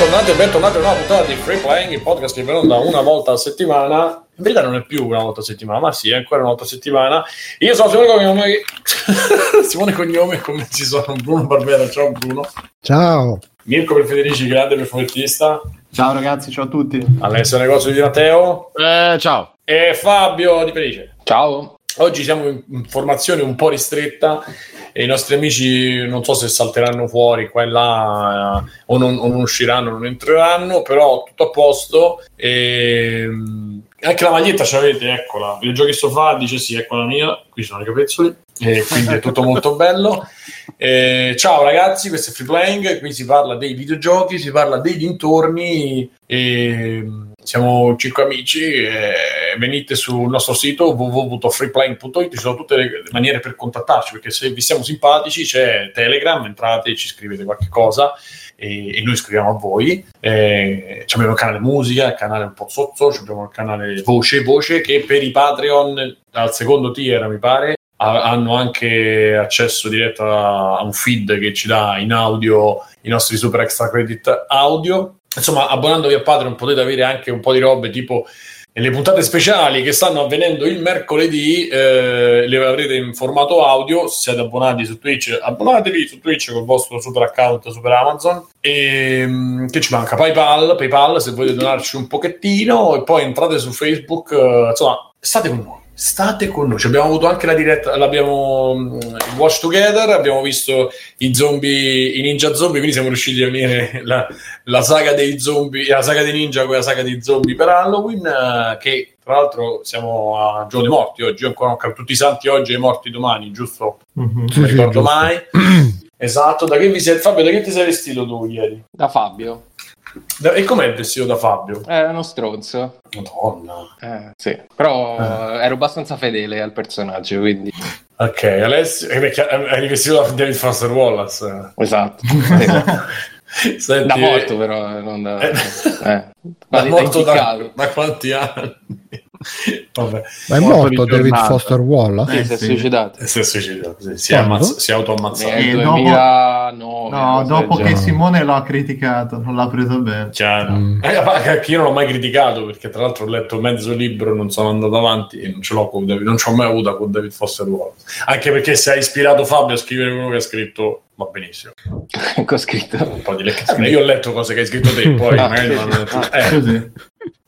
bentornati e bentornati a una puntata di Free Playing, il podcast che va da una volta a settimana. In verità non è più una volta a settimana, ma sì, è ancora una volta a settimana. Io sono Simone Cognome, Simone Cognome come ci sono Bruno Barbera, ciao Bruno. Ciao. Mirko per Federici, grande perfumettista. Ciao ragazzi, ciao a tutti. Alessio Negozio di Matteo. Eh, ciao. E Fabio di Felice. Ciao. Oggi siamo in formazione un po' ristretta i nostri amici non so se salteranno fuori qua e là eh, o, non, o, non, usciranno, non entreranno, però tutto a posto. E, anche la maglietta ce l'avete, eccola. Il giochi sofà dice sì, ecco la mia, qui sono i capezzoli, e quindi è tutto molto bello. E, ciao ragazzi, questo è Free Playing, qui si parla dei videogiochi, si parla dei dintorni e siamo cinque amici venite sul nostro sito www.freeplaying.it ci sono tutte le maniere per contattarci perché se vi siamo simpatici c'è Telegram entrate ci scrivete qualche cosa e, e noi scriviamo a voi. Eh, abbiamo il canale musica il canale un po' sotto abbiamo il canale voce voce che per i Patreon al secondo tier mi pare hanno anche accesso diretto a un feed che ci dà in audio i nostri super extra credit audio insomma, abbonandovi a Patreon potete avere anche un po' di robe tipo le puntate speciali che stanno avvenendo il mercoledì eh, le avrete in formato audio. Se siete abbonati su Twitch abbonatevi su Twitch col vostro super account super Amazon. E mm, che ci manca? Paypal Paypal se volete donarci un pochettino. E poi entrate su Facebook eh, insomma state con noi state con noi. Abbiamo avuto anche la diretta, l'abbiamo mm, il Watch Together, abbiamo visto i zombie, i ninja zombie, quindi siamo riusciti a unire la, la saga dei zombie, la saga dei ninja con la saga dei zombie per Halloween, eh, che tra l'altro siamo a giorno dei morti oggi, io ancora tutti i santi oggi e i morti domani, giusto? Mm-hmm. Non mi ricordo mai. esatto, da che vi sei, Fabio, da che ti sei vestito tu ieri? Da Fabio. E com'è il vestito da Fabio? È uno stronzo. Madonna. Eh, sì, però eh. ero abbastanza fedele al personaggio, quindi... Ok, Alessio, hai vestito da David Foster Wallace. Esatto. Senti, da morto però, eh, non da... Eh, eh, da morto da, da quanti anni? Vabbè. Ma è morto, morto David Foster Wallace? Eh, si è suicidato. Si è suicidato, si, è ammazz- si è autoammazzato. Eh, dopo... no, dopo che Simone lo ha criticato, non l'ha preso bene. Chiaro. Mm. Eh, io non l'ho mai criticato perché tra l'altro ho letto mezzo libro, non sono andato avanti e non ce l'ho con David, non ci ho mai avuto con David Foster Wallace. Anche perché se ha ispirato Fabio a scrivere quello che ha scritto va benissimo. Che ho scritto? Un po' di eh, io ho letto cose che hai scritto te, poi ah, magari non... eh.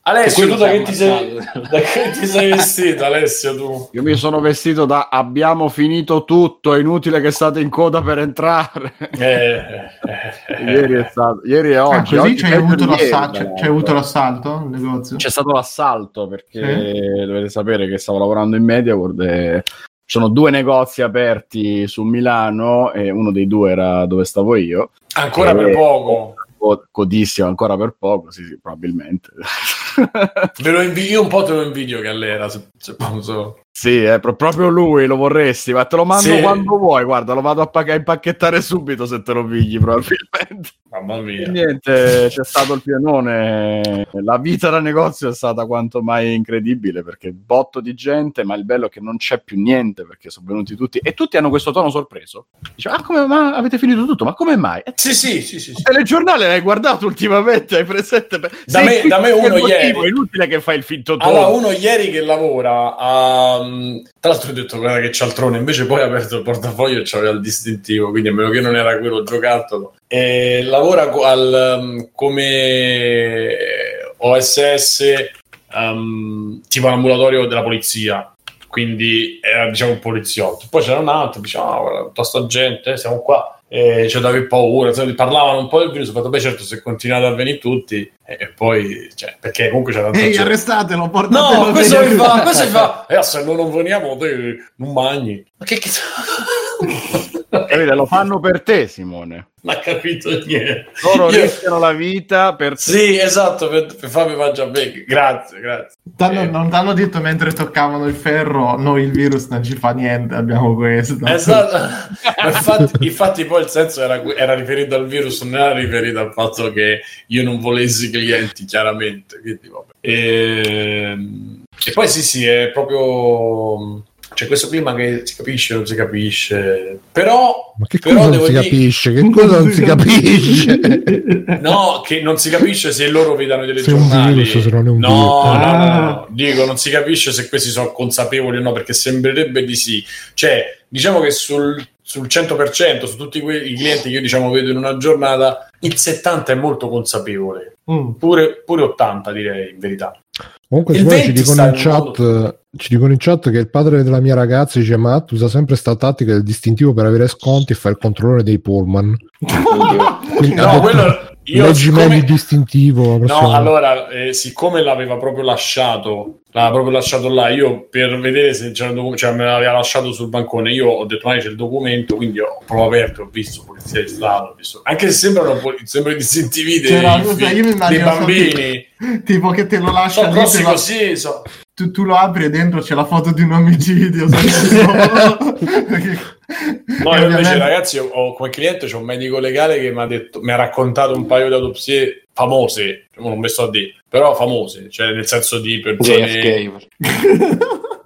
Alessio, tu da che, ti sei, da che ti sei vestito, Alessio? Tu? Io mi sono vestito da abbiamo finito tutto, è inutile che state in coda per entrare. Eh, eh, ieri, è stato, ieri e oggi. Ah, così oggi c'è, avuto ieri, c'è avuto l'assalto negozio? C'è stato l'assalto perché sì. dovete sapere che stavo lavorando in MediaWorld e sono due negozi aperti su Milano e uno dei due era dove stavo io. Ancora e... per poco codissimo ancora per poco, sì, sì, probabilmente. Ve lo invidio un po', te lo invidio Gallera, se, se posso. Sì, è pro- proprio lui, lo vorresti, ma te lo mando sì. quando vuoi, guarda, lo vado a, pag- a, impacchettare subito se te lo pigli probabilmente. Mamma mia. E niente, c'è stato il pianone, la vita da negozio è stata quanto mai incredibile perché botto di gente, ma il bello è che non c'è più niente perché sono venuti tutti e tutti hanno questo tono sorpreso. Dice, ah come ma avete finito tutto? Ma come mai? Eh, sì, sì, sì, sì. Il telegiornale l'hai guardato ultimamente, hai presente? Da me, da me uno ieri. È inutile che fai il finto tono. Allora, uno ieri che lavora um, tra l'altro ho detto guarda che cialtrone, invece poi ha aperto il portafoglio e c'aveva il distintivo, quindi a meno che non era quello giocattolo. E lavora al, um, come OSS um, tipo l'ambulatorio della polizia, quindi era diciamo un poliziotto. Poi c'era un altro, diceva, ah, guarda, tutta sta gente, siamo qua e ci avevi paura, parlavano un po' del virus, ho fatto beh certo se continuate a venire tutti e, poi, cioè, perché comunque c'è tanta Ehi, arrestatelo, portatelo No, questo mi fa, questo mi fa, e eh, se non veniamo te non mangi. Ma che cazzo? Capite, lo fanno per te, Simone. Non ha capito niente. Loro Io... rischiano la vita per te. Sì, esatto, per, per farmi mangiare bene. Grazie, grazie. T'hanno, eh. Non ti hanno detto mentre toccavano il ferro, noi il virus non ci fa niente, abbiamo questo. Esatto. infatti, infatti, poi il senso era, era, riferito al virus, non era riferito al fatto che io non volessi clienti, chiaramente. Quindi, e, ehm, e poi sì, sì, è proprio c'è questo clima che si capisce, non si capisce, però... Ma che però cosa non si dire... capisce? Che cosa non si capisce? no, che non si capisce se loro vedono delle se giornali. Virus, se non è un no, no, no, no, dico, non si capisce se questi sono consapevoli o no, perché sembrerebbe di sì. Cioè, diciamo che sul sul 100% su tutti que- i clienti che io diciamo vedo in una giornata il 70 è molto consapevole mm. pure, pure 80 direi in verità comunque ci dicono, in chat, modo... ci dicono in chat che il padre della mia ragazza dice Matt usa sempre sta tattica del distintivo per avere sconti e fa il controllore dei pullman. Quindi, no, quello io siccome... il distintivo no allora eh, siccome l'aveva proprio lasciato l'aveva proprio lasciato là io per vedere se c'era il documento cioè me l'aveva lasciato sul bancone io ho detto ma c'è il documento quindi ho proprio aperto ho visto polizia di strada visto... anche se sembrano sembra i distintivi dei, dei, dei bambini. tipo che te lo lasciano sono grossi così so tu, tu, lo apri e dentro c'è la foto di un omicidio. Perché, no, io invece, ragazzi, ho, ho, come cliente c'è un medico legale che mi ha, detto, mi ha raccontato un paio di autopsie famose, non mi sto a dire, però famose, cioè nel senso di persone...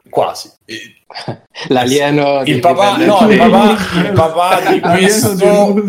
Quasi. L'alieno il papà, no, il papà, il papà di questo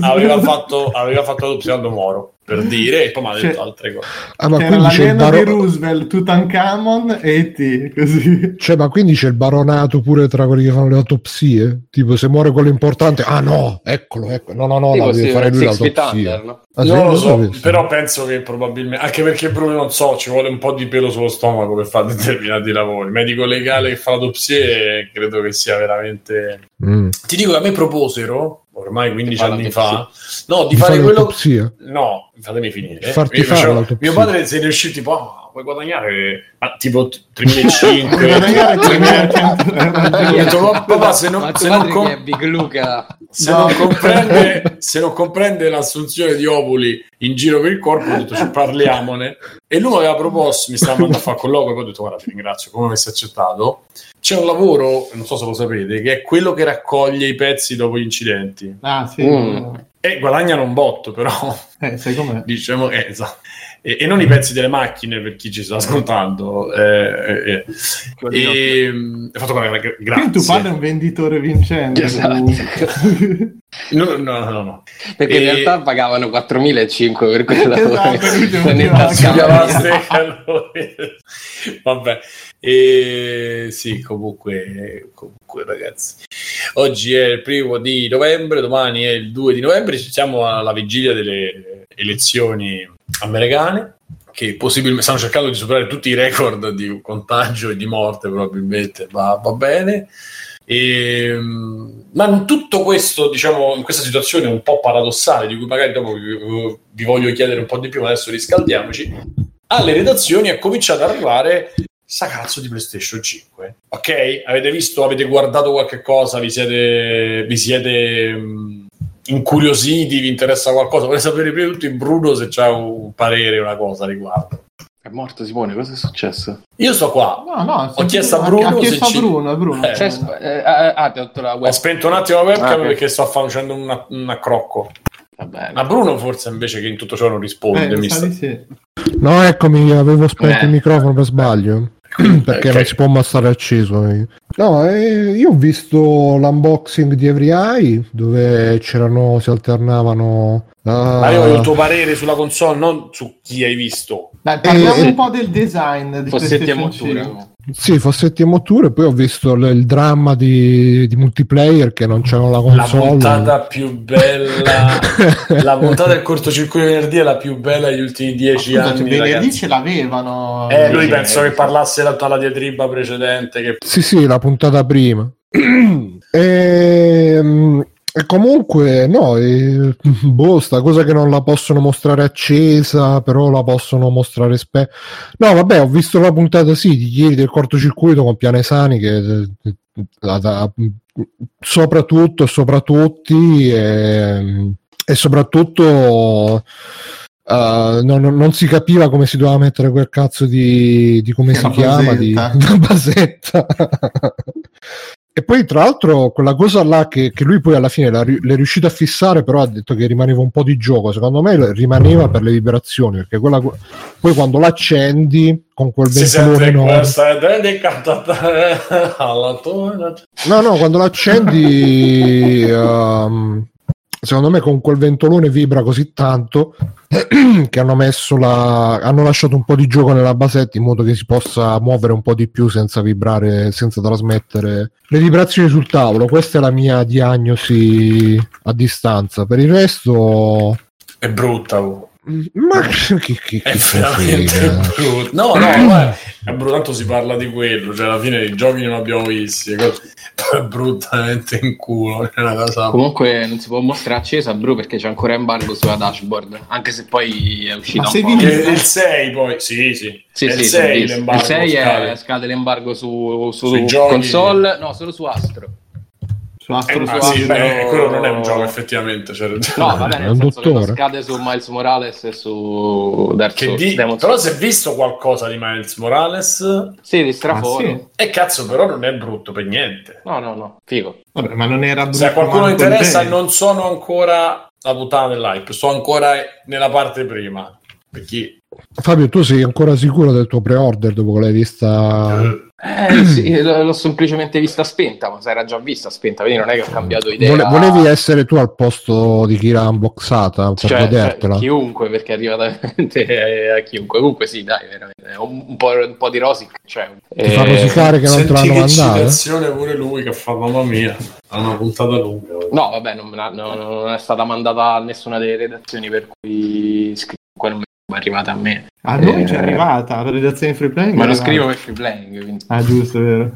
aveva fatto, aveva fatto l'adozione Moro per dire e poi mi ha detto altre cose. Ah, ma C'era l'alieno baro... di Roosevelt Tutankhamon e T così. Cioè ma quindi c'è il baronato pure tra quelli che fanno le autopsie? Tipo se muore quello importante ah no eccolo ecco no no no tipo, la deve sì, fare lui l'autopsia. No? ah, non lo so però penso che probabilmente anche perché proprio non so ci vuole un po' di pelo sullo stomaco per fare determinati lavori. Medico legale che fa l'autopsie credo che sia veramente mm. ti dico che a me proposero ormai 15 anni fa, no, di, di fare, fare quello. L'autopsia. No, fatemi finire. Farti fare facevo... Mio padre si è riuscito tipo, oh, puoi guadagnare ah, tipo 3.500 papà se non, se non, com- se, no. non comprende, se non comprende l'assunzione di ovuli in giro per il corpo ho detto ci parliamone e lui mi aveva proposto mi stava andando a fare colloquio e poi ho detto guarda ti ringrazio come avessi accettato c'è un lavoro, non so se lo sapete, che è quello che raccoglie i pezzi dopo gli incidenti. Ah, sì. Mm. E guadagnano un botto, però. Eh, sai com'è? Diciamo, eh, esatto. E, e, non i pezzi delle macchine per chi ci sta ascoltando. Eh, eh, eh. e, mm, fatto con la grazie. tuo padre è un venditore vincente. Esatto. no, no, no, no. Perché e... in realtà pagavano 4.500 per questo lavoro. Vabbè. E sì, comunque, comunque, ragazzi, oggi è il primo di novembre, domani è il 2 di novembre. Siamo alla vigilia delle elezioni americane che possibilmente stanno cercando di superare tutti i record di contagio e di morte, probabilmente va, va bene. E, ma in tutto questo, diciamo, in questa situazione un po' paradossale, di cui magari dopo vi, vi voglio chiedere un po' di più, ma adesso riscaldiamoci, alle redazioni è cominciato ad arrivare sta cazzo di PlayStation 5. Ok? Avete visto, avete guardato qualche cosa, vi siete, vi siete mh, incuriositi, vi interessa qualcosa? Vorrei sapere prima di tutto in Bruno se c'ha un parere, una cosa a riguardo. È morto Simone, cosa è successo? Io sto qua. No, no, ho chiesto a Bruno. Ho chiesto a Bruno, Bruno. Eh, cioè, eh, ah, ho spento un attimo la webcam ah, okay. perché sto facendo un, un accrocco. Ma Bruno forse invece che in tutto ciò non risponde. Eh, sta... sì. No, eccomi, avevo spento eh. il microfono per sbaglio. perché okay. non si può ammassare acceso. No, eh, io ho visto l'unboxing di Every Eye dove c'erano, si alternavano. Uh... Ma io voglio il tuo parere sulla console, non su chi hai visto. Dai, parliamo eh, un po' del design di Fossetti a sì, Fossetti e Motture, poi ho visto l- il dramma di, di, multiplayer che non c'era la console. La puntata più bella, la puntata del cortocircuito venerdì è la più bella degli ultimi dieci Scusa, anni. Venerdì ragazzi. ce l'avevano. Eh, lui penso che parlasse la, la diatriba precedente. Che... Sì, sì, la puntata prima. e, ehm, e comunque, no, e, boh, sta cosa che non la possono mostrare accesa, però la possono mostrare spe... No, vabbè, ho visto la puntata, sì, di ieri del cortocircuito con Pianesani che la, la, sopra tutto e sopra tutti e, e soprattutto... Uh, non, non, si capiva come si doveva mettere quel cazzo di, di come si chiama, di, di basetta. e poi tra l'altro quella cosa là che, che lui poi alla fine l'ha l'è riuscito a fissare, però ha detto che rimaneva un po' di gioco, secondo me rimaneva per le vibrazioni, perché quella, poi quando l'accendi con quel questa è dedicata alla tua... No, no, quando l'accendi, ehm, secondo me con quel ventolone vibra così tanto che hanno la. hanno lasciato un po' di gioco nella basetta in modo che si possa muovere un po' di più senza vibrare, senza trasmettere le vibrazioni sul tavolo. Questa è la mia diagnosi a distanza. Per il resto. È brutta, oh. Ma che, che, che È se veramente brutto. No, no, è brutto, tanto si parla di quello, cioè alla fine i giochi non abbiamo visti, è bruttamente in culo, è una cosa... Comunque non si può mostrare accesa, bro, perché c'è ancora embargo sulla dashboard. Anche se poi è uscita Ma un sei po'. il 6 poi, sì, sì, Sì, è sì, il sì, 6 visto. l'embargo il 6 scade. è, scade l'embargo su, su console, no, solo su Astro. Su Astro Eh, sì, beh, quello non è un gioco effettivamente, cioè, No, va bene, È nel un senso che dottore. non scade su Miles Morales e su Dark che Souls. di... Però si è visto qualcosa di Miles Morales Sì, di straforo. Ah, sì? e cazzo però non è brutto per niente No, no, no, figo. Vabbè, ma non era brutto se a qualcuno interessa non sono ancora la puttana dell'hype sto ancora nella parte prima per chi Fabio, tu sei ancora sicuro del tuo pre-order dopo che l'hai vista? Eh, sì, l- l'ho semplicemente vista spenta, ma si era già vista spenta, quindi non è che ho cambiato idea. Vole- volevi essere tu al posto di chi l'ha unboxata per Cioè, cioè, vedertela? chiunque, perché arriva veramente a chiunque. Comunque sì, dai, veramente. Un, un po', un po' di rosic. Cioè, Ti fa eh, rosicare che non te l'hanno mandata? citazione pure lui che fa mamma mia ha una puntata lunga No, vabbè, non, no, non è stata mandata a nessuna delle redazioni per cui è arrivata a me. A noi Eh, c'è arrivata la redazione free playing. Ma lo scrivo per free playing, quindi. Ah, giusto, è vero.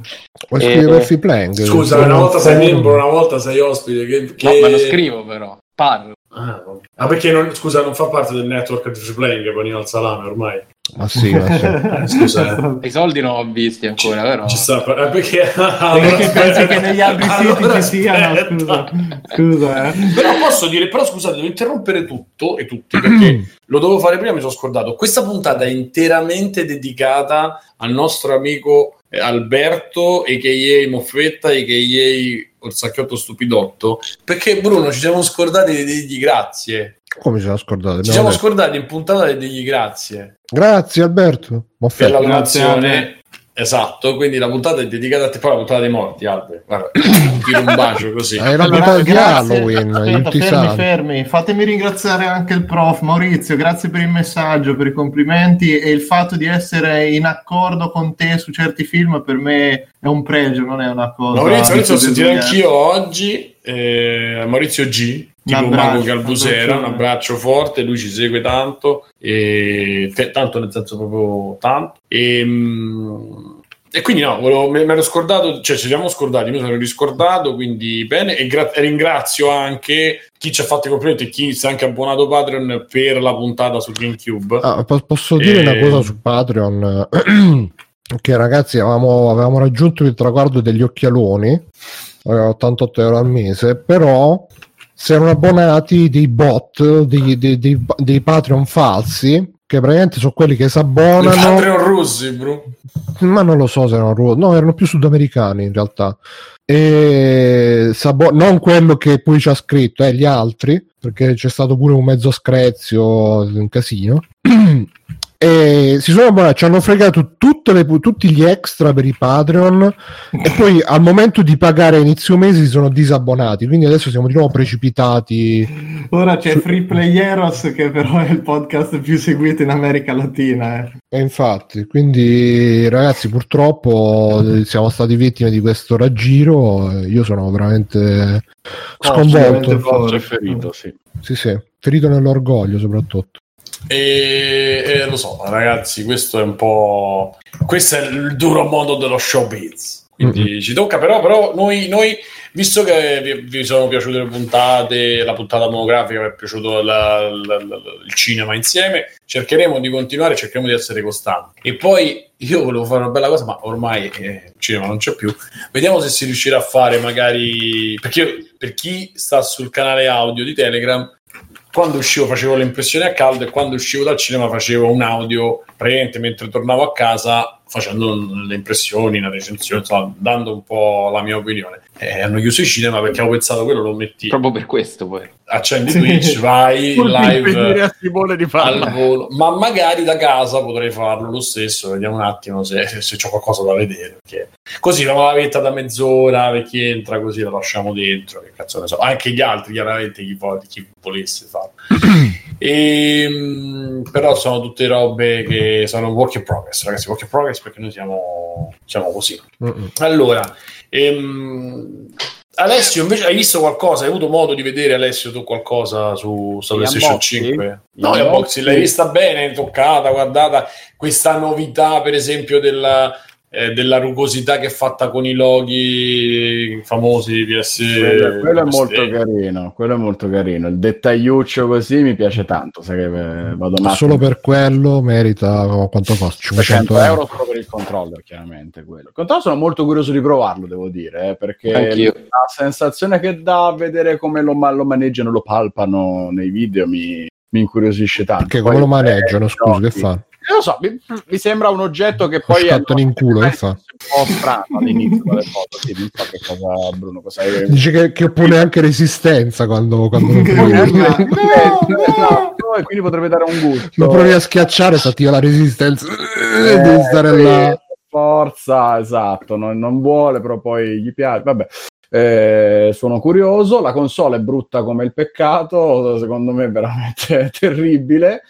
Vuoi Eh, scrivere Free Playing? scusa una volta sei membro una volta sei ospite che, che... No, ma lo scrivo però, parlo. ah. Ah, perché non, scusa non fa parte del network di free playing Panino al salame ormai Ma sì, ma sì. Scusa eh. I soldi non ho visti ancora, però. ci sta eh, perché Perché pensi che negli altri siti Allora, ci siano? Scusa, scusa, eh. però posso dire però scusate devo interrompere tutto e tutti perché lo dovevo fare prima mi sono scordato questa puntata è interamente dedicata al nostro amico eh, Alberto a.k.a. Moffetta a.k.a. Orsacchiotto Stupidotto perché Bruno ci siamo scordati di dirgli grazie Come ci siamo scordati? ci siamo detto. scordati in puntata di dirgli grazie Grazie Alberto. Per la donazione esatto quindi la puntata è dedicata a te poi la puntata dei morti Albert guarda tiro un bacio così È la puntata di. Halloween, Aspetta, fermi, santi. fermi. Fatemi ringraziare anche il prof Maurizio, grazie per il messaggio, per i complimenti e il fatto di essere in accordo con te su certi film per me è un pregio, non è una cosa. Maurizio, Maurizio di sentito anch'io oggi. Eh, Maurizio G, tipo Mago Calvusera, un abbraccio forte. Lui ci segue tanto, e, te- tanto nel senso proprio tanto. E, mm, e quindi no, volevo- me, me ero scordato, cioè ci siamo scordati, mi sono riscordato, quindi bene. E, gra- e ringrazio anche chi ci ha fatto i complimenti e chi si è anche abbonato Patreon per la puntata su GameCube. Ah, po- posso dire Eh, una cosa su Patreon? che ragazzi avevamo, avevamo raggiunto il traguardo degli occhialoni, 88 euro al mese, però si erano abbonati dei bot, dei, dei, dei, dei Patreon falsi, che praticamente sono quelli che si abbonano. Patreon russi, bro. ma non lo so se erano ruoti, no, erano più sudamericani in realtà. E Sabo- non quello che poi ci ha scritto, eh, gli altri, perché c'è stato pure un mezzo screzio, un casino. e si sono abbonati, ci hanno fregato tutte le tutti gli extra per i Patreon e poi al momento di pagare a inizio mese si sono disabbonati, quindi adesso siamo di nuovo precipitati. Ora c'è Free Playeros che però è il podcast più seguito in America Latina. eh. E infatti, quindi ragazzi, purtroppo eh, siamo stati vittime di questo raggiro. eh, Io sono veramente sconvolto. veramente Forte e ferito, sì. Sì, sì, ferito nell'orgoglio soprattutto. E, e lo so, ragazzi, questo è un po'. Questo è il duro mondo dello showbiz. Quindi ci tocca, però, però noi, noi, visto che vi, vi sono piaciute le puntate, la puntata monografica, vi è piaciuto la- la- la- il cinema insieme, cercheremo di continuare, cercheremo di essere costanti. E poi io volevo fare una bella cosa, ma ormai eh, il cinema non c'è più. Vediamo se si riuscirà a fare magari. Perché io- per chi sta sul canale audio di Telegram, quando uscivo facevo le impressioni a caldo e quando uscivo dal cinema facevo un audio praticamente mentre tornavo a casa facendo le impressioni, una recensione, insomma, dando un po' la mia opinione. E hanno chiuso i cinema perché avevo pensato quello lo metti, Proprio per questo poi. accendi Twitch, vai live a Simone di farlo. al volo. Ma magari da casa potrei farlo lo stesso, vediamo un attimo se, se c'è qualcosa da vedere. Perché così la lavetta da mezz'ora, per chi entra così la lasciamo dentro, che cazzo ne so. Anche gli altri, chiaramente, chi, vo- chi volesse farlo. E, mh, però sono tutte robe che sono work in progress, ragazzi. Work in progress perché noi siamo, siamo così. Mm-mm. Allora, ehm, Alessio, invece hai visto qualcosa? Hai avuto modo di vedere, Alessio, tu qualcosa su, su PlayStation unboxing? 5? Gli No, unboxing, unboxing. l'hai vista bene, toccata, guardata questa novità, per esempio, della, eh, della rugosità che è fatta con i loghi famosi di PS. Quello, quello è molto PS3. carino, quello è molto carino. Il dettagliuccio così mi piace tanto, sai che eh, vado matto. Solo per quello merita quanto costa? 500 500 euro euro. solo per il controller, chiaramente quello. Il controller sono molto curioso di provarlo, devo dire, eh, perché Anch'io. la sensazione che dà a vedere come lo, ma- lo maneggiano, lo palpano nei video mi, mi incuriosisce tanto. Che Poi, come lo maneggiano, eh, scusi, che occhi. fa? Non lo so, mi, mi sembra un oggetto che poi scattano in culo, un po' strano all'inizio delle foto, sì, non so che cosa Bruno, cosa hai Dice che, che oppone anche resistenza quando, quando provi. urla. Esatto, e quindi potrebbe dare un gusto. Lo provi a schiacciare, si attiva la resistenza. Eh, Devi stare là. Forza, esatto, non, non vuole, però poi gli piace. Vabbè, Eh, sono curioso. La console è brutta come il peccato, secondo me è veramente terribile.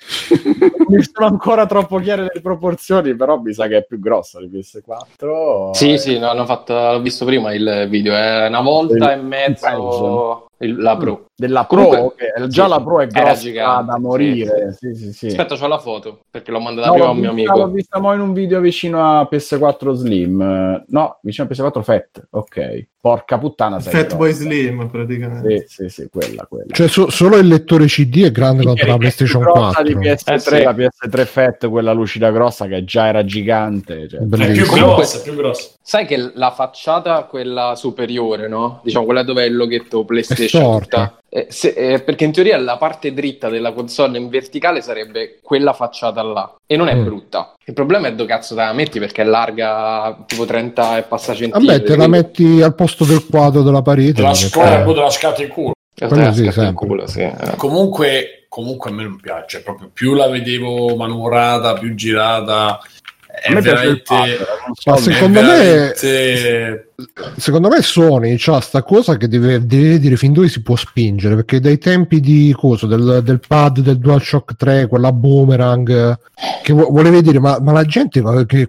mi sono ancora troppo chiare le proporzioni, però mi sa che è più grossa di PS4. Sì, sì, no, fatto, l'ho visto prima il video, è una volta Il- e mezzo il- la Pro. Della Pro, Comunque, che già sì, la Pro è grossa gigante, da morire. Sì, sì, sì. Aspetta, c'ho la foto, perché l'ho mandata No, prima a un mio vista, l'ho amico. vista mo in un video vicino a PS4 Slim. No, vicino a PS4 Fat. Ok. Porca puttana. sei Fatboy. Slim praticamente. Sì, sì, sì, quella, quella. Cioè, so- solo il lettore CD è grande quanto la PlayStation più grossa 4. di PS3, Eh, sì. la PS3 Fat, quella lucida grossa che già era gigante. Cioè. È più grossa, più grossa. Sai che la facciata, quella superiore, no? Diciamo quella dove è il loghetto PlayStation. Tutta- eh, se- eh, perché in teoria la parte dritta della console in verticale sarebbe quella facciata là. E non è Mm. brutta. Il problema è dove cazzo te la metti perché è larga tipo 30 e passa centimetri. Vabbè, te la metti al posto del quadro della parete. Te la scuola, poi te la scatti in culo. Sì, in culo, sì. eh. Comunque, comunque a me non piace, proprio più la vedevo manovrata, più girata. È me veramente... pad, non so, Ma è secondo me- veramente- Secondo me Sony c'ha sta cosa che deve, deve dire fin dove si può spingere, perché dai tempi di coso, del, del pad del DualShock 3, quella boomerang, che vo- volevi dire, ma, ma la gente ma che, che-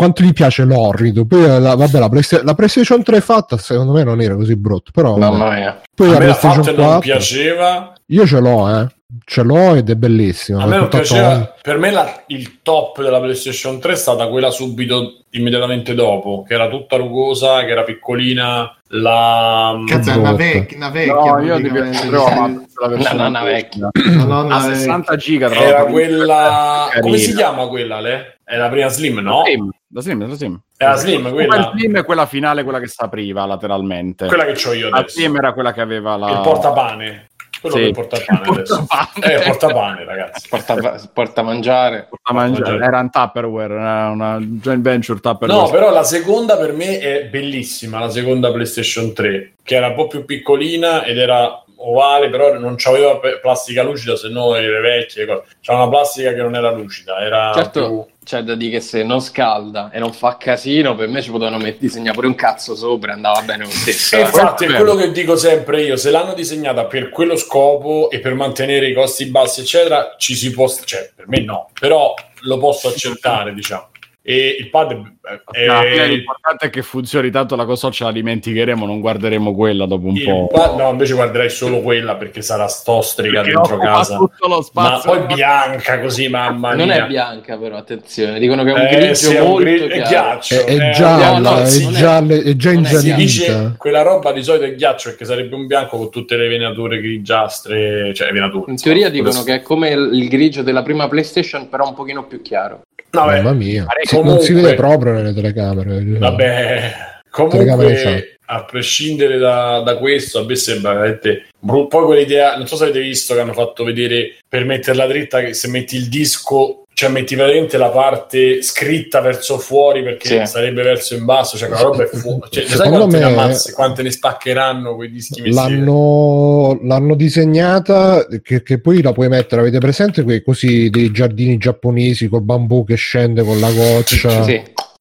quanto gli piace l'orrido? Poi la, vabbè, la, Playsta- la PlayStation 3 fatta secondo me non era così brutto, però Mamma mia. poi A la me la PlayStation fatta non 4 piaceva. io ce l'ho, eh. Ce l'ho ed è bellissima. A me non Tutto piaceva. Per me la- il top della PlayStation 3 è stata quella subito immediatamente dopo, che era tutta rugosa, che era piccolina. La Cazzo, è una vecchia, una vecchia No, io di praticamente. PS3 ho amato la versione No, no, no, vecchia. No, no, no, a è- 60 giga tra era quella. Come si chiama quella? Le? È la prima Slim, no? Slim, la Slim, la Slim. È la Slim, quella. La Slim è quella finale, quella che si apriva lateralmente. Quella che ho io La adesso. Slim era quella che aveva la... Il portapane. Quello Sì. che porta pane Il adesso. portapane. Eh, il portapane, ragazzi. Porta, porta mangiare. porta mangiare. Era un Tupperware, era una joint venture Tupperware. No, però la seconda per me è bellissima, la seconda PlayStation 3, che era un po' più piccolina ed era ovale, però non c'aveva plastica lucida, se no le vecchie cose. C'era una plastica che non era lucida, era Certo, più... c'è da dire che se non scalda e non fa casino, per me ci potevano met- disegnare pure un cazzo sopra, andava bene lo stesso. Eh. infatti è Quello è quello che dico sempre io, se l'hanno disegnata per quello scopo e per mantenere i costi bassi, eccetera, ci si può, cioè per me no, però lo posso accettare, diciamo. E il pad è, è- fine l'importante è che funzioni, tanto la console ce la dimenticheremo, non guarderemo quella dopo un il po'. pad- no, invece guarderei solo quella perché sarà stostrica Perché dentro casa. tutto lo Ma poi bianca così, mamma Non mia. è bianca, però attenzione, dicono che è un Eh, grigio sì, è un molto gri- è ghiaccio. È, è Eh, gialla, no, no, è, non è- gialla, è già non è Si dice ingiallita. quella roba di solito è ghiaccio perché sarebbe un bianco con tutte le venature grigiastre, cioè venature. In teoria dicono che è come il il grigio della prima PlayStation, però un pochino più chiaro. Beh, Mamma mia, comunque- non si vede proprio nelle telecamere. Vabbè, Telecamere comunque a prescindere da, da questo, a me sembra veramente brutto. Poi quell'idea, non so se avete visto che hanno fatto vedere per metterla dritta che se metti il disco cioè metti veramente la parte scritta verso fuori perché Sì. sarebbe verso in basso, cioè quella roba è fuori. Cioè, sai Secondo quante ne me- ammazzi, quante ne spaccheranno quei dischi messi? L'hanno, l'hanno disegnata che, che poi la puoi mettere, avete presente quei così dei giardini giapponesi col bambù che scende con la goccia? Sì.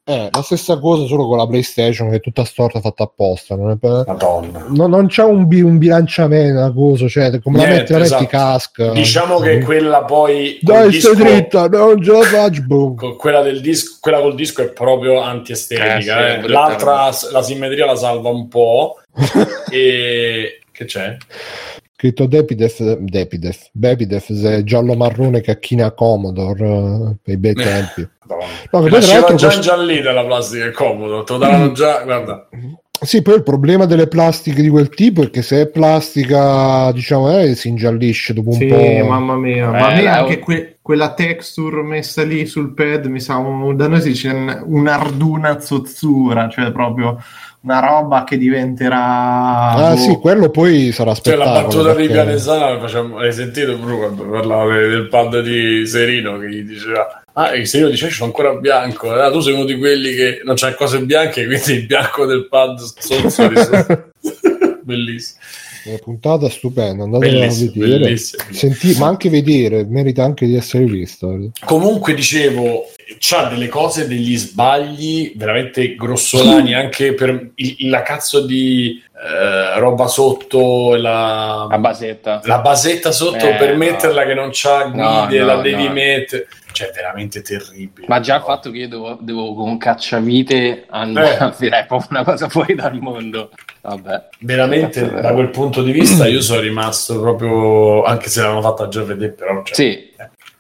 Eh, la stessa cosa solo con la PlayStation che è tutta storta fatta apposta. Non, è per- Madonna. no- non c'è un, bi- un bilanciamento, una cosa, cioè come la Niente, metti, la metti esatto. casca. Diciamo che quella poi Dai, disco- stai dritta, non ce la faccio. boom. quella del disco, quella col disco è proprio antiestetica. Eh, sì, eh. L'altra, la simmetria la salva un po'. e che c'è? Scritto Depidef, Depidef, Bepidef, se giallo marrone cacchina Commodore eh, per i bei tempi. No, che poi tra Nasceva l'altro già cost- ingiallita la plastica è comodo, te lo davano già, guarda. Sì, poi il problema delle plastiche di quel tipo è che se è plastica, diciamo, eh, si ingiallisce dopo un Sì, po'. mamma mia, Eh, ma a me la- anche que- quella texture messa lì sul pad mi sa un, da noi si dice un- un'arduna zozzura, cioè proprio una roba che diventerà Ah, boh, sì, quello poi sarà Cioè la spettacolo. battuta di perché- Pianesana facciamo, hai sentito Bru quando parlava de- del pad di Serino che gli diceva ah e Serino dice c'è ancora bianco ah, tu sei uno di quelli che non c'ha cose bianche quindi il bianco del pad sozzo di sotto." bellissimo Una puntata stupenda, andatela a vedere. bellissimo. Senti- ma anche vedere, merita anche di essere visto. comunque dicevo c'ha delle cose degli sbagli veramente grossolani anche per il- la cazzo di eh, roba sotto la, A basetta. la basetta sotto Eh, per no. metterla che non c'ha No, guide no, la devi no. mettere cioè veramente terribile Ma già il fatto che io devo, devo con cacciavite andare Eh. è proprio una cosa fuori dal mondo. Vabbè. veramente Cazzo, da quel punto di vista io sono rimasto proprio anche se l'hanno fatta già vedere però cioè, Sì,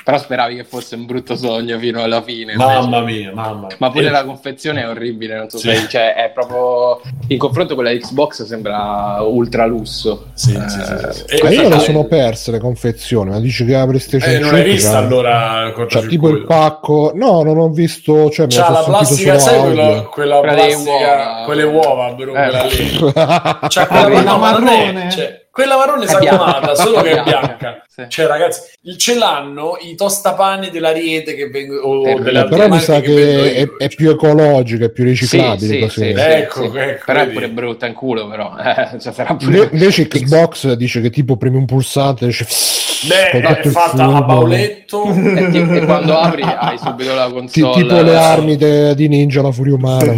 però speravi che fosse un brutto sogno fino alla fine. mamma invece. mia mamma mia. Ma pure E- la confezione è orribile, non so Sì. se cioè, è proprio in confronto con la Xbox sembra ultra lusso. Sì, Eh, sì, sì, sì. E Ma questa io le cosa- sono perse le confezioni, ma dici che la PlayStation eh, non hai 5 vista c'ha- allora c'ha tipo il pacco. No, non ho visto. Cioè, me C'ha la plastica, sai quella, quella plastica, uova. quelle uova, bro, Eh. quella lì. C'ha Ah, quella, è- marrone? cioè, quella marrone È sagomata, bianca. solo che è Bianca. Sì. Cioè, ragazzi, il- ce l'hanno i tostapane dell'Ariete che vengono o Eh, delle Eh, altre però mi marche sa che vendono è, è più ecologico, è più riciclabile. Sì, sì, così. sì, sì, Ecco, sì. ecco, Però è vedi. pure brutta in culo, però. Eh, cioè, sarà pure... Inve- Invece Xbox dice che tipo premi un pulsante e dice Beh, è il fatta a bauletto. e, ti- e quando apri hai subito la Ti- console. tipo le armi de- di Ninja la Furia Umana.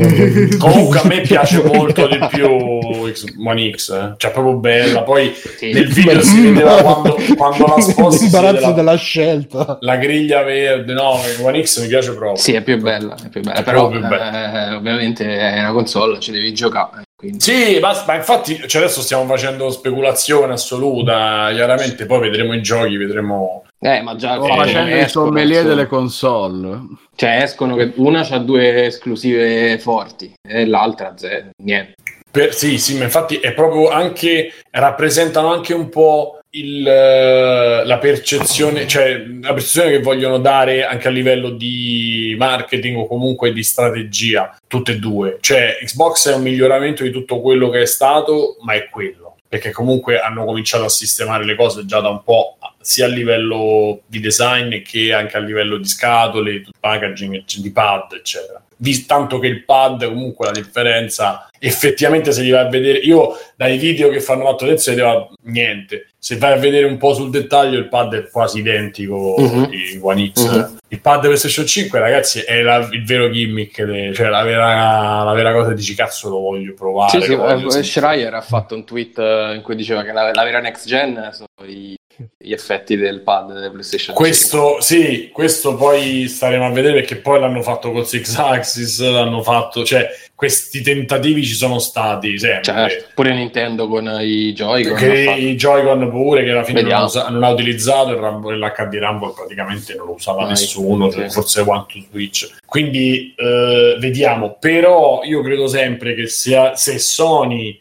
Comunque a me piace molto di più X- One X, eh. cioè proprio bella. Poi Sì. nel video si vedeva quando, quando la vede L'imbarazzo la, della scelta. la griglia verde. No, One X mi piace proprio. Sì, è più bella, è più bella. È però più bella. eh, ovviamente è una console, ci devi giocare. Quindi... Sì, ma, ma infatti cioè adesso stiamo facendo speculazione assoluta, chiaramente poi vedremo i giochi, vedremo... Eh, ma già il Sto facendo che i escono, sommelier delle console. Cioè escono che una ha due esclusive forti e l'altra zero, niente. Per- sì, sì, ma infatti è proprio anche, rappresentano anche un po' il, eh, la percezione, cioè la percezione che vogliono dare anche a livello di marketing o comunque di strategia, tutte e due. Cioè Xbox è un miglioramento di tutto quello che è stato, ma è quello. Perché comunque hanno cominciato a sistemare le cose già da un po', sia a livello di design che anche a livello di scatole, di packaging, di pad, eccetera. Tanto che il pad, comunque la differenza, effettivamente se li vai a vedere, io dai video che fanno fatto adesso vedeva niente. Se vai a vedere un po' sul dettaglio, il pad è quasi identico Mhm. di One X. Mhm. Il pad PlayStation 5, ragazzi, è la- il vero gimmick, de- cioè la vera, la vera cosa dici cazzo lo voglio provare. Sì, sì, voglio eh, sentire". Schreier ha fatto un tweet eh, in cui diceva che la, la vera next gen sono i- gli effetti del pad del PlayStation 5. Questo, sì, questo poi staremo a vedere perché poi l'hanno fatto col Six Axis, l'hanno fatto, cioè questi tentativi ci sono stati sempre. Certo, pure Nintendo con i Joy-Con. Che i Joy-Con pure che alla fine non, usa- non ha utilizzato il Rumble- l'HD Rumble praticamente non lo usava Mai. nessuno Sì. forse One Switch quindi eh, vediamo però io credo sempre che sia, se Sony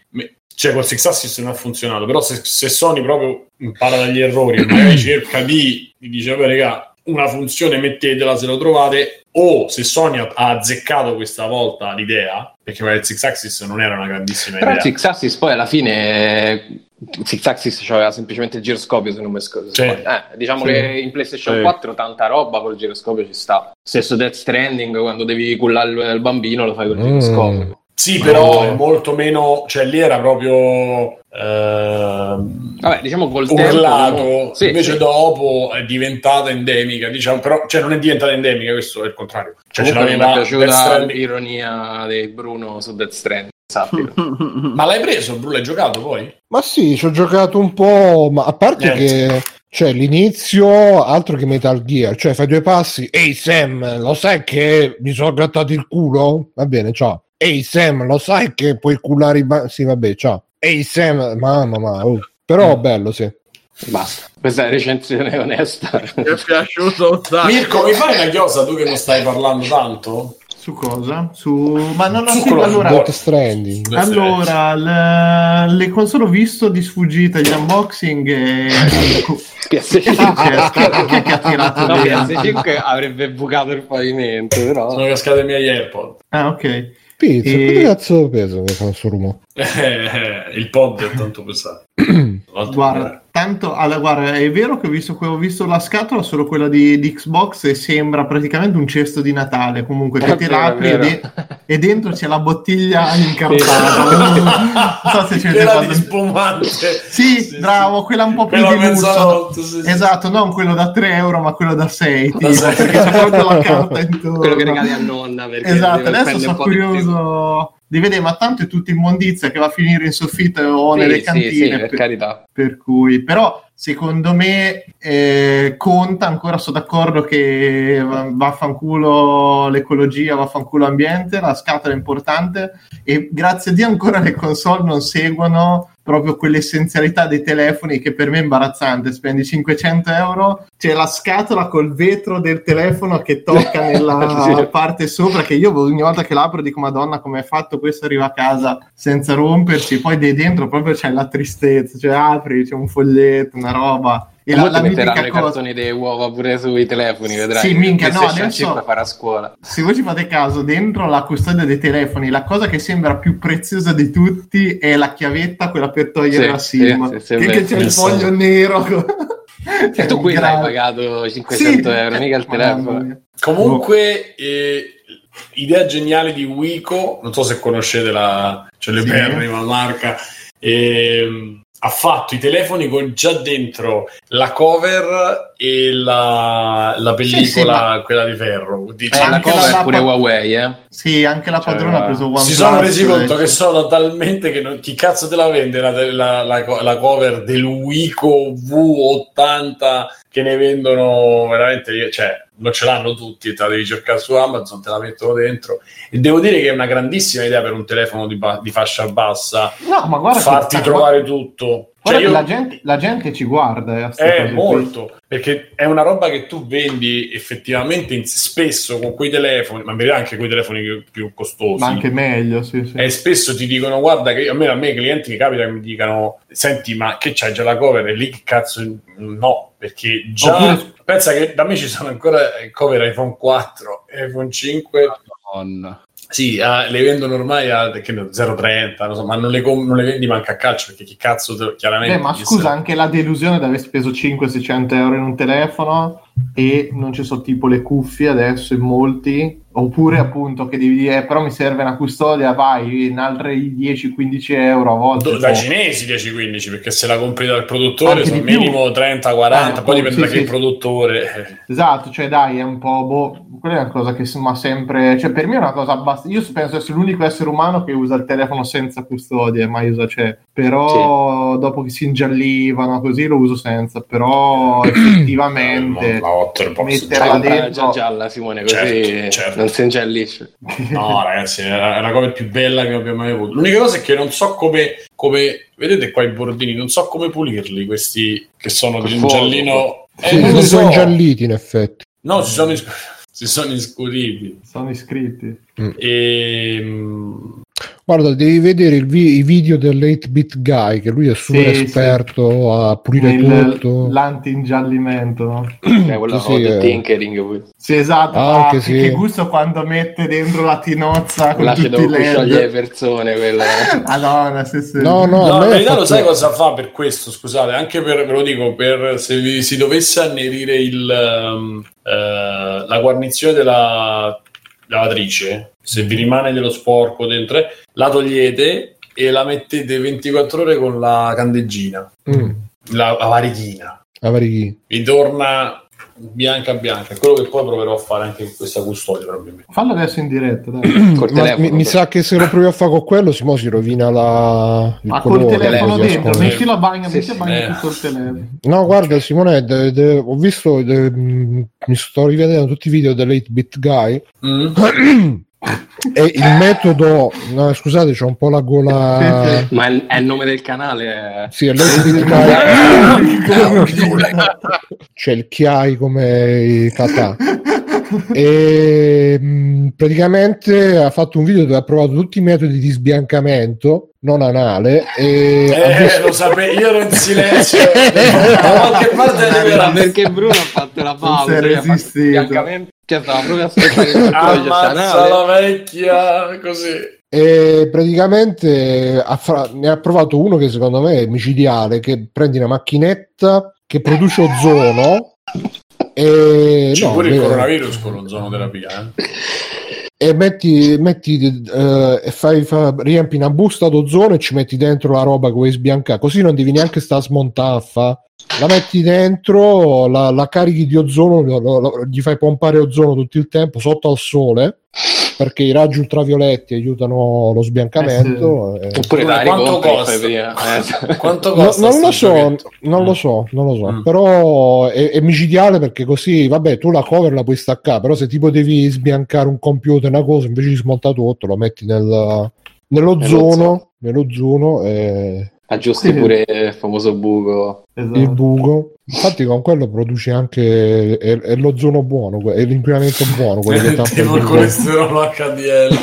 cioè col Six Axis non ha funzionato però se, se Sony proprio impara dagli errori magari cerca di, di dice vabbè raga una funzione mettetela se lo trovate o se Sony ha- azzeccato questa volta l'idea, perché magari il Six Axis non era una grandissima Però il idea. Six Axis poi alla fine Six Axis aveva semplicemente il giroscopio se non mi scordo. Sì. Eh, diciamo Sì. che in PlayStation Sì. 4 tanta roba col giroscopio ci sta. Stesso Death Stranding quando devi cullare il, il bambino lo fai col Mm. giroscopio. Sì, però è molto meno, cioè lì era proprio ehm, Vabbè, diciamo col tempo urlato, no? Sì, invece sì. dopo è diventata endemica, diciamo, però cioè non è diventata endemica, questo è il contrario. Cioè ce Comunque mi è l'aveva piaciuta l'ironia di Bruno su Death Stranding. Ma l'hai preso, Bru? L'hai giocato poi? Ma sì, ci ho giocato un po', ma a parte Niente. che cioè, l'inizio, altro che Metal Gear, cioè fai due passi, ehi Sam, lo sai che mi sono grattato il culo? Va bene, ciao. Ehi Sam, lo sai che puoi cullare i ba- Sì, vabbè, ciao. Ehi Sam, mamma, ma, oh. però bello, sì. Basta. Questa è recensione onesta. Mi è piaciuto un sacco. Mirko, mi fai una chiosa tu che non stai parlando tanto? Su cosa? Su... Ma no, no, Su sì, quello- allora... Death Stranding. Allora, le, le console ho visto di sfuggita gli unboxing e... Che PS5 c'è? Chi è che ha tirato No, dentro? PS5 avrebbe bucato il pavimento, però. Sono cascati i miei AirPod. Ah, ok. Pizza, E- che cazzo peso che fanno sto rumore? Eh, il pod è tanto pesato. Guarda, tanto, allora, guarda, è vero che ho visto, ho visto la scatola, solo quella di, di Xbox, e sembra praticamente un cesto di Natale. Comunque, che è l'apri e, de- e dentro c'è la bottiglia incartata. non so se avete Quella di spumante. Sì, bravo, quella un po' più Quella di lusso. sì, sì. Esatto, non quello da 3 euro, ma quello da 6, Da sei. perché c'è proprio la carta intorno. Quello che regali a nonna. Perché Esatto, adesso sono curioso di vedere, ma tanto è tutta immondizia che va a finire in soffitto o Sì, nelle sì, cantine. sì, per per- carità. per cui, però, secondo me eh, conta ancora. Sono d'accordo che va- vaffanculo l'ecologia, vaffanculo l'ambiente. La scatola è importante. E grazie a Dio, ancora le console non seguono proprio quell'essenzialità dei telefoni che per me è imbarazzante. Spendi 500 euro, c'è la scatola col vetro del telefono che tocca nella Sì. parte sopra. Che io ogni volta che l'apro dico, Madonna, come è fatto questo? Arriva a casa senza rompersi. Poi dentro proprio c'è la tristezza, cioè apri, c'è un foglietto, una roba. E la, la metteranno i cosa. cartoni delle uova pure sui telefoni, vedrai. Sì, minchia, no, adesso- 5 farà scuola. Se voi ci fate caso, dentro la custodia dei telefoni, la cosa che sembra più preziosa di tutti è la chiavetta, quella per togliere Sì, la SIM. sì, sì, sì, che, che c'è il sì. foglio nero. E tu qui l'hai pagato 500 euro, mica il telefono. Comunque, eh, idea geniale di Wico, non so se conoscete la celeberrima marca, ehm, ha fatto i telefoni con già dentro la cover e la, la pellicola, Sì, sì, ma- quella di ferro. Dice- Eh, la cover la- pure la- Huawei, eh. Sì, anche la Cioè, padrona ha preso OnePlus. si sono resi conto eh, che sono talmente che non- chi cazzo te la vende la, la- la- la cover del Wico V80 che ne vendono veramente cioè non ce l'hanno tutti te la devi cercare su Amazon te la mettono dentro. E devo dire che è una grandissima idea per un telefono di, ba- di fascia bassa. No, ma guarda farti trovare tutto Cioè, io- la, gente, la gente ci guarda. eh, è cose qui. molto perché è una roba che tu vendi effettivamente in- spesso con quei telefoni ma in verità anche con i telefoni più, più costosi Ma anche meglio, sì, sì. e spesso ti dicono guarda che a me, a me i clienti che capita che mi dicano senti ma che c'hai già la cover e lì che cazzo no perché già Oppure- pensa che da me ci sono ancora cover iPhone 4 iPhone 5 Madonna. Sì ah, le vendono ormai a che ne so, 0,30 non so, ma non le, com- non le vendi manca a calcio perché chi cazzo te- chiaramente Beh, ma scusa, sa- anche la delusione di aver speso 500-600 euro in un telefono e non ci sono tipo le cuffie adesso in molti, oppure appunto che devi dire, "Eh, però mi serve una custodia, vai, in altri 10-15 euro a volte. Boh. cinesi 10-15 perché se la compri dal produttore Anche sono minimo 30-40 Eh, poi dipende sì, da che sì. produttore Esatto, cioè dai, è un po', boh, quella è una cosa che insomma sempre, cioè per me è una cosa abbastanza, io penso essere l'unico essere umano che usa il telefono senza custodia, mai usa, cioè, però dopo che si ingiallivano così lo uso senza, però effettivamente... la Otterbox comprare dentro- già gialla, Simone, così Certo, certo. Ingiallisce. No, ragazzi, è la, è la cosa più bella che abbia mai avuto. L'unica cosa è che non so come, come vedete qua i bordini, non so come pulirli questi che sono di un giallino. Eh, Sì, sono so. ingialliti in effetti. No, si sono, si sono iscuriti. Sono iscritti. E, mm, Guarda, devi vedere il vi- i video dell'8-bit guy, che lui è super Sì, esperto a pulire Il- tutto. L'anti-ingiallimento, no? Eh, quello Sì, sì, eh. tinkering. Sì, esatto. Ah, anche Ah, sì. Che gusto quando mette dentro la tinozza con L'acido tutti i scioglie le LED. persone. Quella. Madonna, sì, sì. No, no, No, in verità lo sai cosa fa per questo, scusate, anche per, ve lo dico, per se vi, si dovesse annerire il, ehm, eh, la guarnizione della lavatrice, se vi rimane dello sporco dentro, eh, la togliete e la mettete 24 ore con la candeggina, Mm, la, la varichina, la varichi. vi torna bianca bianca, è quello che poi proverò a fare anche con questa custodia probabilmente. Fallo adesso in diretta, dai. Col Ma telefono, mi, mi sa che se lo provi a fare con quello, Simo si rovina la, il Ma col colore. telefono così dentro, metti la bagna, Sì, metti sì. a bagno Eh. tutto il telefono. No, guarda, Simone, de- de- ho visto, de- mh, mi sto rivedendo tutti i video dell'8-bit guy Mm? e il metodo, no, scusate, c'ho un po' la gola. Ma è, è il nome del canale. eh. Sì, è l'8-bit guy. C'è il chiai come i kata. E mh, praticamente ha fatto un video dove ha provato tutti i metodi di sbiancamento non anale e Eh, visto- lo sapevo, io ero in silenzio, da qualche parte deve perché Bruno ha fatto la pausa? ho fatto resistito. Cioè, stava proprio aspettando che il controllo Ammazza la vecchia così. E praticamente ha fra- ne ha provato uno che secondo me è micidiale, che prendi una macchinetta che produce ozono e, C'è no, pure il coronavirus con l'ozonoterapia. Eh? e metti, metti eh, e fai, fa- riempi una busta d'ozono e ci metti dentro la roba che vuoi sbiancare, così non devi neanche stare a smontare. a fa. La metti dentro, la, la carichi di ozono, lo- lo- gli fai pompare ozono tutto il tempo sotto al sole perché i raggi ultravioletti aiutano lo sbiancamento. e- Oppure Bruno, la quanto ricompri e costa? prima. Eh, Quanto No, non lo so, non lo so, non lo so, Mm. però è, è micidiale perché così, vabbè, tu la cover la puoi staccare, però se tipo devi sbiancare un computer, una cosa, invece di smontare tutto, lo metti nel, nell'ozono, nell'ozono e Aggiusti Sì. pure il famoso buco. Esatto. il buco. Infatti con quello produci anche è, è l'ozono buono, è l'inquinamento buono, quello che il colesterolo HDL.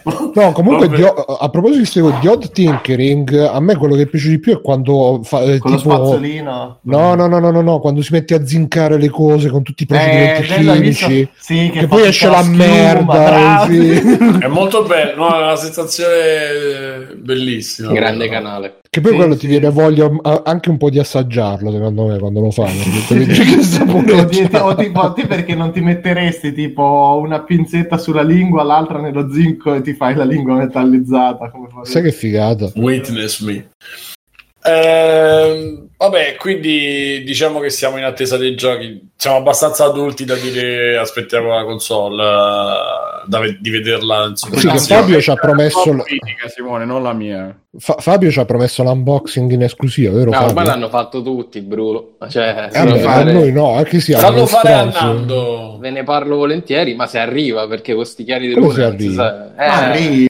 No, comunque di- a proposito di odd tinkering, a me quello che piace di più è quando fa, eh, Con lo tipo spazzolino. No, no, no, no, no, no, quando si mette a zincare le cose con tutti i procedimenti Eh, hai visto? chimici. Sì, Che fa poi esce la merda, bravo. sì. È molto bello, no? è una sensazione bellissima. Grande canale. Che poi Sì, quello sì. ti viene voglia a- anche un po' di assaggiarlo, secondo me, quando lo fanno. che o, ti- te perché non ti metteresti tipo una pinzetta sulla lingua, l'altra nello zinco e ti fai la lingua metallizzata? Sai che figata? Witness me. Ehm, vabbè, quindi diciamo che siamo in attesa dei giochi. Siamo abbastanza adulti da dire aspettiamo la console, eh, da ve- di vederla. Insomma, Sì, Fabio ci ha promesso l- critica, Simone, non la mia. Fa- Fabio ci ha promesso l'unboxing in esclusiva, vero No, Fabio? ormai l'hanno fatto tutti, Bruno. Cioè, Eh, se vabbè, a fare- noi no, anche sì, Fallo hanno fare a. Nando. Ve ne parlo volentieri, ma se arriva, perché con sti chiari di se non si arriva? sa- Eh, Arriva.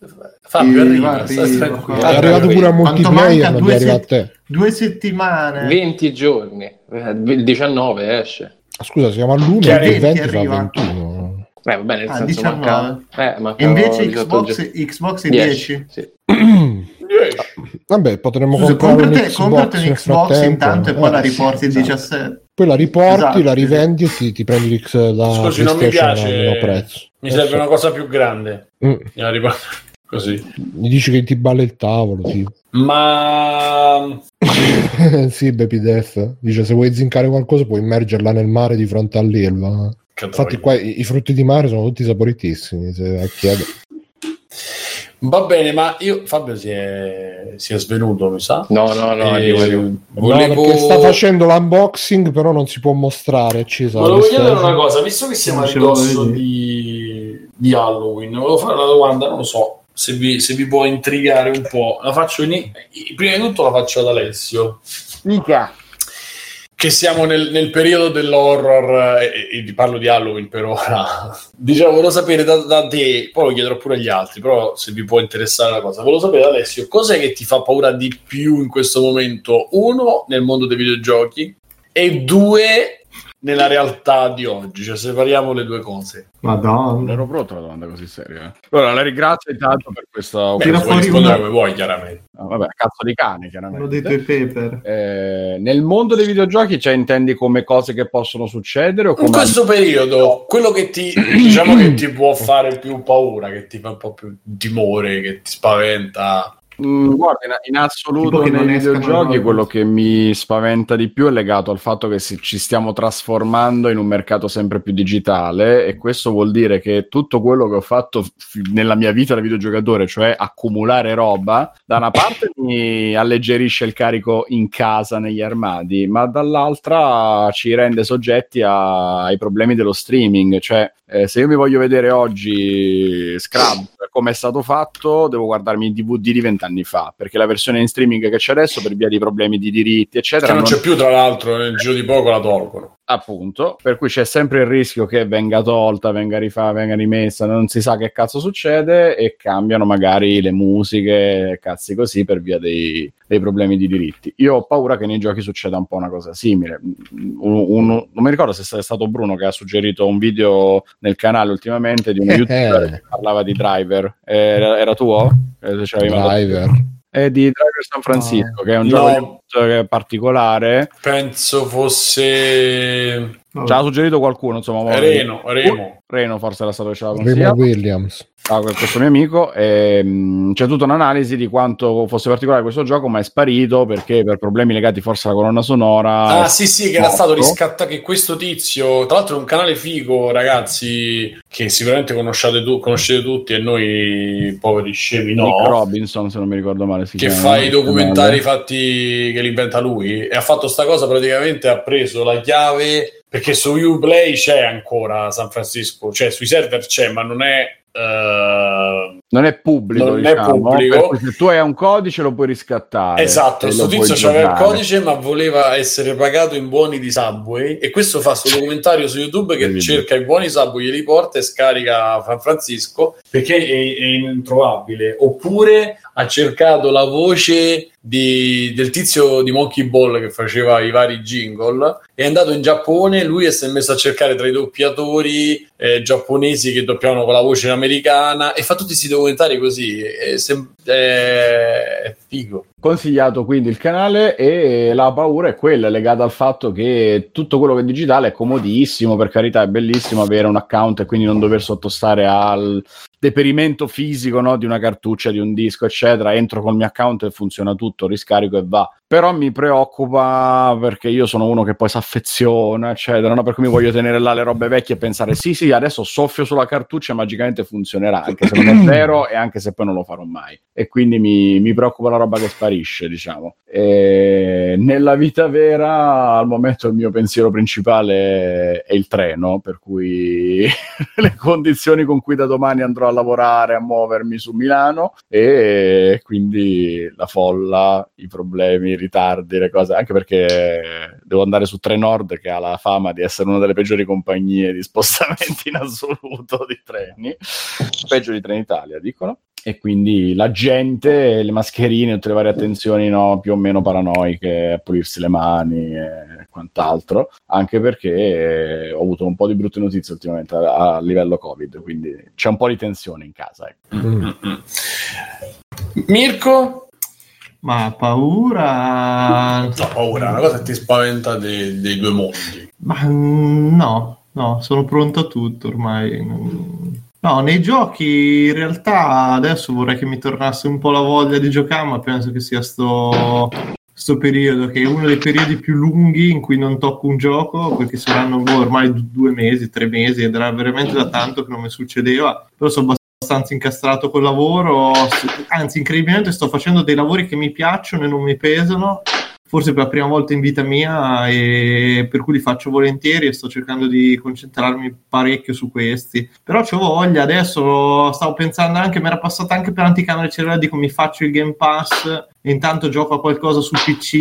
Fabio, arriva, arriva. È arrivato pure a multiplayer, due arriva a te. Due settimane. 20 giorni. Eh, Il 19 esce. Scusa, siamo all'1 Che e arriva, il 20 che fa arriva. 21. Eh, va bene, nel Ah, senso 19. manca... Eh, manca invece 18 Xbox. Xbox è 10. 10. Sì. Vabbè, potremmo Scusa, comprare un comprati, Xbox, un Xbox intanto e poi Eh, la riporti il sì, 17. Poi la riporti, Esatto, la sì. rivendi e ti, ti prendi l'X la Scusi, non mi piace. a. Mi Eh, serve una cosa più grande. Mm. Così. Mi dici che ti balle il tavolo, tipo. Ma sì, Baby Death. Dice, se vuoi zincare qualcosa puoi immergerla nel mare di fronte all'Elva. che Infatti qua i, i frutti di mare sono tutti saporitissimi, se a chiedere. Va bene, ma io Fabio si è, si è svenuto, mi sa. No, no, no, E arrivo, arrivo. No, Volevo... perché sta facendo l'unboxing, però non si può mostrare. accesa la Volevo chiedere una cosa, visto che siamo a ridosso di, di Halloween, volevo fare una domanda, non lo so se vi, se vi può intrigare un po'. La faccio in, prima di tutto la faccio ad Alessio, Mica. che siamo nel, nel periodo dell'horror, e, e vi parlo di Halloween per ora. Diciamo, volevo sapere da, da te, poi lo chiederò pure agli altri, però se vi può interessare la cosa. Volevo sapere, Alessio, cos'è che ti fa paura di più in questo momento? Uno, nel mondo dei videogiochi, e due, nella realtà di oggi, cioè separiamo le due cose. Non Madonna. ero pronto a una domanda così seria. eh. Allora, la ringrazio intanto per questa Beh, Tira puoi fuori rispondere una- come vuoi, chiaramente. Ah, vabbè, cazzo di cane, chiaramente. dei tuoi paper. Eh, nel mondo dei videogiochi, cioè, intendi come cose che possono succedere o In come questo periodo, quello che ti diciamo che ti può fare più paura, che ti fa un po' più timore, che ti spaventa. Mm, guarda, in, assoluto che nei videogiochi robe. quello che mi spaventa di più è legato al fatto che si- ci stiamo trasformando in un mercato sempre più digitale e questo vuol dire che tutto quello che ho fatto f- nella mia vita da videogiocatore, cioè accumulare roba, da una parte mi alleggerisce il carico in casa negli armadi, ma dall'altra ci rende soggetti a- ai problemi dello streaming, cioè eh, se io mi voglio vedere oggi Scrub come è stato fatto, devo guardarmi il DVD di vent'anni fa, perché la versione in streaming che c'è adesso, per via di problemi di diritti, eccetera, Che non non- c'è più, tra l'altro, nel giro di poco la tolgono. appunto, per cui c'è sempre il rischio che venga tolta, venga rifatta, venga rimessa, non si sa che cazzo succede e cambiano magari le musiche, cazzi così, per via dei, dei problemi di diritti. Io ho paura che nei giochi succeda un po' una cosa simile. Un- un- non mi ricordo se è stato Bruno che ha suggerito un video nel canale ultimamente di uno youtuber che parlava di driver. Eh, Era, era tuo? Eh, mandato? Driver. È di Driver San Francisco, che è un No. gioco particolare. Penso fosse Ci ha suggerito qualcuno, insomma. mo- Reno, Remo. Reno forse era stato che ce l'ha Remo. Williams. Ah, questo mio amico e, mh, c'è tutta un'analisi di quanto fosse particolare questo gioco ma è sparito perché per problemi legati forse alla colonna sonora Ah, sì, sì, che era morto. stato riscattato. Che questo tizio, tra l'altro, è un canale figo, ragazzi, che sicuramente conosciate, tu, conoscete tutti, e noi poveri scemi no. Nick Robinson se non mi ricordo male si che chiama, fa i documentari fatti che li inventa lui e ha fatto sta cosa praticamente ha preso la chiave perché su Uplay c'è ancora San Francisco cioè sui server c'è ma non è eh, non è pubblico Non è diciamo, pubblico. per cui se tu hai un codice lo puoi riscattare esatto sto lo puoi tizio aveva il codice ma voleva essere pagato in buoni di Subway e questo fa sto documentario su YouTube che cerca i buoni Subway glieli porta e scarica San Francisco perché è, è introvabile. Oppure ha cercato la voce di- del tizio di Monkey Ball che faceva i vari jingle è andato in Giappone lui si è messo a cercare tra i doppiatori eh, giapponesi che doppiavano con la voce americana e fa tutti questi documentari così è, sem- è- figo consigliato quindi il canale e la paura è quella legata al fatto che tutto quello che è digitale è comodissimo, per carità è bellissimo avere un account e quindi non dover sottostare al deperimento fisico no, di una cartuccia, di un disco, eccetera. Entro col mio account e funziona tutto, riscarico e va. Però mi preoccupa perché io sono uno che poi si affeziona, eccetera, no? per cui mi voglio tenere là le robe vecchie e pensare sì, sì, adesso soffio sulla cartuccia e magicamente funzionerà, anche se non è vero e anche se poi non lo farò mai. E quindi mi, mi preoccupa la roba che sparisce, diciamo. E nella vita vera, al momento, il mio pensiero principale è il treno, per cui le condizioni con cui da domani andrò a lavorare, a muovermi su Milano e quindi la folla, i problemi, i ritardi, le cose, anche perché devo andare su Trenord che ha la fama di essere una delle peggiori compagnie di spostamenti in assoluto di treni, peggio di Trenitalia, dicono. E quindi la gente, le mascherine, tutte le varie attenzioni no, più o meno paranoiche, a pulirsi le mani e quant'altro, anche perché eh, ho avuto un po' di brutte notizie ultimamente a, a livello Covid, quindi c'è un po' di tensione in casa. Ecco. Mm. Mirko? Ma paura... No, paura, è una cosa che ti spaventa dei, dei due mondi. Ma mm, no, no, sono pronto a tutto ormai. No, nei giochi in realtà adesso vorrei che mi tornasse un po' la voglia di giocare, ma penso che sia sto, sto periodo, che è uno dei periodi più lunghi in cui non tocco un gioco, perché saranno boh, ormai du- due mesi, tre mesi, ed era veramente da tanto che non mi succedeva, però sono abbastanza incastrato col lavoro, anzi incredibilmente sto facendo dei lavori che mi piacciono e non mi pesano, forse per la prima volta in vita mia e per cui li faccio volentieri e sto cercando di concentrarmi parecchio su questi. Però c'ho voglia adesso stavo pensando anche mi era passata anche per anticamera cerebrale dico mi faccio il Game Pass e intanto gioco a qualcosa su PC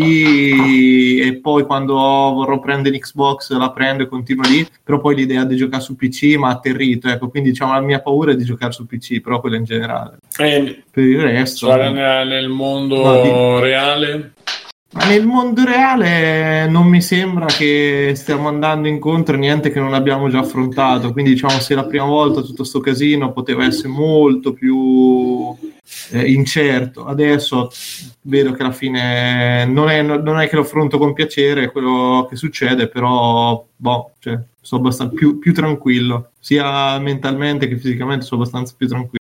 e poi quando vorrò prendere l'Xbox la prendo e continuo lì però poi l'idea di giocare su PC mi ha atterrito ecco quindi diciamo la mia paura è di giocare su PC però quella in generale. E per il resto cioè, nel, nel mondo No, di- reale, Ma nel mondo reale non mi sembra che stiamo andando incontro a niente che non abbiamo già affrontato. Quindi, diciamo, se la prima volta tutto sto casino poteva essere molto più eh, incerto, adesso vedo che alla fine non è, non è che lo affronto con piacere quello che succede, però boh, cioè, sono abbastanza più, più tranquillo, sia mentalmente che fisicamente sono abbastanza più tranquillo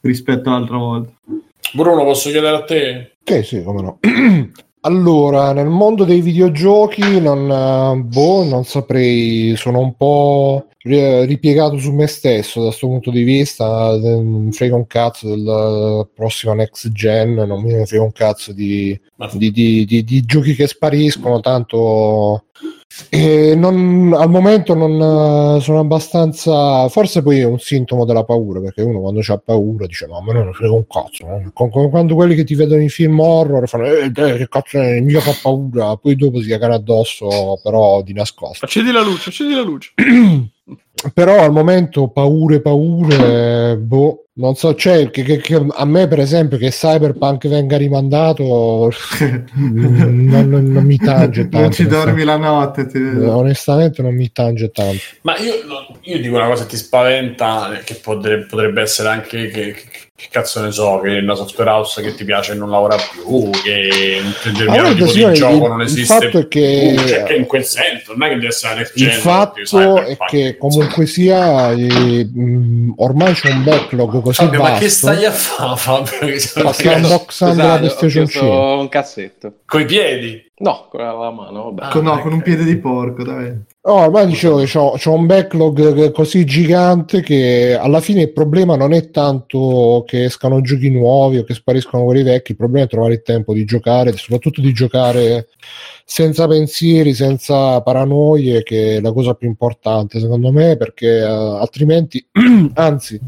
rispetto all'altra volta. Bruno, posso chiedere a te? Sì, sì, come no. Allora, nel mondo dei videogiochi non, eh, boh, non saprei, sono un po' ri- ripiegato su me stesso da questo punto di vista, non frega un cazzo del prossimo next gen, non mi frega un cazzo di- di- di- di giochi che spariscono, tanto e non- al momento non eh, sono abbastanza. Forse poi è un sintomo della paura, perché uno quando ha paura dice: No, a me non frega un cazzo. no?" Con- con- quando quelli che ti vedono in film horror fanno: Eh, dai, che cazzo è, mica fa paura. Poi dopo si cagano addosso, però di nascosto. Accendi la luce, accendi la luce. Però al momento paure, paure, boh, non so, c'è che, che- che a me per esempio che Cyberpunk venga rimandato non, non- non mi tange tanto. non ci dormi la notte. ti- Onestamente non mi tange tanto. Ma io, io dico una cosa che ti spaventa, che potrebbe, potrebbe essere anche che, che- cazzo ne so, che una software house che ti piace non lavora più, che un determinato Allora, tipo signore, di gioco il- non il esiste fatto è che- più, cioè, che in quel senso, non è che deve essere next Il fatto è che comunque sia eh, mh, ormai c'è un backlog così Fabio, ma che vasto. stai a fare, Fabio? Sta unboxando la PlayStation chiuso 5. un cassetto. Coi piedi? No, con la mano, vabbè. con, no, Ah, con un piede di porco, dai. No, ormai dicevo che c'ho, c'ho un backlog così gigante che alla fine il problema non è tanto che escano giochi nuovi o che spariscono quelli vecchi, il problema è trovare il tempo di giocare, soprattutto di giocare senza pensieri, senza paranoie, che è la cosa più importante secondo me, perché eh, altrimenti, anzi,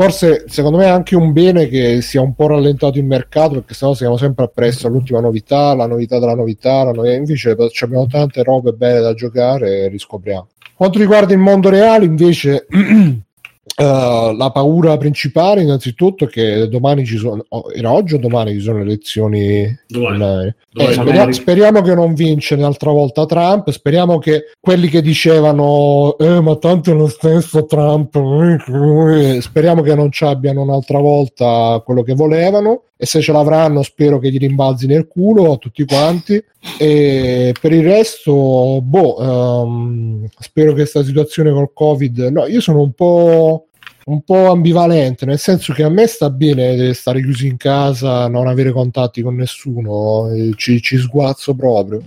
forse secondo me è anche un bene che sia un po' rallentato il mercato, perché sennò siamo sempre appresso all'ultima novità, la novità della novità, la novità- invece abbiamo tante robe belle da giocare e riscopriamo. Quanto riguarda il mondo reale, invece, eh, la paura principale, innanzitutto, è che domani ci sono, oh, era oggi o domani ci sono le elezioni Domani. Eh, sono- speria- speriamo che non vince un'altra volta Trump. Speriamo che quelli che dicevano, eh, ma tanto è lo stesso Trump, eh, speriamo che non ci abbiano un'altra volta quello che volevano. E se ce l'avranno, spero che gli rimbalzi nel culo a tutti quanti. E per il resto, boh, ehm, spero che questa situazione col Covid. No, io sono un po' un po' ambivalente, nel senso che a me sta bene stare chiusi in casa, non avere contatti con nessuno, ci, ci sguazzo proprio.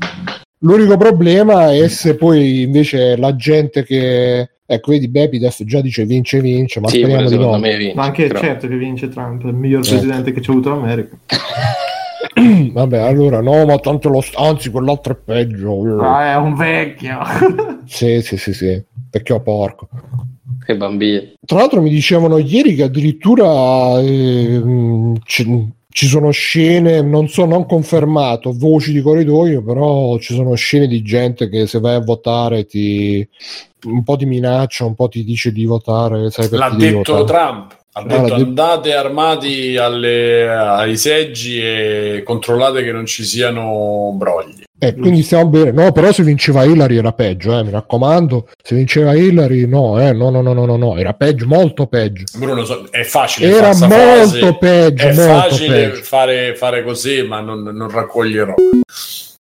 L'unico problema è se poi invece la gente che ecco, vedi Bepidef già dice vince vince, ma Sì, speriamo di no. me vince. Ma anche però. certo che vince Trump, il miglior Eh. presidente che c'è avuto l'America. Vabbè, allora no, ma tanto lo anzi quell'altro è peggio. Ah, è un vecchio. Sì, sì, sì, sì, perché ho porco. Che bambini. Tra l'altro mi dicevano ieri che addirittura eh, mh, ci, sono scene, non so, non confermato, voci di corridoio, però ci sono scene di gente che se vai a votare ti un po' ti minaccia, un po' ti dice di votare, sai L'ha detto. Trump. Ha Ah, detto l'ha detto- andate armati alle- ai seggi e controllate che non ci siano brogli. Eh, quindi stiamo bene. No, però se vinceva Hillary era peggio, eh, mi raccomando. Se vinceva Hillary, no, eh, no, no, no, no, no, no, era peggio, molto peggio. Bruno, so- è facile Era molto frase, peggio, È molto facile peggio. fare, fare così, ma non, non raccoglierò.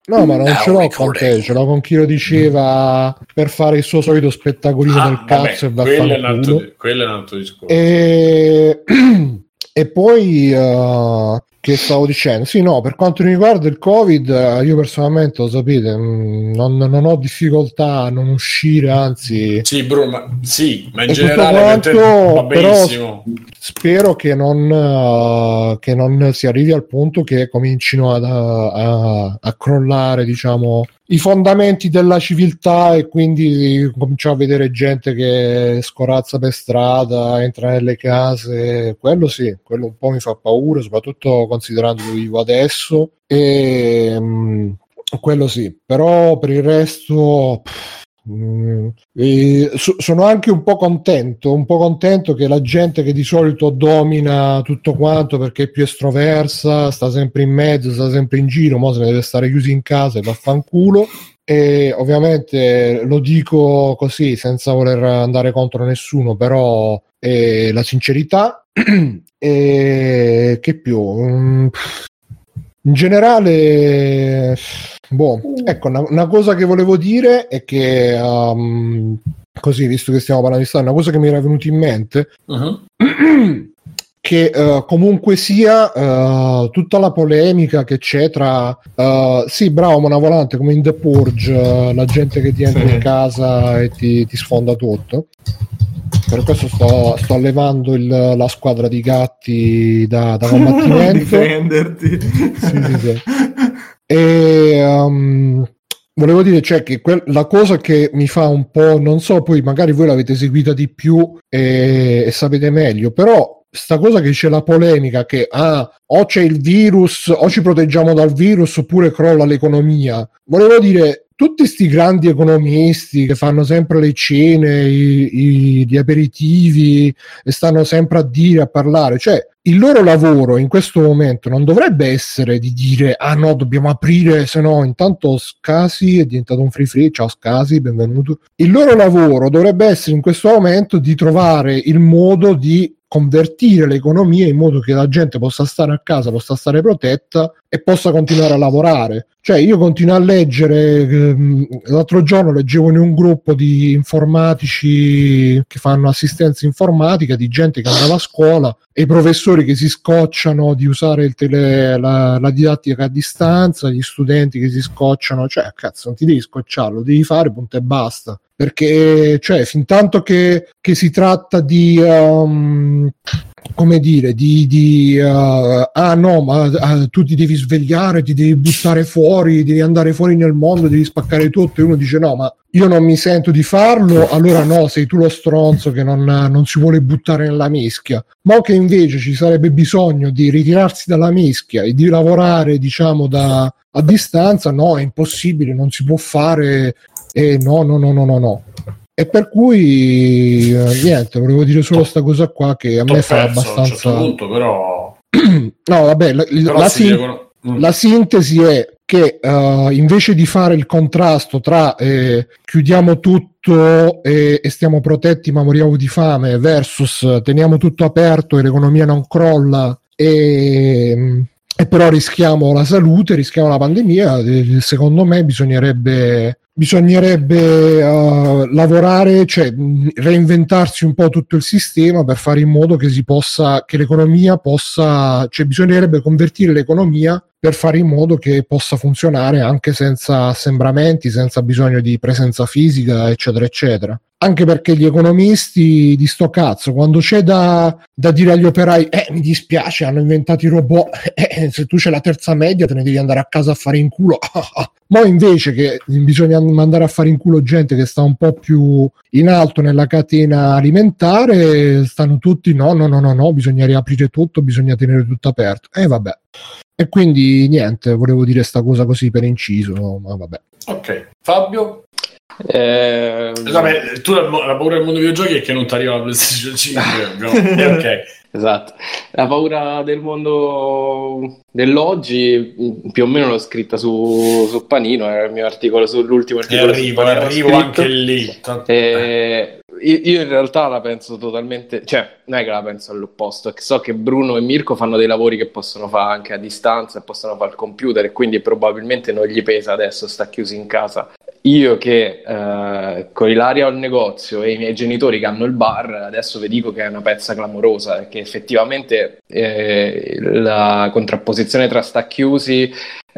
No, ma non Now ce l'ho con te, ce l'ho con chi lo diceva per fare il suo solito spettacolino Ah, del cazzo vabbè, e quello, è un altro, quello è un altro discorso. E... e poi eh, che stavo dicendo? Sì, no, per quanto mi riguarda il Covid, eh, io personalmente lo sapete, mm, non, non ho difficoltà a non uscire, anzi, Sì, Bruno, ma, sì, ma in E generale quanto, va però- benissimo. Spero che non, eh, che non si arrivi al punto che comincino ad- a, a- crollare, diciamo, i fondamenti della civiltà e quindi cominciamo a vedere gente che scorazza per strada, entra nelle case, quello sì, quello un po' mi fa paura, soprattutto considerando dove vivo adesso. E mm, quello sì, però per il resto pff, e so- sono anche un po' contento, un po' contento che la gente che di solito domina tutto quanto perché è più estroversa, sta sempre in mezzo, sta sempre in giro, mo se ne deve stare chiusi in casa e vaffanculo. E ovviamente lo dico così senza voler andare contro nessuno, però è la sincerità. e che più? Mm, in generale, boh, ecco, una, una cosa che volevo dire è che, um, così, visto che stiamo parlando di storia, una cosa che mi era venuta in mente, Mhm. che uh, comunque sia uh, tutta la polemica che c'è tra, uh, sì, bravo, ma una volante come in The Purge, uh, la gente che ti entra Sì. in casa e ti, ti sfonda tutto. Per questo sto, sto allevando il- la squadra di gatti da, da combattimento. Difenderti. Sì, sì, sì. E um, volevo dire, cioè, che quel- la cosa che mi fa un po', non so, poi magari voi l'avete seguita di più e, e sapete meglio, però sta cosa che c'è la polemica che ah, o c'è il virus, o ci proteggiamo dal virus, oppure crolla l'economia. Volevo dire, tutti sti grandi economisti che fanno sempre le cene, i- i- gli aperitivi e stanno sempre a dire, a parlare, cioè il loro lavoro in questo momento non dovrebbe essere di dire ah no dobbiamo aprire se no intanto Scasi è diventato un free free ciao Scasi benvenuto. Il loro lavoro dovrebbe essere in questo momento di trovare il modo di convertire l'economia in modo che la gente possa stare a casa, possa stare protetta e possa continuare a lavorare. Cioè, io continuo a leggere. ehm, l'altro giorno leggevo in un gruppo di informatici che fanno assistenza informatica di gente che andava a scuola e i professori che si scocciano di usare il tele- la, la didattica a distanza, gli studenti che si scocciano. Cioè, cazzo, non ti devi scocciare, lo devi fare, punto e basta perché cioè fin tanto che, che si tratta di um, come dire di, di uh, ah no ma uh, tu ti devi svegliare ti devi buttare fuori devi andare fuori nel mondo devi spaccare tutto e uno dice no ma io non mi sento di farlo allora no sei tu lo stronzo che non, non si vuole buttare nella mischia ma che invece ci sarebbe bisogno di ritirarsi dalla mischia e di lavorare diciamo da a distanza no è impossibile non si può fare e no, no, no, no, no, no. E per cui eh, niente, volevo dire solo questa cosa qua che a me fa perso a un certo abbastanza. punto, però, No, vabbè, la, però la si devono- mm. la sintesi è che eh, invece di fare il contrasto tra eh, chiudiamo tutto e, e stiamo protetti ma moriamo di fame versus eh, teniamo tutto aperto e l'economia non crolla e, e però rischiamo la salute, rischiamo la pandemia, secondo me bisognerebbe, bisognerebbe eh, lavorare, cioè reinventarsi un po' tutto il sistema per fare in modo che si possa, che l'economia possa, cioè bisognerebbe convertire l'economia per fare in modo che possa funzionare anche senza assembramenti, senza bisogno di presenza fisica, eccetera, eccetera. Anche perché gli economisti di sto cazzo, quando c'è da, da dire agli operai, eh, mi dispiace, hanno inventato i robot, eh, se tu c'è la terza media te ne devi andare a casa a fare in culo. Ma invece che bisogna mandare a fare in culo gente che sta un po' più in alto nella catena alimentare, stanno tutti no, no, no, no, no, bisogna riaprire tutto, bisogna tenere tutto aperto. E vabbè. E quindi niente, volevo dire sta cosa così per inciso, ma vabbè. Ok, Fabio? Eh, Vabbè, tu la, paura del mondo dei videogiochi è che non ti arriva la PlayStation 5. no? Eh, ok. Esatto, la paura del mondo dell'oggi più o meno l'ho scritta su, su Panino, era il mio articolo sull'ultimo E articolo su arrivo, arrivo anche lì. Tanto- Eh, io, in realtà la penso totalmente, cioè non è che la penso all'opposto, so che Bruno e Mirko fanno dei lavori che possono fare anche a distanza possono fare al computer e quindi probabilmente non gli pesa adesso, sta chiusi in casa. Io che eh, con Ilaria ho il negozio e i miei genitori che hanno il bar, adesso vi dico che è una pezza clamorosa e che effettivamente eh, la contrapposizione tra sta chiusi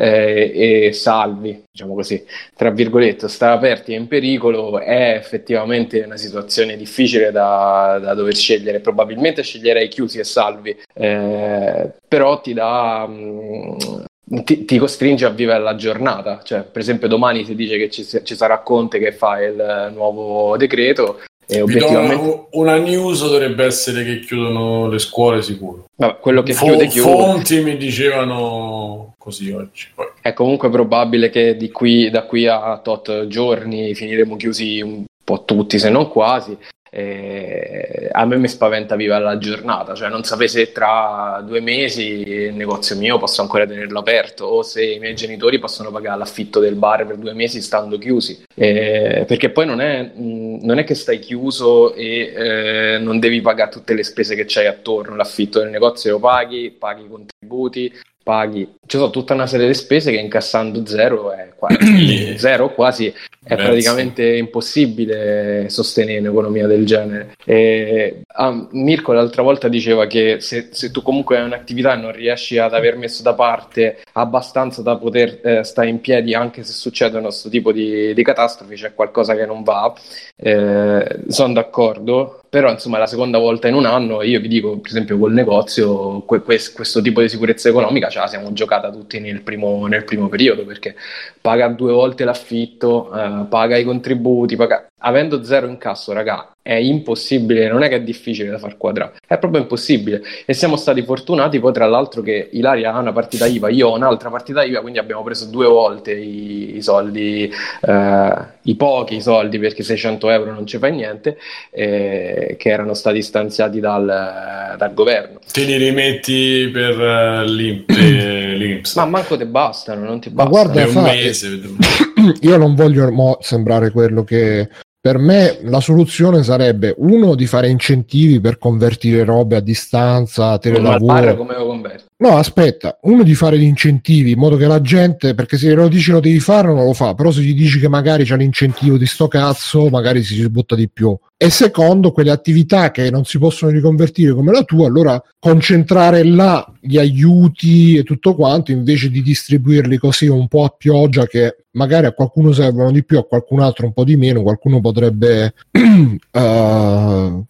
eh, e salvi, diciamo così, tra virgolette, sta aperti e in pericolo è effettivamente una situazione difficile da, da dover scegliere. Probabilmente sceglierei chiusi e salvi, eh, però ti dà. mh, ti, ti costringe a vivere la giornata, cioè per esempio domani si dice che ci, ci sarà Conte che fa il nuovo decreto E Vi do obiettivamente, una, news dovrebbe essere che chiudono le scuole sicuro. vabbè, quello che Fo- chiude chiude. fonti mi dicevano così oggi. Poi. È comunque probabile che di qui, da qui a tot giorni finiremo chiusi un po' tutti, se non quasi. E a me mi spaventa viva la giornata, cioè non sapere se tra due mesi il negozio mio posso ancora tenerlo aperto o se i miei genitori possono pagare l'affitto del bar per due mesi stando chiusi. Eh, perché poi non è, non è che stai chiuso e eh, non devi pagare tutte le spese che c'hai attorno, l'affitto del negozio lo paghi, paghi i contributi, paghi, ci sono tutta una serie di spese che incassando zero è quasi, zero quasi è praticamente impossibile sostenere un'economia del genere. E, ah, Mirko l'altra volta diceva che se, se tu comunque hai un'attività e non riesci ad aver messo da parte abbastanza da poter eh, stare in piedi anche se succedono questo tipo di, di catastrofi, c'è qualcosa che non va. Eh, sono d'accordo, però insomma la seconda volta in un anno io vi dico, per esempio col negozio, que- que- questo tipo di sicurezza economica ce la siamo giocata tutti nel primo, nel primo periodo perché paga due volte l'affitto, eh, paga i contributi, paga... avendo zero incasso, raga, è impossibile, non è che è difficile da far quadrare, è proprio impossibile. E siamo stati fortunati poi tra l'altro che Ilaria ha una partita IVA, io ho un'altra partita IVA, quindi abbiamo preso due volte i, i soldi, eh, i pochi soldi perché 600 euro non ci fai niente, eh, che erano stati stanziati dal, dal governo. Te li rimetti per eh, l'Im- eh, l'Inps. Ma manco te bastano, non ti Ma bastano. guarda, Per un fa- mese. io non voglio mo sembrare quello che per me la soluzione sarebbe uno di fare incentivi per convertire robe a distanza, telelavoro. come lo converti? No, aspetta, uno di fare gli incentivi in modo che la gente, perché se lo dici lo devi fare non lo fa, però se gli dici che magari c'è l'incentivo di sto cazzo, magari si butta di più. E secondo, quelle attività che non si possono riconvertire come la tua, allora concentrare là gli aiuti e tutto quanto invece di distribuirli così un po' a pioggia che magari a qualcuno servono di più, a qualcun altro un po' di meno, qualcuno potrebbe eh,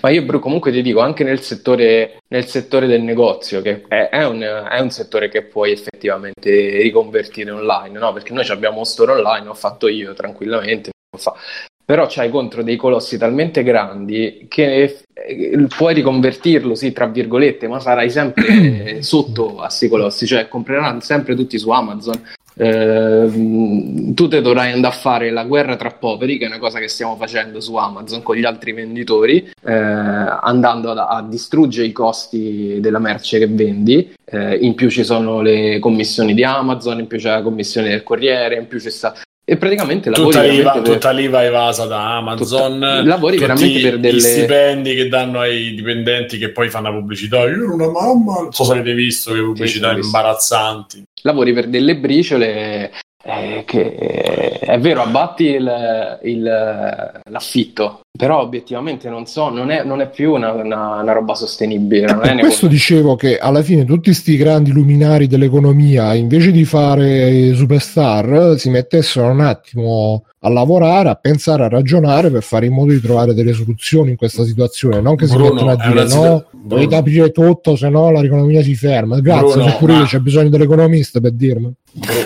Ma io Bru, comunque ti dico, anche nel settore, nel settore del negozio, che è, è un, è un settore che puoi effettivamente riconvertire online, no? Perché noi abbiamo un store online, ho fatto io tranquillamente, fa. Però c'hai contro dei colossi talmente grandi che eh, puoi riconvertirlo, sì, tra virgolette, ma sarai sempre sotto a questi colossi, cioè compreranno sempre tutti su Amazon. Ehm, tu te dovrai andare a fare la guerra tra poveri, che è una cosa che stiamo facendo su Amazon con gli altri venditori, eh, andando a, a distruggere i costi della merce che vendi. Eh, in più ci sono le commissioni di Amazon, in più c'è la commissione del corriere, in più ci sta. E praticamente lavori Tutta l'IVA, per- tutta l'IVA evasa da Amazon, Tutta- lavori veramente per delle- gli stipendi che danno ai dipendenti che poi fanno la pubblicità. Io ero una mamma, non so se avete visto che pubblicità sì, imbarazzanti. lavori per delle briciole eh, che è vero abbatti il- il- l'affitto però obiettivamente non so non è, non è più una, una- una roba sostenibile non è Per questo dicevo che alla fine tutti questi grandi luminari dell'economia, invece di fare superstar, si mettessero un attimo a lavorare, a pensare, a ragionare per fare in modo di trovare delle soluzioni in questa situazione, non che si Bruno, mettono a è dire una situ- no, Bruno. dovete aprire tutto, se no l'economia si ferma. Grazie, Bruno, seppure ma- io c'è bisogno dell'economista per dirmi.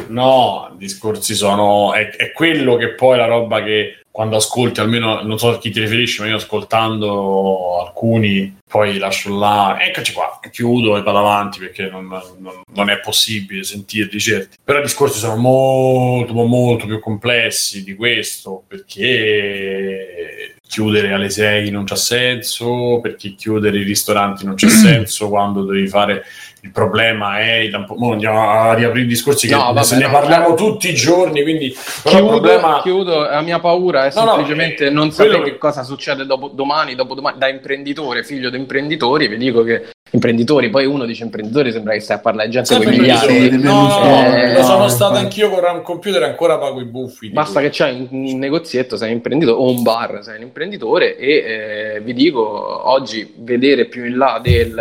No, i discorsi sono. È, è quello che poi la roba che quando ascolti, almeno non so a chi ti riferisci, ma io ascoltando alcuni, poi lascio là, eccoci qua, chiudo e vado avanti perché non, non- non è possibile sentirli certi. Però i discorsi sono molto, molto più complessi di questo perché chiudere alle 6 non c'ha senso, perché chiudere i ristoranti non c'ha senso quando devi fare il problema è il- mo andiamo a riaprire i discorsi che No, vabbè, se ne no, parliamo no. tutti i giorni quindi però il Chiudo, problema chiudo, la mia paura è No, no, semplicemente eh, non quello sapere che- che cosa succede dopo, domani, dopodomani. Da imprenditore, figlio di imprenditori, vi dico che imprenditori, poi uno dice imprenditori, sembra che stai a parlare di gente con Sempre miliardi. no, no, no, Eh, lo sono no, stato no. anch'io con un computer e ancora pago i buffi Basta che c'hai un, un negozietto, sei un imprenditore, o un bar, sei un imprenditore e eh, vi dico, oggi vedere più in là del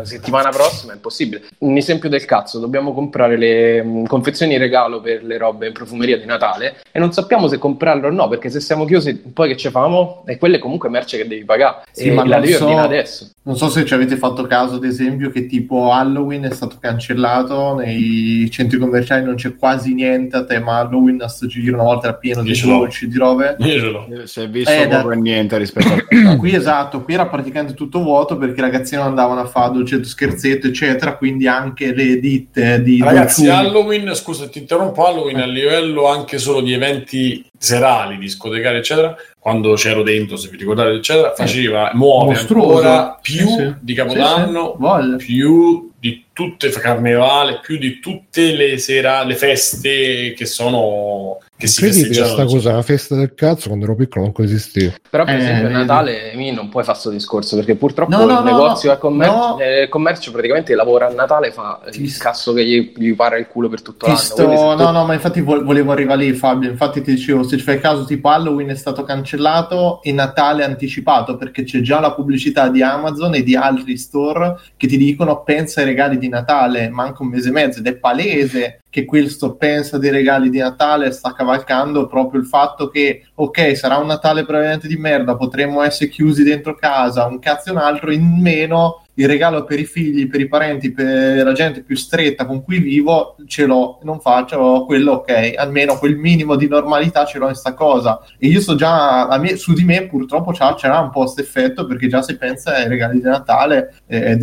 eh, settimana prossima è impossibile. Possibile. Un esempio del cazzo, dobbiamo comprare le mh, confezioni in regalo per le robe in profumeria di Natale e non sappiamo se comprarle o no, perché se siamo chiusi poi che ci famo? E quelle comunque merce che devi pagare Sì, e ma la non devi so- ordinare adesso. Non so se ci avete fatto caso, ad esempio, che tipo Halloween è stato cancellato, nei centri commerciali non c'è quasi niente a tema Halloween, a sto giro una volta era pieno di voci, di robe. Eh, Si è visto Eh, poco da- niente rispetto passato. Qui esatto, qui era praticamente tutto vuoto perché i ragazzini non andavano a fare dolcetto scherzetto, eccetera, quindi anche le ditte di Ragazzi, dolciumi- Halloween, scusa, ti interrompo. Halloween a livello anche solo di eventi serali, discotecari, eccetera. Quando c'ero dentro, se vi ricordate, eccetera, faceva, muove Mostruoso. ancora più Sì, sì. di Capodanno, Sì, più di tutte carnevale, più di tutte le sera, le feste che sono che si Incredibile sta festeggiano. cosa, la festa del cazzo quando ero piccolo non esisteva. Però per Eh, esempio a. Natale mi non puoi fare questo discorso perché purtroppo No, no, il no, negozio no, commercio, no. eh, il commercio praticamente lavora a Natale fa Ti il st- cazzo che gli, gli para il culo per tutto l'anno. sto- se tu- No, no, ma infatti vo- volevo arrivare lì, Fabio. Infatti ti dicevo, se ci fai caso, tipo Halloween è stato cancellato e Natale anticipato perché c'è già la pubblicità di Amazon e di altri store che ti dicono pensa ai regali di Natale, manca un mese e mezzo ed è palese che questo pensa dei regali di Natale sta cavalcando proprio il fatto che ok, sarà un Natale probabilmente di merda, potremmo essere chiusi dentro casa, un cazzo e un altro, in meno il regalo per i figli, per i parenti, per la gente più stretta con cui vivo, ce l'ho, non faccio quello, ok, almeno quel minimo di normalità ce l'ho in sta cosa. E io so già, me- su di me purtroppo c'ha, c'era un po' questo effetto perché già si pensa ai regali di Natale, eh,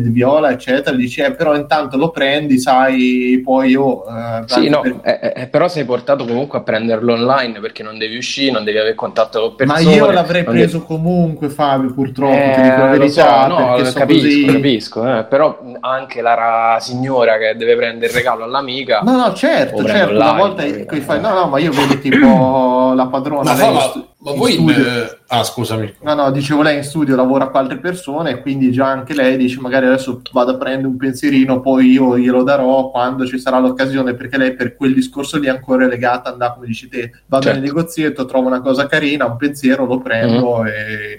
di, Viola, eccetera, dici, eh, però intanto lo prendi, sai, poi io... eh, Sì, no, per- eh, eh, però sei portato comunque a prenderlo online perché non devi uscire, non devi avere contatto con Ma persone. io l'avrei preso comunque, Fabio, purtroppo, Eh, ti dico la verità, so, no, perché capisco, così... capisco, eh, però anche la ra- signora che deve prendere il regalo all'amica. No, no, certo, certo, una volta che fai, no, no, ma io vedo tipo la padrona, Ma, lei fa, stu- ma in voi studio- eh, ah scusami No, no, dicevo lei in studio lavora con altre persone e quindi già anche lei dice magari adesso vado a prendere un pensierino, poi io glielo darò quando ci sarà l'occasione, perché lei per quel discorso lì è ancora legata, andare come dici te, vado Certo. nel negozietto, trovo una cosa carina, un pensiero, lo prendo Mm. e,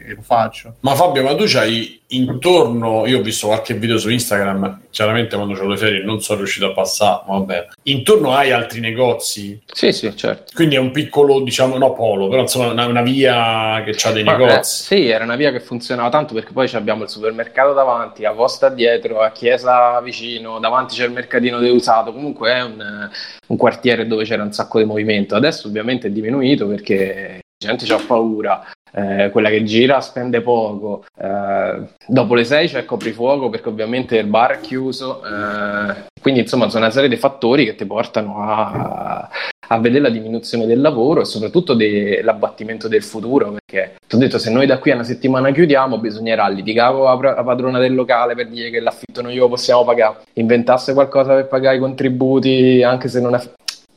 e lo faccio. Ma Fabio, ma tu c'hai intorno, io ho visto qualche video su Instagram, chiaramente quando c'ho le ferie non sono riuscito a passare, ma vabbè. Intorno hai altri negozi, Sì, sì, certo. quindi è un piccolo, diciamo, no polo, però insomma una, una via che ha dei Ma, eh, negozi. sì, era una via che funzionava tanto perché poi abbiamo il supermercato davanti, a Posta dietro, a Chiesa vicino, davanti c'è il mercatino deusato, comunque è un, eh, un quartiere dove c'era un sacco di movimento. Adesso ovviamente è diminuito perché la gente ha paura, eh, quella che gira spende poco, eh, dopo le 6 c'è il coprifuoco perché ovviamente il bar è chiuso, eh, quindi insomma sono una serie di fattori che ti portano a, a vedere la diminuzione del lavoro e soprattutto de- l'abbattimento del futuro perché ti ho detto se noi da qui a una settimana chiudiamo bisognerà litigare con la padrona del locale per dire che l'affitto noi lo possiamo pagare inventasse qualcosa per pagare i contributi anche se non è,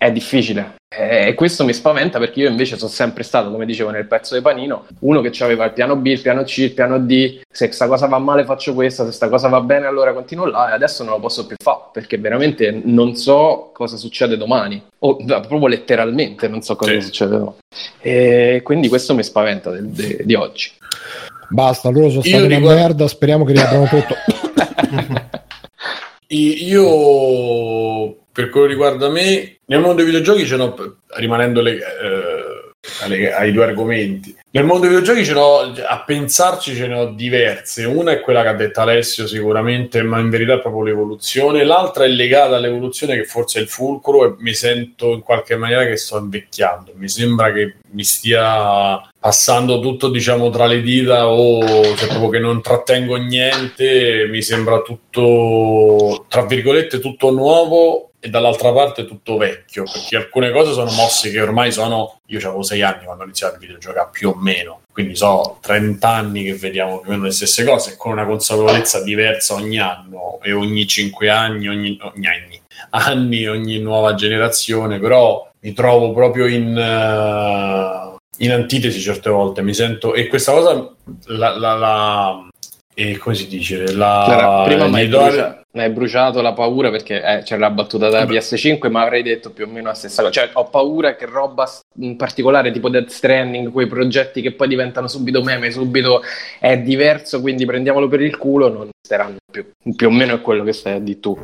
è difficile Eh, e questo mi spaventa perché io invece sono sempre stato come dicevo nel pezzo di panino uno che aveva il piano B, il piano C, il piano D se questa cosa va male faccio questa, se questa cosa va bene allora continuo là e adesso non lo posso più fare perché veramente non so cosa succede domani o proprio letteralmente non so cosa Sì. succede domani e quindi questo mi spaventa del- de- di oggi Basta, loro sono stati una ricordo- merda, speriamo che riapriamo tutto. Io, per quello riguarda me, nel mondo dei videogiochi ce n'ho, rimanendo le- eh, alle- ai due argomenti, nel mondo dei videogiochi ce n'ho, a pensarci ce ne ho diverse. Una è quella che ha detto Alessio sicuramente, ma in verità è proprio l'evoluzione. L'altra è legata all'evoluzione che forse è il fulcro e mi sento in qualche maniera che sto invecchiando. Mi sembra che mi stia passando tutto diciamo tra le dita o se proprio che non trattengo niente mi sembra tutto tra virgolette tutto nuovo e dall'altra parte tutto vecchio perché alcune cose sono mosse che ormai sono io avevo sei anni quando ho iniziato il videogioco più o meno. Quindi so 30 anni che vediamo più o meno le stesse cose con una consapevolezza diversa ogni anno e ogni 5 anni ogni, ogni anni anni ogni nuova generazione però mi trovo proprio in eh, in antitesi certe volte mi sento e questa cosa la, la, la e come si dice? La, Allora, prima do- mi hai bruciato la paura perché eh, c'era la battuta da PS5, ma avrei detto più o meno la stessa cosa. Cioè, ho paura che roba in particolare tipo Death Stranding, quei progetti che poi diventano subito meme, subito è diverso, quindi prendiamolo per il culo, non steranno più. Più o meno è quello che stai a di tu.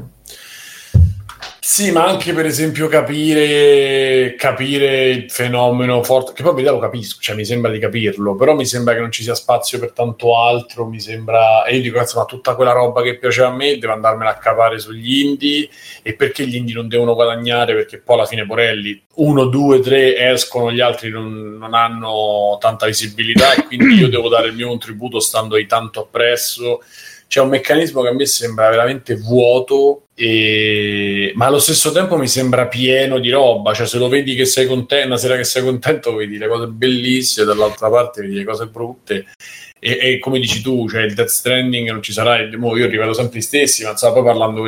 Sì, ma anche per esempio capire, capire il fenomeno forte, che poi in lo capisco, cioè mi sembra di capirlo, però mi sembra che non ci sia spazio per tanto altro, mi sembra, e io dico, cazzo, ma tutta quella roba che piaceva a me devo andarmela a capare sugli indie, e perché gli indie non devono guadagnare, perché poi alla fine Porelli, uno, due, tre escono, gli altri non, non hanno tanta visibilità, e quindi io devo dare il mio contributo stando di tanto appresso, c'è un meccanismo che a me sembra veramente vuoto, e... ma allo stesso tempo mi sembra pieno di roba. Cioè, se lo vedi che sei contento, una sera che sei contento, vedi le cose bellissime, dall'altra parte vedi le cose brutte. E, e come dici tu, cioè il Death Stranding non ci sarà. Io ripeto sempre gli stessi, ma stavo poi parlando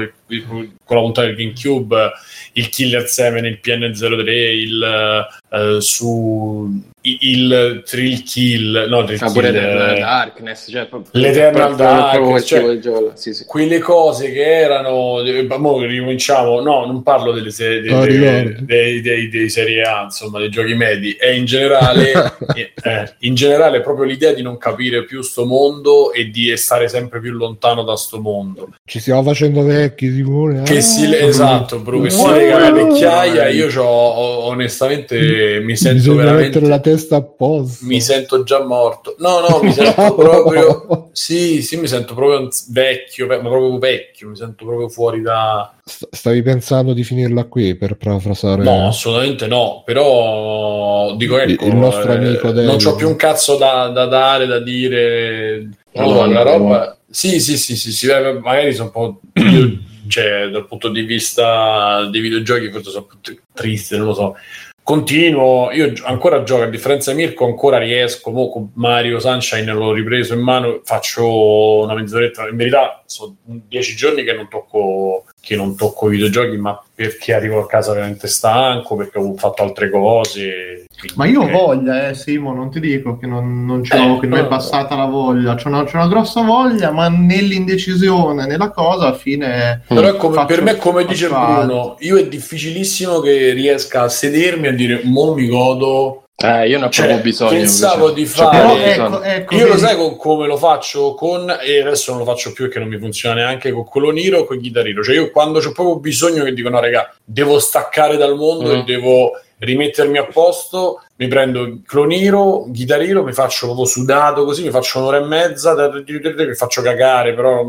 con, il, la puntata del GameCube, il Killer 7, il PN03, il uh, su il Thrill Kill, no, Thrill Ah, Kill, eh, Darkness, cioè, l'Eternal proprio- proprio quel Dark, cioè, sì, sì. quelle cose che erano eh, mo ricominciamo no non parlo delle serie No, dei, ricordo. dei, dei- dei serie A insomma dei giochi medi e in generale eh, eh, in generale proprio l'idea di non capire più sto mondo e di stare sempre più lontano da sto mondo Ci stiamo facendo vecchi, sicuro. che Ah. si esatto bro che si lega la vecchiaia io c'ho, ho- onestamente mi sento Bisogna veramente la testa a posto. mi sento già morto. No, no, mi sento proprio. Sì, sì, mi sento proprio vecchio, ve- ma proprio vecchio. Mi sento proprio fuori da. St- Stavi pensando di finirla qui per parafrasare? No, assolutamente no. Però dico ecco, Il nostro amico David. non c'ho più un cazzo da, da dare, da dire. No, No, la roba. Sì, sì, sì, sì, sì, eh, magari sono un po'. io, cioè, dal punto di vista dei videogiochi, forse sono più tri- triste, non lo so. Continuo, io ancora gioco, a differenza di Mirko, ancora riesco. Mo Mario Sunshine l'ho ripreso in mano, faccio una mezz'oretta. In verità, sono dieci giorni che non tocco, che non tocco i videogiochi, ma perché arrivo a casa veramente stanco, perché ho fatto altre cose. Ma io ho ok. voglia, eh, Simo, non ti dico che non, non ce l'ho, Eh, che mi è passata la voglia. C'è una, c'è una grossa voglia, ma nell'indecisione, nella cosa, alla fine... Però è come- Faccio- per me, come dice Bruno, io è difficilissimo che riesca a sedermi a dire mo mi godo. Eh, io ne ho Cioè, proprio bisogno. pensavo invece. di C'ho fare- ecco, ecco, Io lo vedi- sai con- come lo faccio con, e adesso non lo faccio più perché non mi funziona neanche con Coloniro o con Chitarrino. Cioè, io quando ho proprio bisogno che dico no, raga, devo staccare dal mondo Mm. e devo rimettermi a posto, mi prendo Cloniro, Chitarino, mi faccio proprio sudato così, mi faccio un'ora e mezza, mi faccio cagare, però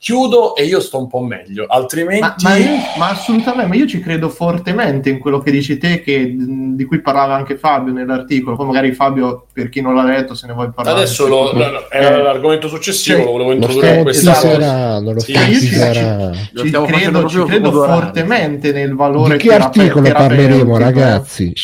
chiudo e io sto un po' meglio. Altrimenti Ma, ma io- ma assolutamente, ma io ci credo fortemente in quello che dici te, che, di cui parlava anche Fabio nell'articolo. Poi magari Fabio, per chi non l'ha letto, se ne vuoi parlare. Adesso lo, no, è Eh. l'argomento successivo, Cioè, lo volevo Lo introdurre quest'anno. teaserando, lo Sì, io ci-. Lo Ci facendo credo, ci credo fortemente nel valore Di che articolo parleremo, ragazzi?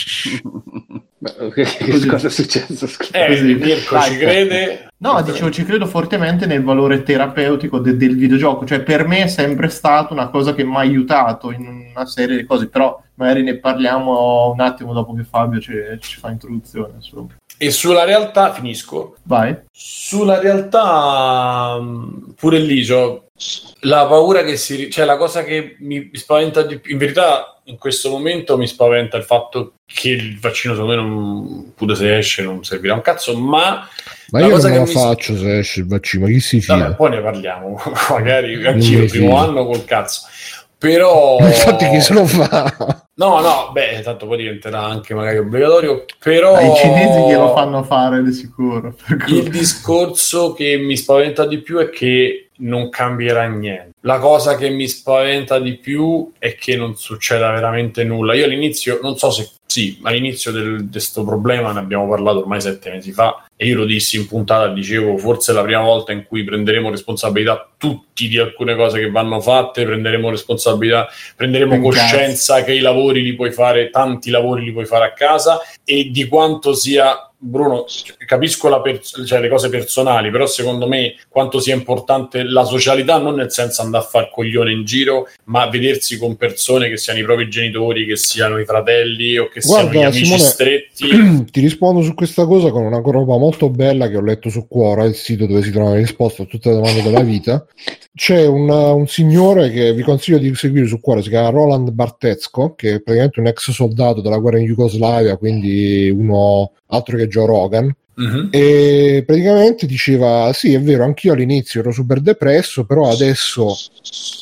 Beh, che cosa è successo? Scusa. Eh. Mirko ci crede? No, dicevo, ci credo fortemente nel valore terapeutico de- del videogioco, cioè per me è sempre stata una cosa che mi ha aiutato in una serie di cose, però magari ne parliamo un attimo dopo che Fabio ci, ci fa introduzione. su. E sulla realtà, finisco, Vai. sulla realtà mh, pure lì c'ho la paura che si... cioè la cosa che mi spaventa di più, in verità in questo momento mi spaventa il fatto che il vaccino secondo me non, pure se esce non servirà un cazzo, ma Ma La io cosa non me che la mi- faccio se esce il vaccino, ma chi si fida? vabbè, poi ne parliamo, magari anch'io il primo anno col cazzo. Però Infatti chi se lo fa? No, no, beh, tanto poi diventerà anche magari obbligatorio, però I cinesi glielo fanno fare di sicuro. Il discorso che mi spaventa di più è che non cambierà niente. La cosa che mi spaventa di più è che non succeda veramente nulla. Io all'inizio, non so se sì, all'inizio di questo problema ne abbiamo parlato ormai sette mesi fa e io lo dissi in puntata, dicevo forse è la prima volta in cui prenderemo responsabilità tutti di alcune cose che vanno fatte, prenderemo responsabilità, prenderemo Ben coscienza che i lavori li puoi fare, tanti lavori li puoi fare a casa e di quanto sia Bruno, capisco la pers- cioè le cose personali, però secondo me quanto sia importante la socialità, non nel senso andare a far coglione in giro, ma vedersi con persone che siano i propri genitori, che siano i fratelli o che siano Guarda, gli amici Simone, stretti. Ti rispondo su questa cosa con una roba molto bella che ho letto su Quora, il sito dove si trova la risposta a tutte le domande della vita. c'è un, un signore che vi consiglio di seguire su cuore, si chiama Roland Bartezco, che è praticamente un ex soldato della guerra in Jugoslavia, quindi uno altro che Joe Rogan. Mhm. E praticamente diceva: Sì, è vero, anch'io all'inizio ero super depresso, però adesso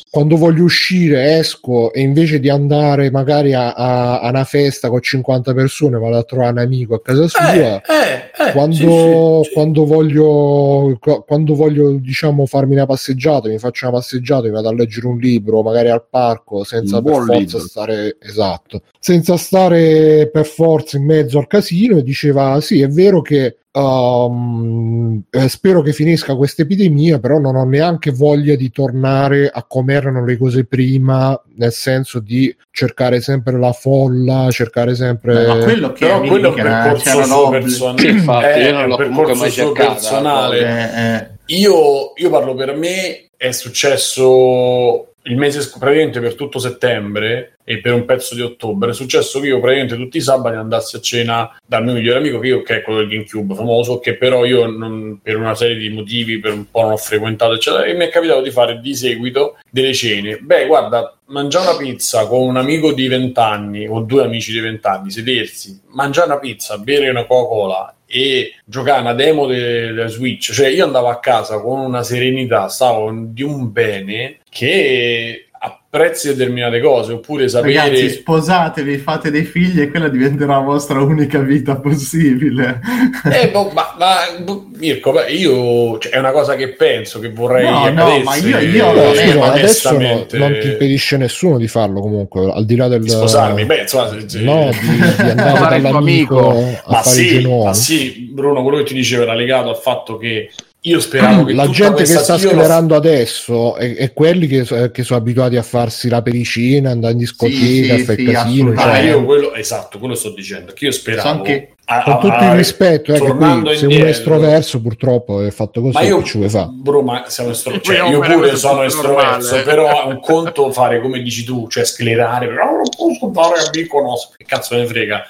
quando voglio uscire esco e invece di andare magari a, a- a una festa con 50 persone vado a trovare un amico a casa sua. Eh, eh, eh, quando, sì, sì, sì. quando voglio qu- quando voglio diciamo farmi una passeggiata mi faccio una passeggiata mi vado a leggere un libro magari al parco senza per forza libro. stare esatto senza stare per forza in mezzo al casino e diceva sì è vero che um, eh, spero che finisca questa epidemia però non ho neanche voglia di tornare a come erano le cose prima nel senso di cercare sempre la folla cercare sempre Ma quello che Però è quello è un percorso suo personale. Infatti, Eh, io non è l'ho un comunque percorso mai suo cercata, personale. Eh, eh. Io, io parlo per me, è successo il mese praticamente per tutto settembre e per un pezzo di ottobre. È successo che io praticamente tutti i sabati andassi a cena dal mio migliore amico, che, io, che è quello del GameCube famoso, che però io non- per una serie di motivi per un po' non ho frequentato, eccetera, e mi è capitato di fare di seguito delle cene. Beh, guarda, mangiare una pizza con un amico di 20 anni o due amici di 20 anni, sedersi, mangiare una pizza, bere una Coca-Cola e giocare una demo del Switch, cioè io andavo a casa con una serenità, stavo di un bene che apprezzi determinate cose, oppure sapere... Ragazzi, sposatevi, fate dei figli e quella diventerà la vostra unica vita possibile. Eh, boh, ma, ma boh, Mirko, beh, io cioè, è una cosa che penso che vorrei No, no, ma io- io eh, scusa, ma adesso no- non ti impedisce nessuno di farlo comunque al di là del di sposarmi. Beh, insomma, se- se- no, di, di andare il dall'amico amico. a ma fare i sì, genoni. ma sì, Bruno, quello che ti dicevo era legato al fatto che io speravo che la gente che sta io lo- sclerando adesso è, è quelli che, che sono abituati a farsi la pericina, andare in discoteca, Sì, sì, fare sì, casino. Ah, cioè, io quello, esatto, quello sto dicendo, che io speravo... So che- a- con a- tutto il rispetto, eh, qui, se uno è estroverso, purtroppo è fatto così. Ma io, ci vuoi fare? bro, ma siamo estro- cioè, io pure sono estroverso, però è un conto fare come dici tu, cioè sclerare, però non posso andare a Mykonos, che cazzo me ne frega.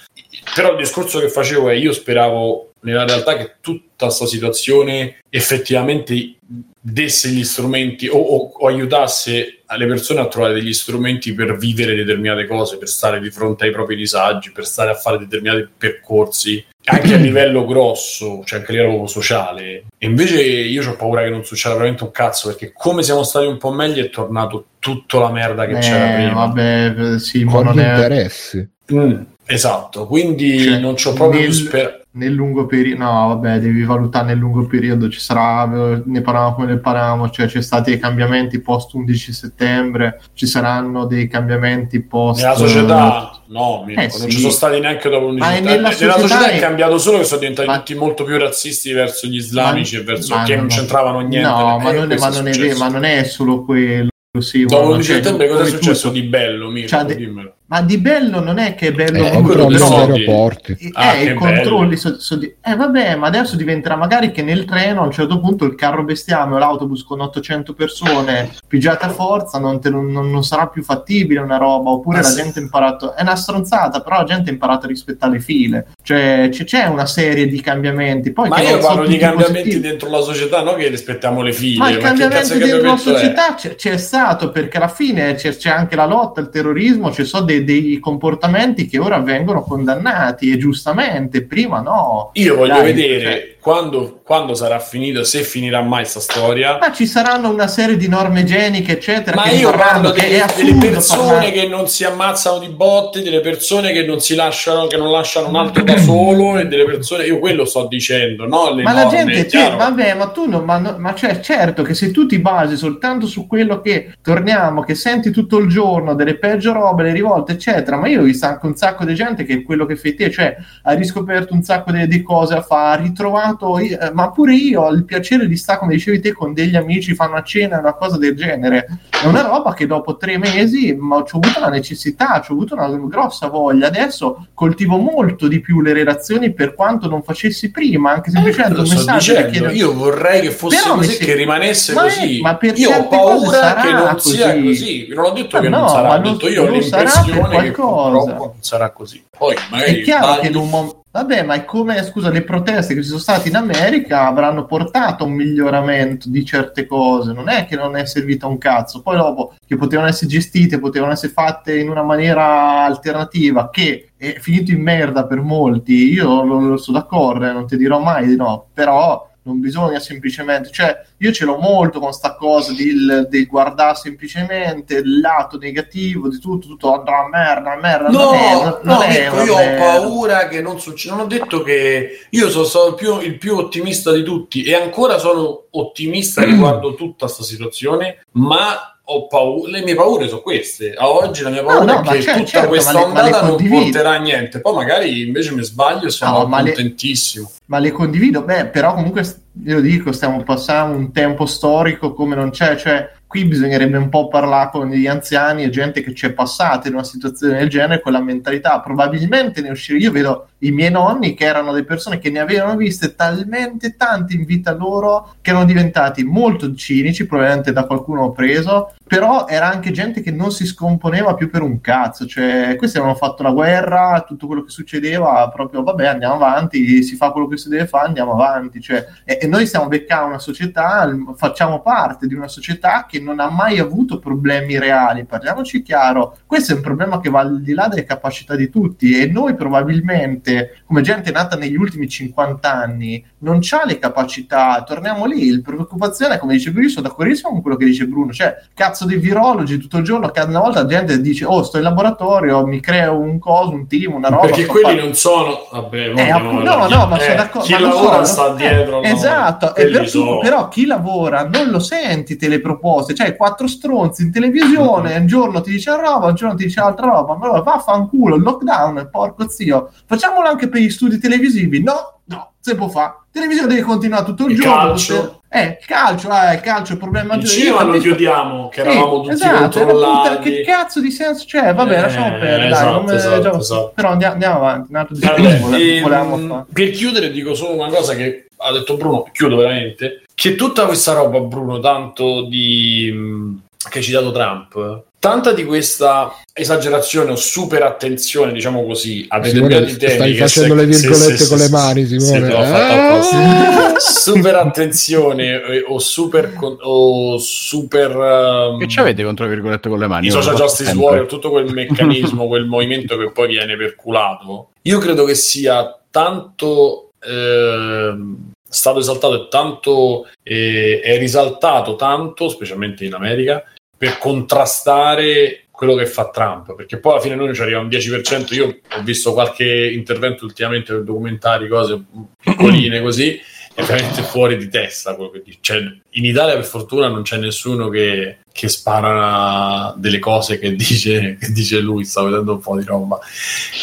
Però il discorso che facevo è, io speravo nella realtà che tutta questa situazione effettivamente desse gli strumenti o, o- o aiutasse alle persone a trovare degli strumenti per vivere determinate cose, per stare di fronte ai propri disagi, per stare a fare determinati percorsi, anche a livello grosso, cioè anche a livello sociale. E invece io ho paura che non succeda veramente un cazzo, perché come siamo stati un po' meglio è tornato tutta la merda che c'era Eh, prima. vabbè, eh, sì, ma Con non è interessi. Mm, esatto, quindi Cioè, non c'ho proprio nel- più speranza. Nel lungo periodo. No, vabbè, devi valutare nel lungo periodo. Ci sarà, ne parlavamo come ne parlavamo, cioè c'è stati dei cambiamenti post 11 settembre, ci saranno dei cambiamenti post Nella società, no, Mirko, Eh, non sì. ci sono stati neanche dopo l'11 Ma è settembre. nella Nella società, società è è- cambiato solo che sono diventati Ma- tutti molto più razzisti verso gli islamici Ma- e verso ma che non no. c'entravano niente. No, Eh, ma, non è, ma, non è, ma non è solo quello. Sì, Dopo ma- l'11 cioè, settembre cosa è successo tutto. di bello, Mirko? Cioè, Dimmelo. Ma di bello non è che è bello Eh, quello soldi. aeroporti. Eh, Ah, i che controlli so- so di- eh vabbè ma adesso diventerà magari che nel treno a un certo punto il carro bestiame o l'autobus con 800 persone pigiate a forza non, te- non- non sarà più fattibile una roba oppure Ah, la sì. gente ha imparato è una stronzata però la gente ha imparato a rispettare le file cioè c- c'è una serie di cambiamenti poi Ma che io parlo di cambiamenti positivi. dentro la società, non che rispettiamo le file. Ma il che cambiamento dentro la cambiamento società c'è, c'è stato perché alla fine c'è, c'è anche la lotta al terrorismo, ci sono dei, dei comportamenti che ora vengono condannati e giustamente, prima no. Io voglio Dai, vedere cioè- quando, quando sarà finito, se finirà mai sta storia. Ma ci saranno una serie di norme igieniche, eccetera. Ma io parlo che delle, delle persone parlare- che non si ammazzano di botte, delle persone che non si lasciano, che non lasciano un altro da solo e delle persone. Io quello sto dicendo, no? Le Ma la norme, gente, è cioè, vabbè, ma tu non, ma, no- ma cioè, certo che se tu ti basi soltanto su quello che torniamo, che senti tutto il giorno delle peggio robe, le rivolte, eccetera, ma io ho visto anche un sacco di gente che è quello che fai te, cioè ha riscoperto un sacco di, di cose a fare, ha ritrovato, eh, ma pure io ho il piacere di stare, come dicevi te, con degli amici, fanno a cena, una cosa del genere. È una roba che dopo tre mesi ma ho avuto la necessità, ho avuto una grossa voglia. Adesso coltivo molto di più le relazioni per quanto non facessi prima, anche Eh, semplicemente lo un messaggio che dicendo, chiede- io vorrei che fosse Però così, si- che rimanesse ma è- così. ma per io ho paura sarà che non sia così. così. Non ho detto Ma che non no, sarà, ma ho detto io ho sarà l'impressione che purtroppo non sarà così. Poi magari È chiaro che in un momento. Vabbè, ma è come, scusa, le proteste che ci sono state in America avranno portato a un miglioramento di certe cose, non è che non è servito a un cazzo, poi dopo che potevano essere gestite, potevano essere fatte in una maniera alternativa, che è finito in merda per molti, io lo, lo sono d'accordo, non ti dirò mai di no, però non bisogna semplicemente, cioè io ce l'ho molto con sta cosa di, di guardare semplicemente il lato negativo di tutto, tutto andrà a merda, a merda. No, non è, non no, è una io ho merda. paura che non succeda. Non ho detto che io sono stato il più, il più ottimista di tutti e ancora sono ottimista riguardo tutta questa situazione, ma ho paura, le mie paure sono queste. A oggi la mia No, paura no, è ma che certo, tutta certo, questa ma le- ma le ondata non porterà a niente. Poi magari invece mi sbaglio e sono No, ma le- contentissimo. Ma le condivido, beh, però comunque io dico, stiamo passando un tempo storico come non c'è, cioè qui bisognerebbe un po' parlare con gli anziani e gente che ci è passata in una situazione del genere con la mentalità. Probabilmente ne uscire. Io vedo i miei nonni che erano delle persone che ne avevano viste talmente tante in vita loro che erano diventati molto cinici, probabilmente da qualcuno preso, però era anche gente che non si scomponeva più per un cazzo, cioè questi avevano fatto la guerra, tutto quello che succedeva, proprio vabbè andiamo avanti, si fa quello che si deve fare, andiamo avanti, cioè, e, e noi stiamo beccando una società, facciamo parte di una società che non ha mai avuto problemi reali, parliamoci chiaro, questo è un problema che va al di là delle capacità di tutti e noi probabilmente, come gente nata negli ultimi 50 anni, non c'ha le capacità, torniamo lì, il preoccupazione, come dice Bruno, sono d'accordissimo con quello che dice Bruno, cioè cazzo di virologi tutto il giorno, che una volta la gente dice oh sto in laboratorio, mi creo un coso, un team, una roba. Perché quelli fa- non sono. Vabbè, eh, appunto, no, no, ma sono eh, d'accordo. Chi ma lavora so, sta eh, dietro. no, Esatto, e quelli per tutto, sono- però chi lavora non lo senti te le proposte, cioè quattro stronzi in televisione, un giorno ti dice una roba, un giorno ti dice altra roba, ma allora vaffanculo, il lockdown, porco zio, facciamolo anche per gli studi televisivi, no, no, se può fare, televisione deve continuare tutto il, Il giorno, calcio. tutte- eh, calcio, eh, il calcio è il problema Il maggiore. cinema lo chiudiamo, che eravamo tutti esatto, controllati. che cazzo di senso c'è? Vabbè, Eh, lasciamo perdere, dai, esatto, non me- esatto, già- esatto. però andiamo, andiamo avanti, un altro discorso fare. per chiudere dico solo una cosa che ha detto Bruno, chiudo veramente, che tutta questa roba Bruno, tanto di mh, che hai citato Trump, tanta di questa esagerazione o super attenzione, diciamo così, a determinati temi stai facendo se- le virgolette sì, con sì, le mani, Simone. Ah! super attenzione eh, o super con- o super ehm, Che ci avete contro virgolette con le mani? i social justice sempre. warrior, tutto quel meccanismo, quel movimento che poi viene perculato, io credo che sia tanto ehm, stato esaltato e tanto eh, è risaltato tanto, specialmente in America, per contrastare quello che fa Trump, perché poi alla fine noi ci arriva un 10%, io ho visto qualche intervento ultimamente per documentari, cose piccoline così, è veramente fuori di testa quello che dice. Cioè, in Italia per fortuna non c'è nessuno che, che spara delle cose che dice, che dice lui, sta vedendo un po' di roba.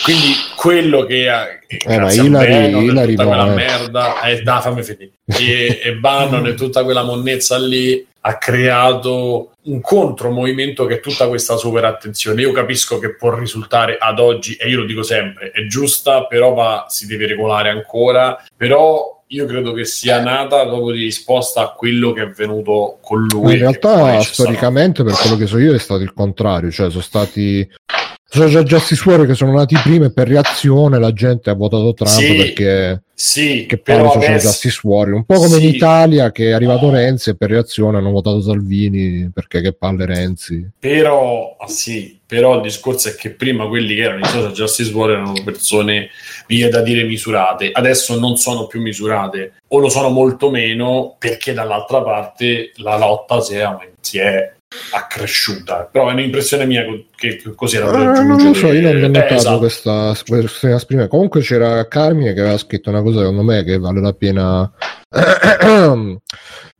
Quindi quello che ha... Eh, ma e Hillary tutta quella eh. merda, eh, dai, fammi finire. E, e Bannon e tutta quella monnezza lì ha creato un contromovimento che è tutta questa super attenzione. Io capisco che può risultare ad oggi, e io lo dico sempre, è giusta, però va, si deve regolare ancora. Però io credo che sia nata proprio di risposta a quello che è avvenuto con lui. In realtà, storicamente, per quello che so io, è stato il contrario. Cioè, sono stati social justice warrior che sono nati prima e per reazione la gente ha votato Trump Sì, perché Sì, che parla social adesso- justice warrior. Un po' come Sì. in Italia che è arrivato Renzi e per reazione hanno votato Salvini perché che palle Renzi. Però, ah, sì, però il discorso è che prima quelli che erano i social justice warrior erano persone, viene da dire, misurate. Adesso non sono più misurate, o lo sono molto meno, perché dall'altra parte la lotta si è, si è accresciuta. Però è un'impressione mia che così era Ah, non lo so, io non ho Eh, notato esatto. questa questa esprime. Comunque c'era Carmine che aveva scritto una cosa secondo me che vale la pena.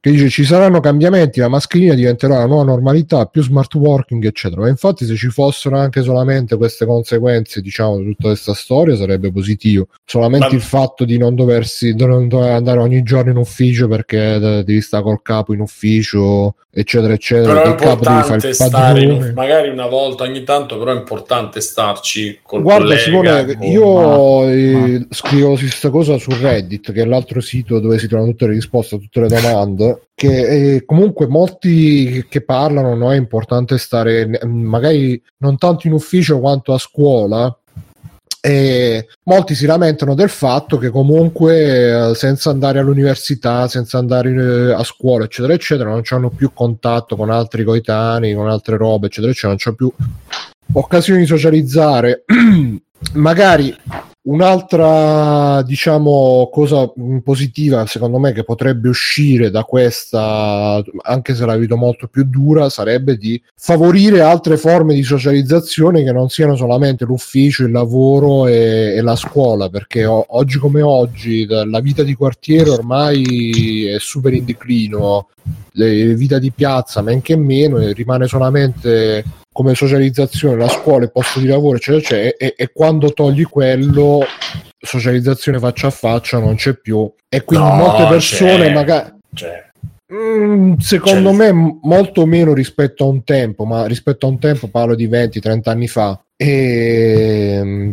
che dice ci saranno cambiamenti, la mascherina diventerà la nuova normalità, più smart working, eccetera. Ma infatti, se ci fossero anche solamente queste conseguenze, diciamo, di tutta questa storia, sarebbe positivo. Solamente Ma- il fatto di non doversi di non dover andare ogni giorno in ufficio perché de- devi stare col capo in ufficio, eccetera, eccetera. Però è che il capo devi fare importante il stare, in- magari una volta ogni tanto, però è importante starci col Guarda collega, Simone, con- io eh, scrivo questa cosa su Reddit, che è l'altro sito dove si trovano tutte le risposte a tutte le domande, che eh, comunque molti che parlano, no, è importante stare magari non tanto in ufficio quanto a scuola, E molti si lamentano del fatto che comunque eh, senza andare all'università, senza andare eh, a scuola, eccetera, eccetera, non hanno più contatto con altri coetanei, con altre robe, eccetera, eccetera, non c'è più occasioni di socializzare. Magari Un'altra, diciamo, cosa positiva, secondo me, che potrebbe uscire da questa, anche se la vedo molto più dura, sarebbe di favorire altre forme di socializzazione che non siano solamente l'ufficio, il lavoro e, e la scuola, perché o, oggi come oggi la vita di quartiere ormai è super in declino, la vita di piazza men che meno, rimane solamente come socializzazione, la scuola, il posto di lavoro, eccetera, eccetera, e, e quando togli quello, socializzazione faccia a faccia non c'è più. E quindi no, molte persone c'è, magari... C'è. Mm, secondo c'è. me molto meno rispetto a un tempo, ma rispetto a un tempo parlo di 20-30 anni fa. E mm,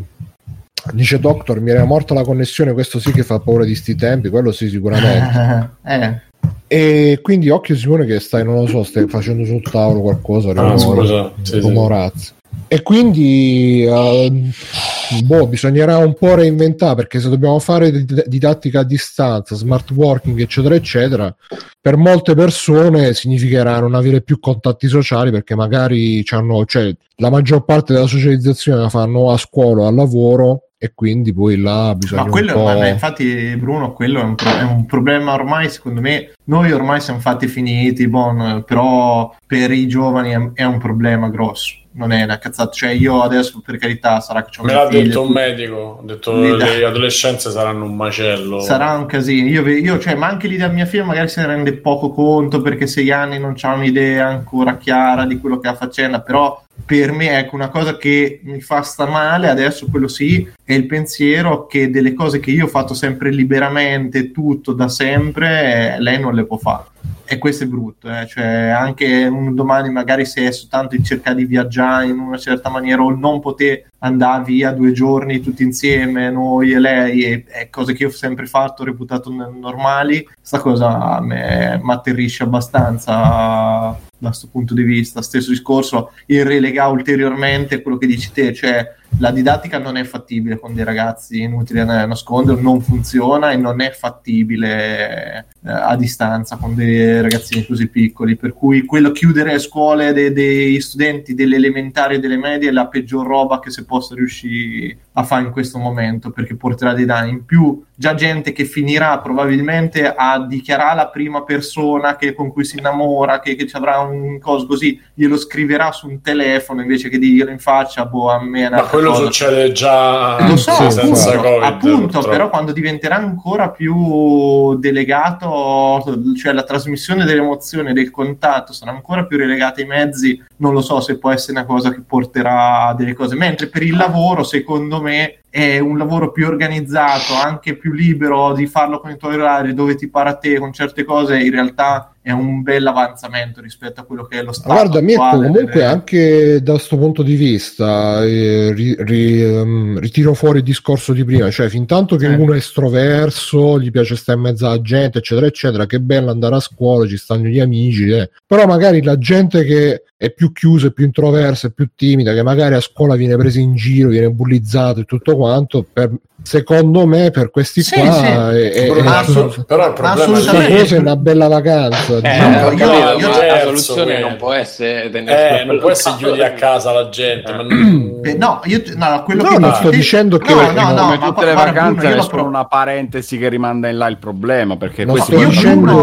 dice Doctor, mi era morta la connessione, questo sì che fa paura di sti tempi, quello sì sicuramente. eh. E quindi occhio Simone che stai, non lo so, stai facendo sul tavolo qualcosa, ah, scusa, sì, sì. E quindi uh, boh, bisognerà un po' reinventare perché se dobbiamo fare didattica a distanza, smart working, eccetera, eccetera, per molte persone significherà non avere più contatti sociali perché magari cioè, la maggior parte della socializzazione la fanno a scuola, al lavoro e quindi poi là bisogna ma quello, ma infatti Bruno quello è un, pro- è un, problema ormai secondo me noi ormai siamo fatti finiti bon, però per i giovani è, è, un problema grosso non è una cazzata. Cioè io adesso per carità sarà che c'ho me l'ha detto un medico ha detto che le adolescenze saranno un macello. Sarà un casino. Io, io cioè, ma anche lì da mia figlia magari se ne rende poco conto perché sei anni non c'ha un'idea ancora chiara di quello che ha facendo però per me ecco una cosa che mi fa sta male adesso quello sì è il pensiero che delle cose che io ho fatto sempre liberamente tutto da sempre eh, lei non le può fare e questo è brutto eh? cioè anche un domani magari se è soltanto in cerca di viaggiare in una certa maniera o non poter andare via due giorni tutti insieme noi e lei e, e cose che io ho sempre fatto reputato normali sta cosa mi atterrisce abbastanza da questo punto di vista. Stesso discorso, il relega ulteriormente quello che dici te, cioè la didattica non è fattibile con dei ragazzi, inutile nascondere, non funziona e non è fattibile eh, a distanza con dei ragazzini così piccoli. Per cui quello chiudere le scuole dei, dei studenti delle elementari e delle medie è la peggior roba che si possa riuscire a fare in questo momento perché porterà dei danni in più. Già gente che finirà probabilmente a dichiarare la prima persona che, con cui si innamora, che, che ci avrà un coso così, glielo scriverà su un telefono invece che dirlo in faccia, boh, a me. Ma quello cosa. succede già lo so, appunto, senza COVID, appunto però quando diventerà ancora più delegato, cioè la trasmissione delle emozioni, del contatto, sarà ancora più relegata ai mezzi, non lo so se può essere una cosa che porterà a delle cose. Mentre per il lavoro, secondo me, è un lavoro più organizzato, anche più libero di farlo con i tuoi orari, dove ti para a te con certe cose, in realtà è un bel avanzamento rispetto a quello che è lo stato. Guarda, Mirko, comunque delle... anche da questo punto di vista eh, ri, ri, um, ritiro fuori il discorso di prima, cioè fin tanto che sì. uno è estroverso, gli piace stare in mezzo alla gente, eccetera, eccetera, che bello andare a scuola, ci stanno gli amici, eh. però magari la gente che è più chiusa, è più introversa, è più timida, che magari a scuola viene presa in giro, viene bullizzato e tutto quanto, per, secondo me per questi sì, qua sì. È, è, è, assolut- però il problema è è una bella vacanza eh, diciamo. io, io, io la soluzione non può essere eh, non può essere chiudi a casa la gente non... eh, no io no, quello no, che non sto dicendo che no, no, no, come ma tutte le vacanze è solo una parentesi che rimanda in là il problema perché non sto dicendo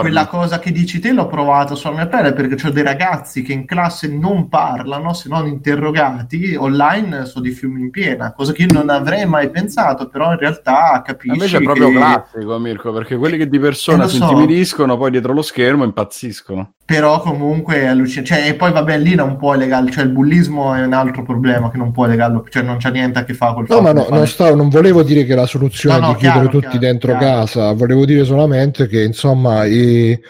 quella cosa che dici te l'ho provato sulla mia pelle perché ho dei ragazzi che in classe non parlano se non interrogati online sono di fiumi in piena cosa che io non avrei mai pensato pensato, però in realtà capisci. Invece è proprio che... classico, Mirko, perché quelli che di persona eh, si so. intimidiscono, poi dietro lo schermo impazziscono. Però comunque è allucinante. Cioè, e poi vabbè, lì non può legare, cioè il bullismo è un altro problema che non può legarlo, cioè non c'è niente a che fare col no, fatto. No, ma no, non, stavo, non volevo dire che la soluzione no, è di chiaro, chiudere tutti chiaro, dentro chiaro. casa, volevo dire solamente che insomma. I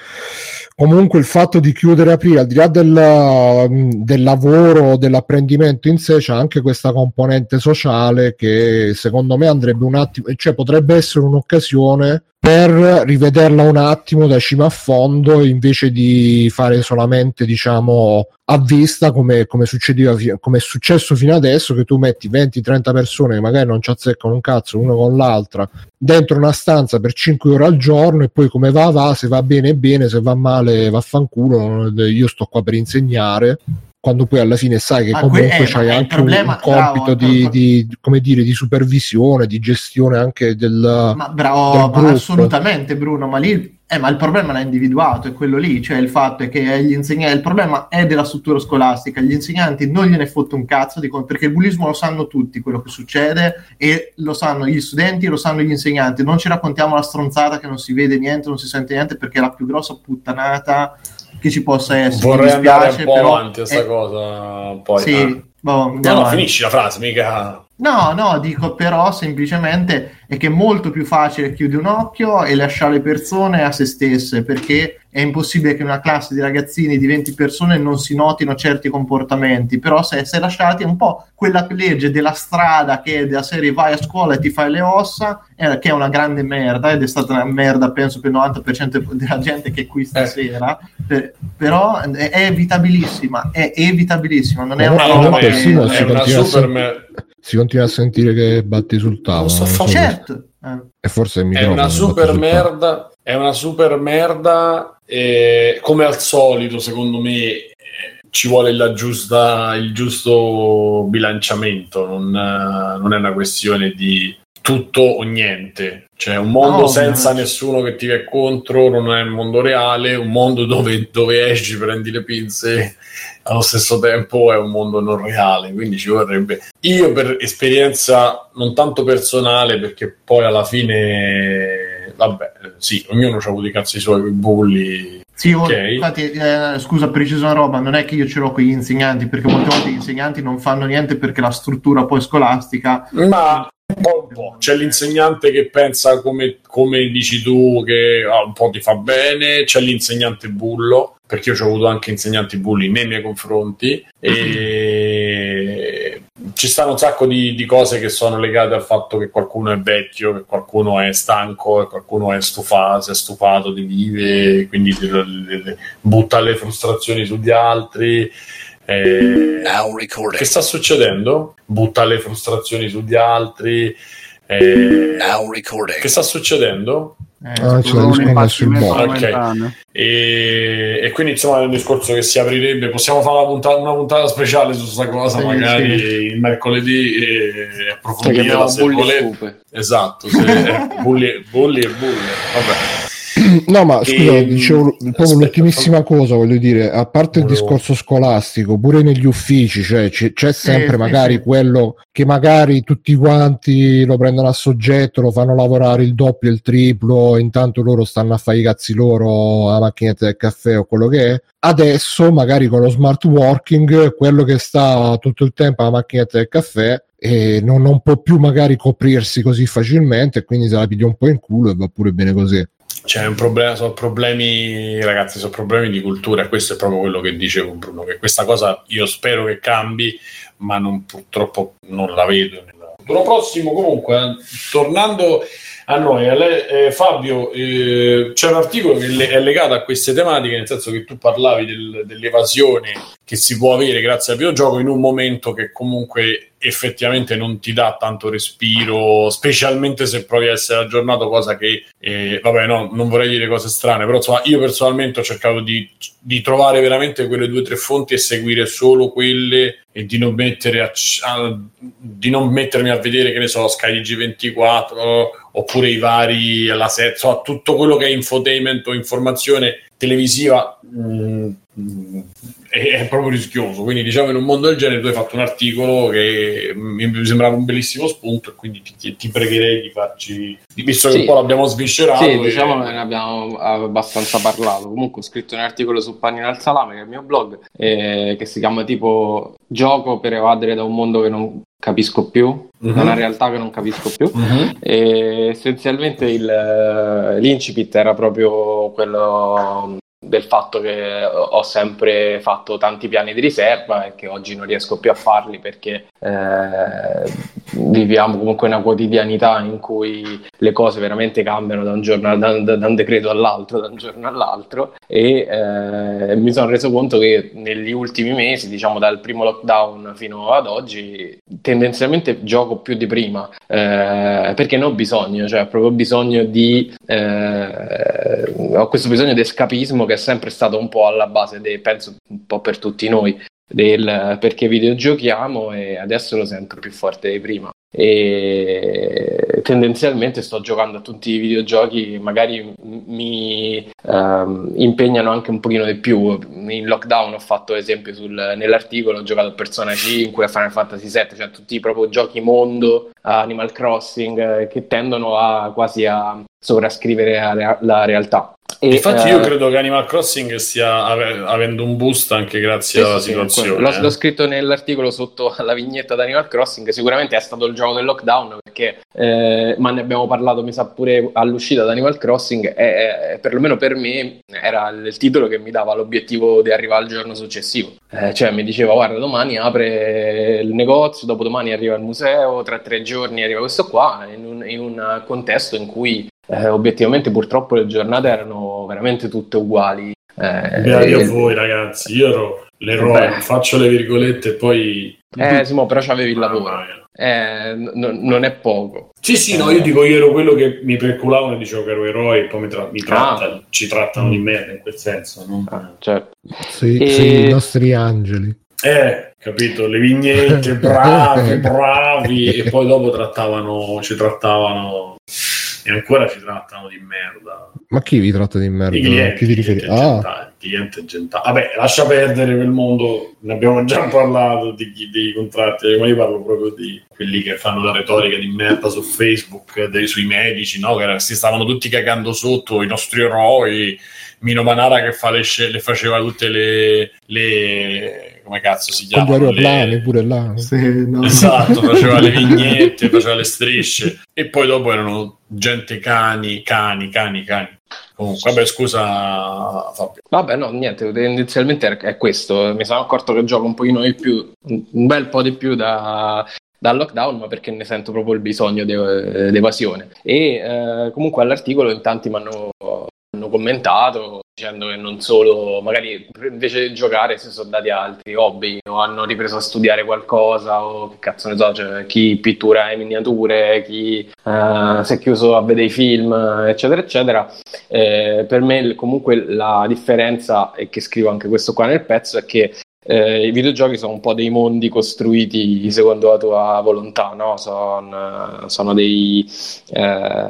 comunque il fatto di chiudere e aprire al di là del, del lavoro dell'apprendimento in sé c'è anche questa componente sociale che secondo me andrebbe un attimo cioè potrebbe essere un'occasione per rivederla un attimo da cima a fondo invece di fare solamente diciamo a vista come, come, succedeva, come è successo fino adesso che tu metti 20-30 persone che magari non ci azzeccano un cazzo l'una con l'altra dentro una stanza per 5 ore al giorno e poi come va va, se va bene bene, se va male vaffanculo, io sto qua per insegnare quando poi alla fine sai che ah, comunque eh, c'hai anche problema, un, compito bravo, di, di, come dire, di supervisione, di gestione anche del, ma bravo, del ma assolutamente Bruno, ma lì eh, ma il problema l'ha individuato, è quello lì, cioè il fatto è che gli insegnanti, il problema è della struttura scolastica, gli insegnanti non gliene fotte un cazzo di conto, perché il bullismo lo sanno tutti quello che succede e lo sanno gli studenti, lo sanno gli insegnanti, non ci raccontiamo la stronzata che non si vede niente, non si sente niente perché è la più grossa puttanata che ci possa essere. Vorrei andare un po' avanti a questa è... cosa, poi. Sì, eh. boh, no, no, finisci la frase, mica... No, no, dico però semplicemente è che è molto più facile chiudere un occhio e lasciare le persone a se stesse perché è impossibile che una classe di ragazzini di 20 persone non si notino certi comportamenti, però se sei lasciati è un po' quella legge della strada che è della serie vai a scuola e ti fai le ossa, eh, che è una grande merda ed è stata una merda penso per il 90% della gente che è qui stasera, eh. per, però è, evitabilissima, è evitabilissima, non è una roba che... È, è una super si continua a sentire che batti sul tavolo. So certo. Eh. E forse il è una super merda. È una super merda. E come al solito, secondo me, ci vuole la giusta, il giusto bilanciamento. Non, non è una questione di tutto o niente. Cioè, un mondo no, senza no. nessuno che ti va contro non è un mondo reale, un mondo dove, dove esci, prendi le pinze allo stesso tempo è un mondo non reale, quindi ci vorrebbe. Io per esperienza non tanto personale, perché poi alla fine, vabbè, sì, ognuno ha avuto i cazzi suoi, i bulli. Sì, okay. infatti, eh, scusa, preciso una roba, non è che io ce l'ho con gli insegnanti, perché molte volte gli insegnanti non fanno niente perché la struttura poi scolastica... Ma po', un po'. C'è l'insegnante che pensa come, come dici tu, che ah, un po' ti fa bene, c'è l'insegnante bullo, perché io ho avuto anche insegnanti bulli nei miei confronti e ci stanno un sacco di, di, cose che sono legate al fatto che qualcuno è vecchio, che qualcuno è stanco, che qualcuno è stufato, si è stufato di vive, quindi butta le frustrazioni sugli altri. Eh, che sta succedendo? Butta le frustrazioni sugli altri. Eh, che sta succedendo? Eh, ah, ce okay. e, e, quindi insomma è un discorso che si aprirebbe possiamo fare una puntata, una puntata speciale su questa cosa sì, magari sì. il mercoledì e approfondire la secoletta esatto sì, bulli, bulli e bulli vabbè No, ma scusa, e... dicevo proprio l'ultimissima cosa, voglio dire, a parte il discorso scolastico, pure negli uffici, cioè c- c'è sempre eh, magari sì. quello che magari tutti quanti lo prendono a soggetto, lo fanno lavorare il doppio, il triplo, intanto loro stanno a fare i cazzi loro alla macchinetta del caffè o quello che è. Adesso, magari con lo smart working, quello che sta tutto il tempo alla macchinetta del caffè e non, non, può più magari coprirsi così facilmente, quindi se la piglia un po' in culo e va pure bene così. C'è un problema, sono problemi, ragazzi, sono problemi di cultura questo è proprio quello che dicevo Bruno, che questa cosa io spero che cambi, ma non, purtroppo non la vedo. L'anno prossimo comunque, tornando a noi, a lei, eh, Fabio, eh, c'è un articolo che è legato a queste tematiche, nel senso che tu parlavi del, dell'evasione che si può avere grazie al videogioco in un momento che comunque effettivamente non ti dà tanto respiro, specialmente se provi a essere aggiornato, cosa che, eh, vabbè, no, non vorrei dire cose strane, però insomma, io personalmente ho cercato di, di trovare veramente quelle due o tre fonti e seguire solo quelle e di non, a, a, di non mettermi a vedere, che ne so, Sky G24 oppure i vari, la so, tutto quello che è infotainment o informazione televisiva. Mh, mh, è, proprio rischioso. Quindi, diciamo, in un mondo del genere, tu hai fatto un articolo che mi sembrava un bellissimo spunto, e quindi ti, ti pregherei di farci, visto sì. che un po' l'abbiamo sviscerato. Sì, e... diciamo che ne abbiamo abbastanza parlato. Comunque, ho scritto un articolo su Panino al Salame, che è il mio blog, eh, che si chiama tipo Gioco per evadere da un mondo che non capisco più, uh-huh. da una realtà che non capisco più. Uh-huh. E essenzialmente il, l'incipit era proprio quello del fatto che ho sempre fatto tanti piani di riserva e che oggi non riesco più a farli perché eh, viviamo comunque una quotidianità in cui le cose veramente cambiano da un, giorno, da, da un decreto all'altro, da un giorno all'altro e eh, mi sono reso conto che negli ultimi mesi, diciamo dal primo lockdown fino ad oggi, tendenzialmente gioco più di prima eh, perché ne ho bisogno, cioè ho proprio bisogno di eh, ho questo bisogno di escapismo che è sempre stato un po' alla base, de, penso un po' per tutti noi, del perché videogiochiamo e adesso lo sento più forte di prima. E tendenzialmente sto giocando a tutti i videogiochi magari mi um, impegnano anche un pochino di più. In lockdown ho fatto esempio sul, nell'articolo ho giocato a Persona 5 a Final Fantasy 7 cioè tutti proprio giochi mondo Animal Crossing eh, che tendono a quasi a sovrascrivere la, la realtà e, Infatti, io uh, credo che Animal Crossing stia ave- avendo un boost anche grazie sì, alla sì, situazione. L'ho, eh. l'ho, scritto nell'articolo sotto la vignetta di Animal Crossing. Sicuramente è stato il gioco del lockdown perché, eh, ma ne abbiamo parlato, mi sa pure all'uscita di Animal Crossing. E, perlomeno per me era il titolo che mi dava l'obiettivo di arrivare al giorno successivo. Eh, cioè, mi diceva: Guarda, domani apre il negozio, dopodomani arriva il museo, tra tre giorni arriva questo qua. In un, in un contesto in cui eh, obiettivamente purtroppo le giornate erano veramente tutte uguali. Eh, Beati a voi ragazzi, io ero l'eroe, beh. faccio le virgolette e poi... Eh Simo, però c'avevi il lavoro. Eh, n- non è poco. Sì, sì, no, io eh. dico io ero quello che mi perculavano e dicevo che ero eroe e poi mi, tra- mi tratta, ah. ci trattano di merda in quel senso. No? Ah, certo. Sì, e... sì, i nostri angeli. Eh, capito, le vignette, bravi, bravi, e poi dopo trattavano, ci trattavano e ancora ci trattano di merda. Ma chi vi tratta di merda? I clienti, chi ti riferi? Ah. cliente gentile. Vabbè, lascia perdere quel mondo, ne abbiamo già parlato di, dei contratti, ma io parlo proprio di quelli che fanno la retorica di merda su Facebook, dei, sui medici, no? che si stavano tutti cagando sotto, i nostri eroi, Mino Manara che fa le, le faceva tutte le, le come cazzo si chiama? Gli aeroplani le... pure là. Sì, no. Esatto, faceva le vignette, faceva le strisce e poi dopo erano gente cani, cani, cani, cani. Comunque, vabbè, scusa Fabio. Vabbè, no, niente, tendenzialmente è questo. Mi sono accorto che gioco un pochino di più, un bel po' di più da, dal lockdown, ma perché ne sento proprio il bisogno di, evasione. E eh, comunque all'articolo in tanti mi hanno commentato dicendo che non solo, magari invece di giocare si sono dati altri hobby o hanno ripreso a studiare qualcosa o che cazzo ne so, cioè, chi pittura e miniature, chi uh, si è chiuso a vedere i film, eccetera, eccetera. Eh, per me comunque la differenza, e che scrivo anche questo qua nel pezzo, è che eh, I videogiochi sono un po' dei mondi costruiti secondo la tua volontà, no? Sono, sono dei, eh,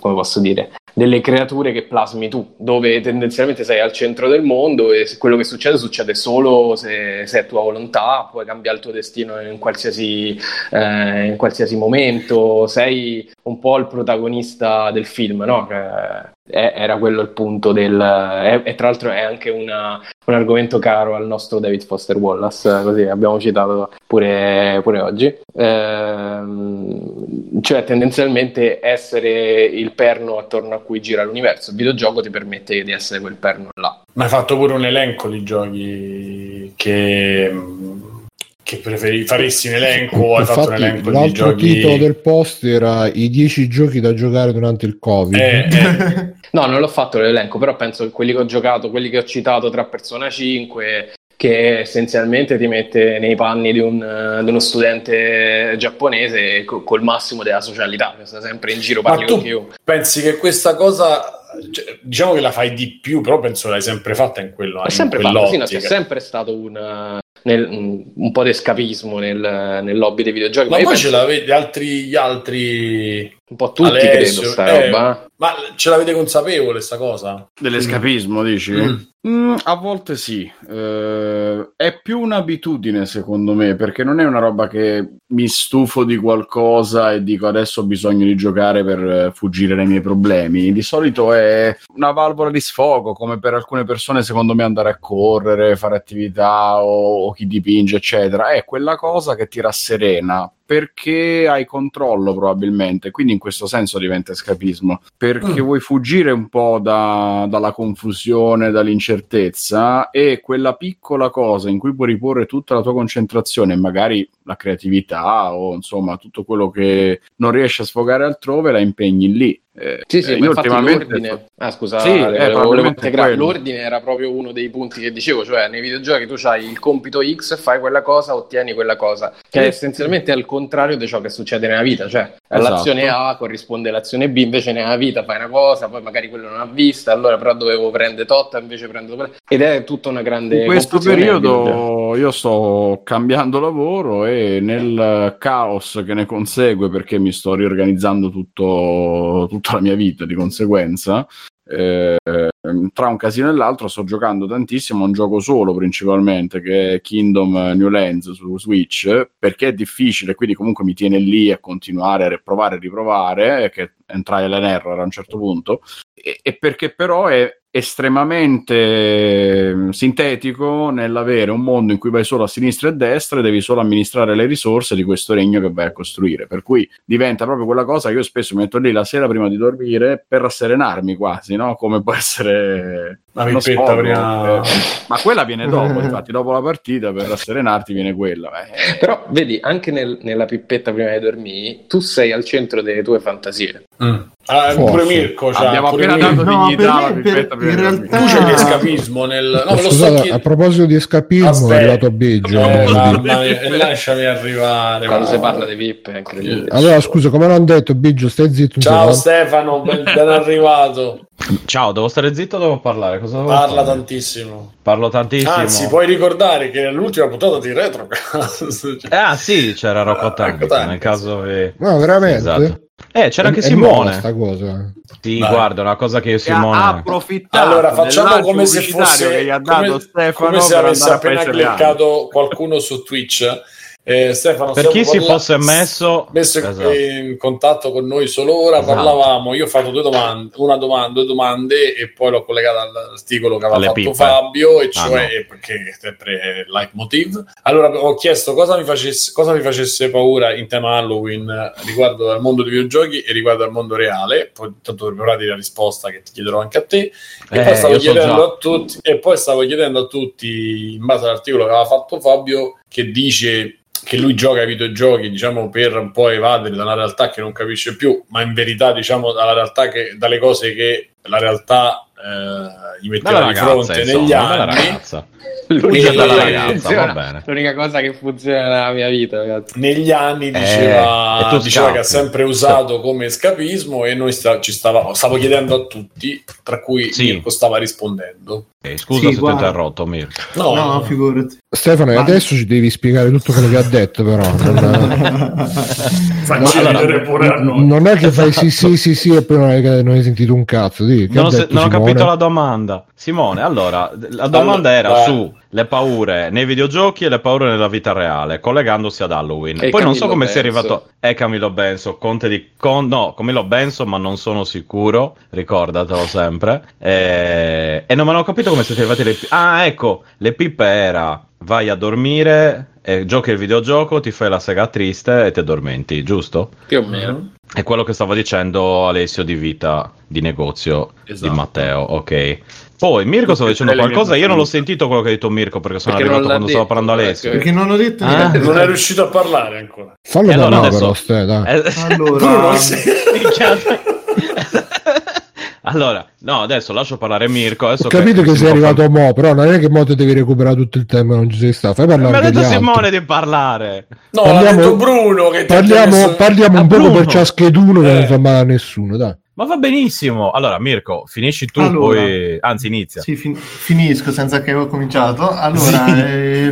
come posso dire, delle creature che plasmi tu, dove tendenzialmente sei al centro del mondo e quello che succede succede solo se, se è tua volontà, puoi cambiare il tuo destino in qualsiasi, eh, in qualsiasi momento, sei un po' il protagonista del film, no? Che era quello il punto del... e tra l'altro è anche una, un argomento caro al nostro David Foster Wallace, così abbiamo citato pure, pure oggi. Ehm, cioè tendenzialmente essere il perno attorno a cui gira l'universo. Il videogioco ti permette di essere quel perno là. Ma hai fatto pure un elenco di giochi che che preferi, faresti in elenco o hai Infatti, fatto un elenco l'altro di giochi... titolo del post era i 10 giochi da giocare durante il covid eh, eh. no non l'ho fatto l'elenco però penso che quelli che ho giocato quelli che ho citato tra Persona 5 che essenzialmente ti mette nei panni di, un, di uno studente giapponese col massimo della socialità, sta sempre in giro, parli con chiunque. Pensi che questa cosa, cioè, diciamo che la fai di più, però penso l'hai sempre fatta in quello. È sempre fatta, sì, no, c'è sempre stato un, nel, un po' di escapismo nel, nel lobby dei videogiochi. Ma, ma poi penso... ce l'avete altri, gli altri un po' tutti Alessio, credo sta eh, roba. Ma ce l'avete consapevole sta cosa? Dell'escapismo, mm. dici? Mm. Mm, a volte sì. Eh, è più un'abitudine secondo me, perché non è una roba che mi stufo di qualcosa e dico adesso ho bisogno di giocare per eh, fuggire dai miei problemi. Di solito è una valvola di sfogo, come per alcune persone secondo me andare a correre, fare attività o, o chi dipinge, eccetera. È quella cosa che ti rasserena perché hai controllo probabilmente, quindi in questo senso diventa escapismo, perché Mm. vuoi fuggire un po' da- dalla confusione, dall'incertezza e quella piccola cosa in cui puoi riporre tutta la tua concentrazione magari la creatività o insomma tutto quello che non riesci a sfogare altrove la impegni lì. Eh, Sì, sì, eh, ma io l'ordine... Ah, scusa, Sì, Ale, eh, volevo- volevo. L'ordine era proprio uno dei punti che dicevo, cioè nei videogiochi tu hai il compito X, fai quella cosa, ottieni quella cosa, che è essenzialmente al contrario di ciò che succede nella vita, cioè Esatto. all'azione A corrisponde l'azione B, invece nella vita fai una cosa, poi magari quello non ha vista, allora però dovevo prendere tot, invece prendo. Ed è tutta una grande In questo periodo io sto cambiando lavoro e nel caos che ne consegue perché mi sto riorganizzando tutto, tutta la mia vita di conseguenza, eh, tra un casino e l'altro sto giocando tantissimo a un gioco solo principalmente che è Kingdom New Lands su Switch perché è difficile quindi comunque mi tiene lì a continuare a provare e riprovare e che è un trial and a un certo punto e, e perché però è estremamente eh, sintetico nell'avere un mondo in cui vai solo a sinistra e a destra e devi solo amministrare le risorse di questo regno che vai a costruire. Per cui diventa proprio quella cosa che io spesso metto lì la sera prima di dormire per rasserenarmi quasi, no? Come può essere é, La sfogo, prima-. Ma quella viene dopo, infatti, dopo la partita per rasserenarti viene quella. Eh, Però vedi, anche nel- nella pippetta prima di dormire, tu sei al centro delle tue fantasie. Mm. Ah, pure Mirko c'ha, Abbiamo pure appena Mirko. dato No, dignità per alla me, pippetta per- prima in di realtà- dormire. Tu c'è l'escapismo nel... No, Scusate, a chiedendo. proposito di escapismo, Aspetta. è arrivato Biggio. Lasciami arrivare. Quando va. si parla di pippe è incredibile. Allora, scusa, come non detto, Biggio, stai zitto Ciao. Stefano, ben, ben arrivato. Ciao, devo stare zitto o devo parlare? Cosa Parla fare? tantissimo. Parlo tantissimo. Anzi, puoi ricordare che l'ultima puntata di Retrocast. Eh, ah, sì, c'era Rocco Tank, Tank. nel caso che... No, veramente? Esatto. Eh, c'era anche È- è Simone. sta cosa. Sì, Dai. guarda, una cosa che io e E ha Simone... approfittato Allora, facciamo come se fosse che gli ha dato come, Stefano come se avesse appena cliccato qualcuno su Twitch. Eh, Stefano, Per chi si parla- fosse messo- messo Esatto. in contatto con noi solo ora, Esatto. parlavamo. Io ho fatto due domande, una domanda, due domande, e poi l'ho collegata all'articolo che aveva Alle fatto pippe. Fabio, e Ah, cioè no. eh, perché è sempre il leitmotiv. Allora ho chiesto cosa mi facesse, cosa mi facesse paura in tema Halloween eh, riguardo al mondo dei videogiochi e riguardo al mondo reale. Poi tanto preparati la risposta che ti chiederò anche a te. E Eh, poi stavo so a tutti, e poi stavo chiedendo a tutti, in base all'articolo che aveva fatto Fabio, che dice che lui gioca ai videogiochi, diciamo, per un po' evadere da una realtà che non capisce più, ma in verità, diciamo, dalla realtà che, dalle cose che la realtà eh, gli metteva Dalla di ragazza, fronte insomma, negli dalla anni. Quindi cosa dalla che ragazza, funziona- va bene. l'unica cosa che funziona nella mia vita, ragazzi. negli anni Eh, diceva, e tu diceva scappi. che ha sempre usato come escapismo e noi sta- ci stava, stavo chiedendo a tutti, tra cui Sì. Mirko stava rispondendo. Ok, scusa Sì, se ti ho interrotto, Mirko. No, No, no, figurati. Stefano, e Ma- adesso ci devi spiegare tutto quello che ha detto, però. Non, facci allora, pure a noi. non è che fai sì, sì, sì, sì, e poi non hai, non hai sentito un cazzo. Che Non ha ho, se- detto non ho capito la domanda. Simone, allora, la domanda Allora, era vai. su le paure nei videogiochi e le paure nella vita reale, collegandosi ad Halloween. E Poi non so Camillo come sia Benso. arrivato. È Camillo Benso, Conte di. Con... No, Camillo Benso, ma non sono sicuro. Ricordatelo sempre. E, e non me l'ho capito come siete arrivati le. Ah, ecco, le pippe era. Vai a dormire, e giochi il videogioco, ti fai la sega triste e ti addormenti, giusto? Più o meno. È quello che stava dicendo Alessio di vita di negozio Esatto. di Matteo, ok. Poi Mirko stava dicendo qualcosa, io non l'ho sentito quello che ha detto Mirko perché sono Perché arrivato quando stavo detto, parlando ecco. Alessio. Perché non ho detto Ah. niente. Non è riuscito a parlare ancora. Fallo E da allora no, adesso- però, Ste, dai. Eh, Allora, Bruno. allora, no, adesso lascio parlare Mirko. Adesso Ho capito che si sei arrivato mo, però non è che mo te devi recuperare tutto il tempo non ci sei stato. Fai parlare Mi ha detto altri. Simone di parlare. No, Parliamo- l'ha detto Bruno che ti ha Parliamo, messo- parliamo Ah, un poco Bruno. per ciascheduno che Eh. non fa male a nessuno, dai. Ma va benissimo. Allora, Mirko, finisci tu, Allora. poi... Anzi, inizia. Sì, fin- finisco senza che ho cominciato. Allora, eh,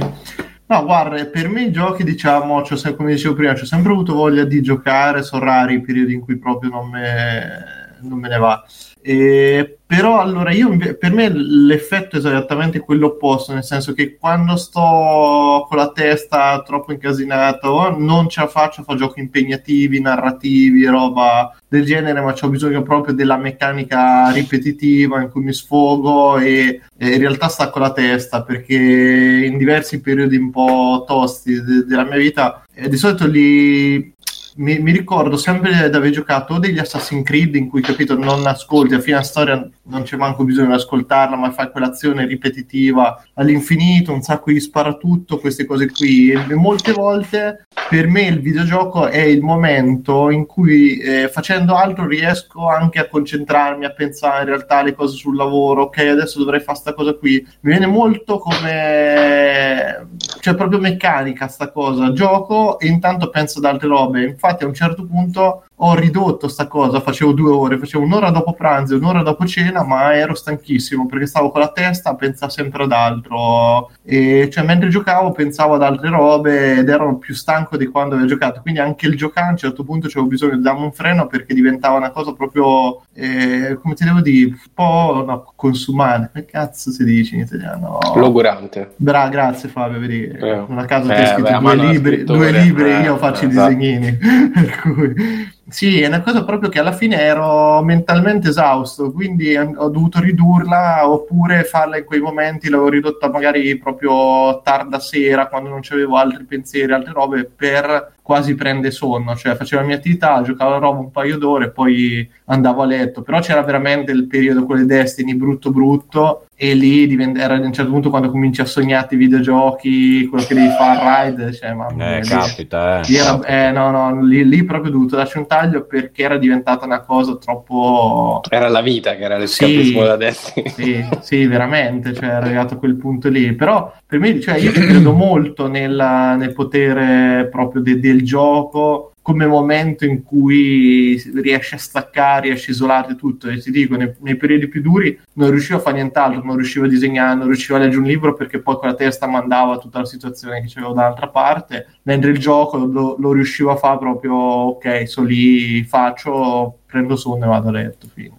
no, guarda, per me i giochi, diciamo, c'ho se- come dicevo prima, ho sempre avuto voglia di giocare, sono rari i periodi in cui proprio non me non me ne va. Eh, però allora io per me l'effetto è esattamente quello opposto, nel senso che quando sto con la testa troppo incasinato non ce la faccio, fa giochi impegnativi, narrativi, roba del genere, ma ho bisogno proprio della meccanica ripetitiva in cui mi sfogo e, e in realtà stacco la testa perché in diversi periodi un po' tosti de- della mia vita eh, di solito li mi, mi, ricordo sempre di aver giocato o degli Assassin's Creed in cui capito non ascolti a fine storia non c'è manco bisogno di ascoltarla ma fai quell'azione ripetitiva all'infinito un sacco di sparatutto queste cose qui. E molte volte per me il videogioco è il momento in cui eh, facendo altro riesco anche a concentrarmi a pensare in realtà alle cose sul lavoro. Ok adesso dovrei fare questa cosa qui. Mi viene molto come cioè proprio meccanica sta cosa. Gioco e intanto penso ad altre robe. Infatti a un certo punto ho ridotto sta cosa, facevo due ore, facevo un'ora dopo pranzo e un'ora dopo cena, ma ero stanchissimo perché stavo con la testa a pensare sempre ad altro. E cioè, mentre giocavo pensavo ad altre robe ed ero più stanco di quando avevo giocato. Quindi anche il giocare a un certo punto avevo bisogno di darmi un freno perché diventava una cosa proprio, eh, come ti devo dire, un po' no, consumante. Che cazzo si dice in italiano? Logorante. Bra, grazie Fabio, vedi, Eh. non a caso Eh, ti hai scritto beh, due libri, due libri io faccio i esatto. disegnini. per cui... Sì, è una cosa proprio che alla fine ero mentalmente esausto, quindi ho dovuto ridurla oppure farla in quei momenti, l'avevo ridotta magari proprio tarda sera quando non avevo altri pensieri, altre robe per quasi prendere sonno, cioè facevo la mia attività, giocavo la roba un paio d'ore poi andavo a letto, però c'era veramente il periodo con le Destiny brutto brutto e lì diventa, era a un certo punto quando cominci a sognare i videogiochi, quello che devi fare a ride, cioè mamma mia, Eh, lì- capita, eh. lì era- eh, no, no, lì, lì proprio ho dovuto darci un taglio perché era diventata una cosa troppo... Era la vita che era l'escapismo Sì. da destra. Sì, sì, veramente, cioè, era arrivato a quel punto lì. Però per me, cioè, io credo molto nella- nel potere proprio de- del gioco come momento in cui riesci a staccare, riesci a isolarti tutto. E ti dico, nei, nei periodi più duri non riuscivo a fare nient'altro, non riuscivo a disegnare, non riuscivo a leggere un libro perché poi con la testa mandava tutta la situazione che c'avevo dall'altra parte, mentre il gioco lo, lo riuscivo a fare proprio, ok, sono lì, faccio, prendo sonno e vado a letto. fine.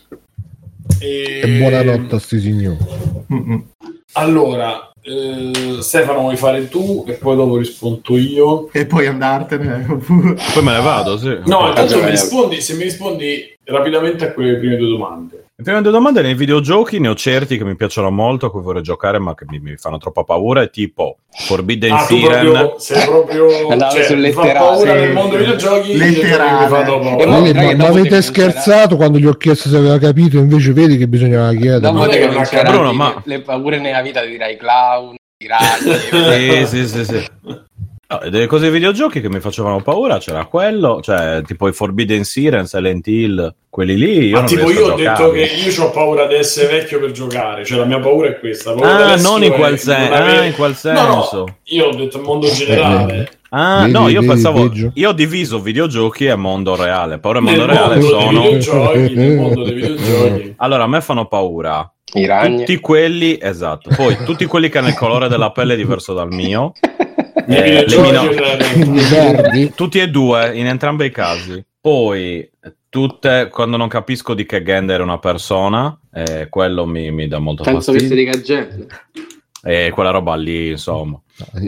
E... E buonanotte a sti signori. Mm-mm. Allora, eh, Stefano, vuoi fare tu e poi dopo rispondo io? E poi andartene. Poi me ne vado, sì. No, intanto mi rispondi, se mi rispondi rapidamente a quelle prime due domande. Le prime due domande nei videogiochi ne ho certi che mi piacciono molto, a cui vorrei giocare, ma che mi, mi fanno troppa paura. È tipo Forbidden Ah, Siren. proprio, sei proprio... Andavo cioè, sul letterale. paura nel mondo dei videogiochi. Letterale. mi fanno paura. Ma, che ma dopo avete scherzato quando gli ho chiesto se aveva capito, invece vedi che bisognava chiedere. Te è che Bruno, ma- le paure nella vita dirai clown, tiragli. Sì, sì, sì, sì. No, e delle cose dei videogiochi che mi facevano paura c'era quello, cioè tipo i Forbidden Siren, Silent Hill, quelli lì. Io Ma non tipo io ho detto che io ho paura di essere vecchio per giocare, cioè la mia paura è questa. paura Ah, non in quel, sen- non ah, in quel No, no, senso. io ho detto il mondo generale. Ah, Vedi, no, io vedi, pensavo. peggio. Io ho diviso videogiochi e mondo reale. Paura e Nel mondo reale mondo dei sono. videogiochi, nel mondo dei videogiochi. Allora, a me fanno paura I ragni. tutti quelli, esatto. Poi tutti quelli che hanno il colore della pelle diverso dal mio. Eh, le videogiochi mino- generalmente. I verdi? Tutti e due, in entrambi i casi. Poi, tutte, quando non capisco di che gender è una persona, eh, quello mi, mi dà molto Penso che fastidio. si dica. E quella roba lì, insomma.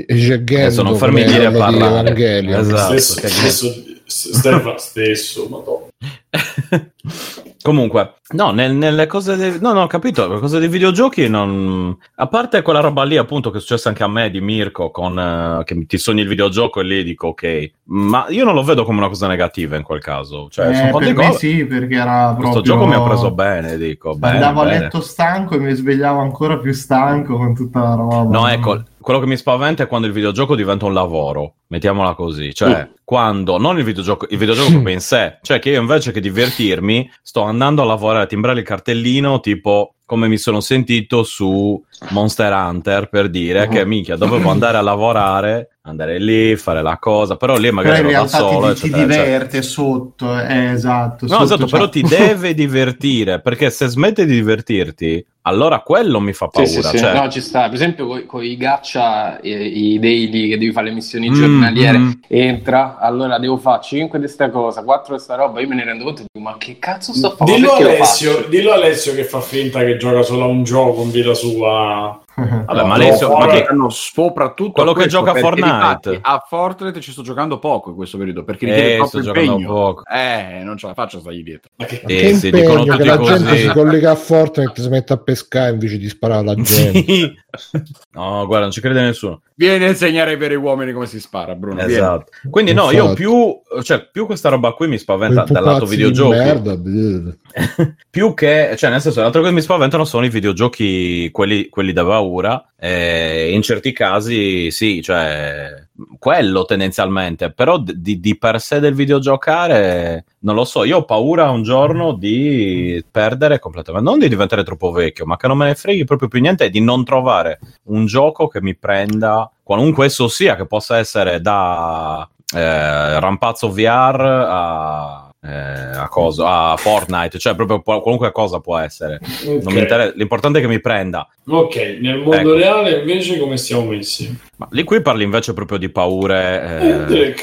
E Gendo, Adesso non farmi dire a di parlare. Evangelion. Esatto. Stesso, che- stesso, Stefano, stesso, madonna. Comunque, no, nel- nelle cose dei, no, no, ho capito, le cose dei videogiochi non... A parte quella roba lì, appunto, che è successa anche a me di Mirko, con, eh, che ti sogni il videogioco e lì dico ok, ma io non lo vedo come una cosa negativa in quel caso. Cioè, Eh, sono per me cose- sì, perché era Questo proprio... gioco mi ha preso bene, dico. Bene, Andavo a bene. letto stanco e mi svegliavo ancora più stanco con tutta la roba. No, ecco, quello che mi spaventa è quando il videogioco diventa un lavoro, mettiamola così, cioè Mm. quando non il videogioco, il videogioco proprio in sé, cioè che io invece che divertirmi sto andando a lavorare, a timbrare il cartellino tipo come mi sono sentito su Monster Hunter per dire Mhm. che minchia dovevo andare a lavorare andare lì, fare la cosa, però lì Però magari in ero da realtà solo, ti, ti eccetera, eccetera. diverte sotto, eh, esatto. No, sotto esatto, c'è- però ti deve divertire, perché se smetti di divertirti, allora quello mi fa Sì, paura. sì, sì. cioè- No, ci sta. Per esempio, con i gaccia, eh, i daily che devi fare le missioni Mm, giornaliere, mm. entra, allora devo fare 5 di sta cosa, 4 di sta roba. Io me ne rendo conto e dico, ma che cazzo sto facendo? Dillo Alessio, dillo Alessio che fa finta che gioca solo a un gioco in vita sua. Vabbè, No, ma Alessio, no, ma. Hanno soprattutto Quello a che questo, gioca a Fortnite. A Fortnite ci sto giocando poco in questo periodo perché richiede Eh, troppo sto giocando impegno. poco. Eh, non ce la faccio a stargli dietro. Ma che Eh, che impegno che la così. gente si collega a Fortnite e si mette a pescare invece di sparare alla gente. Sì. No, guarda, non ci crede nessuno. Vieni a insegnare ai veri uomini come si spara, Bruno. vieni. Esatto. Quindi no, io Infatti. più, cioè, più questa roba qui mi spaventa dal lato videogiochi. merda, più che, cioè, nel senso, l'altro che mi spaventano sono i videogiochi, quelli, quelli da paura. E in certi casi, sì, cioè, quello tendenzialmente, però di, di per sé del videogiocare, non lo so. Io ho paura un giorno di perdere completamente, non di diventare troppo vecchio, ma che non me ne freghi proprio più niente e di non trovare un gioco che mi prenda, qualunque esso sia, che possa essere da eh, Rampazzo VR a. eh, a, cosa, a Fortnite, cioè proprio qual- qualunque cosa può essere. Non Ok. mi interessa- l'importante è che mi prenda. Ok, nel mondo Ecco. reale invece come stiamo messi? Ma lì qui parli invece proprio di paure. eh,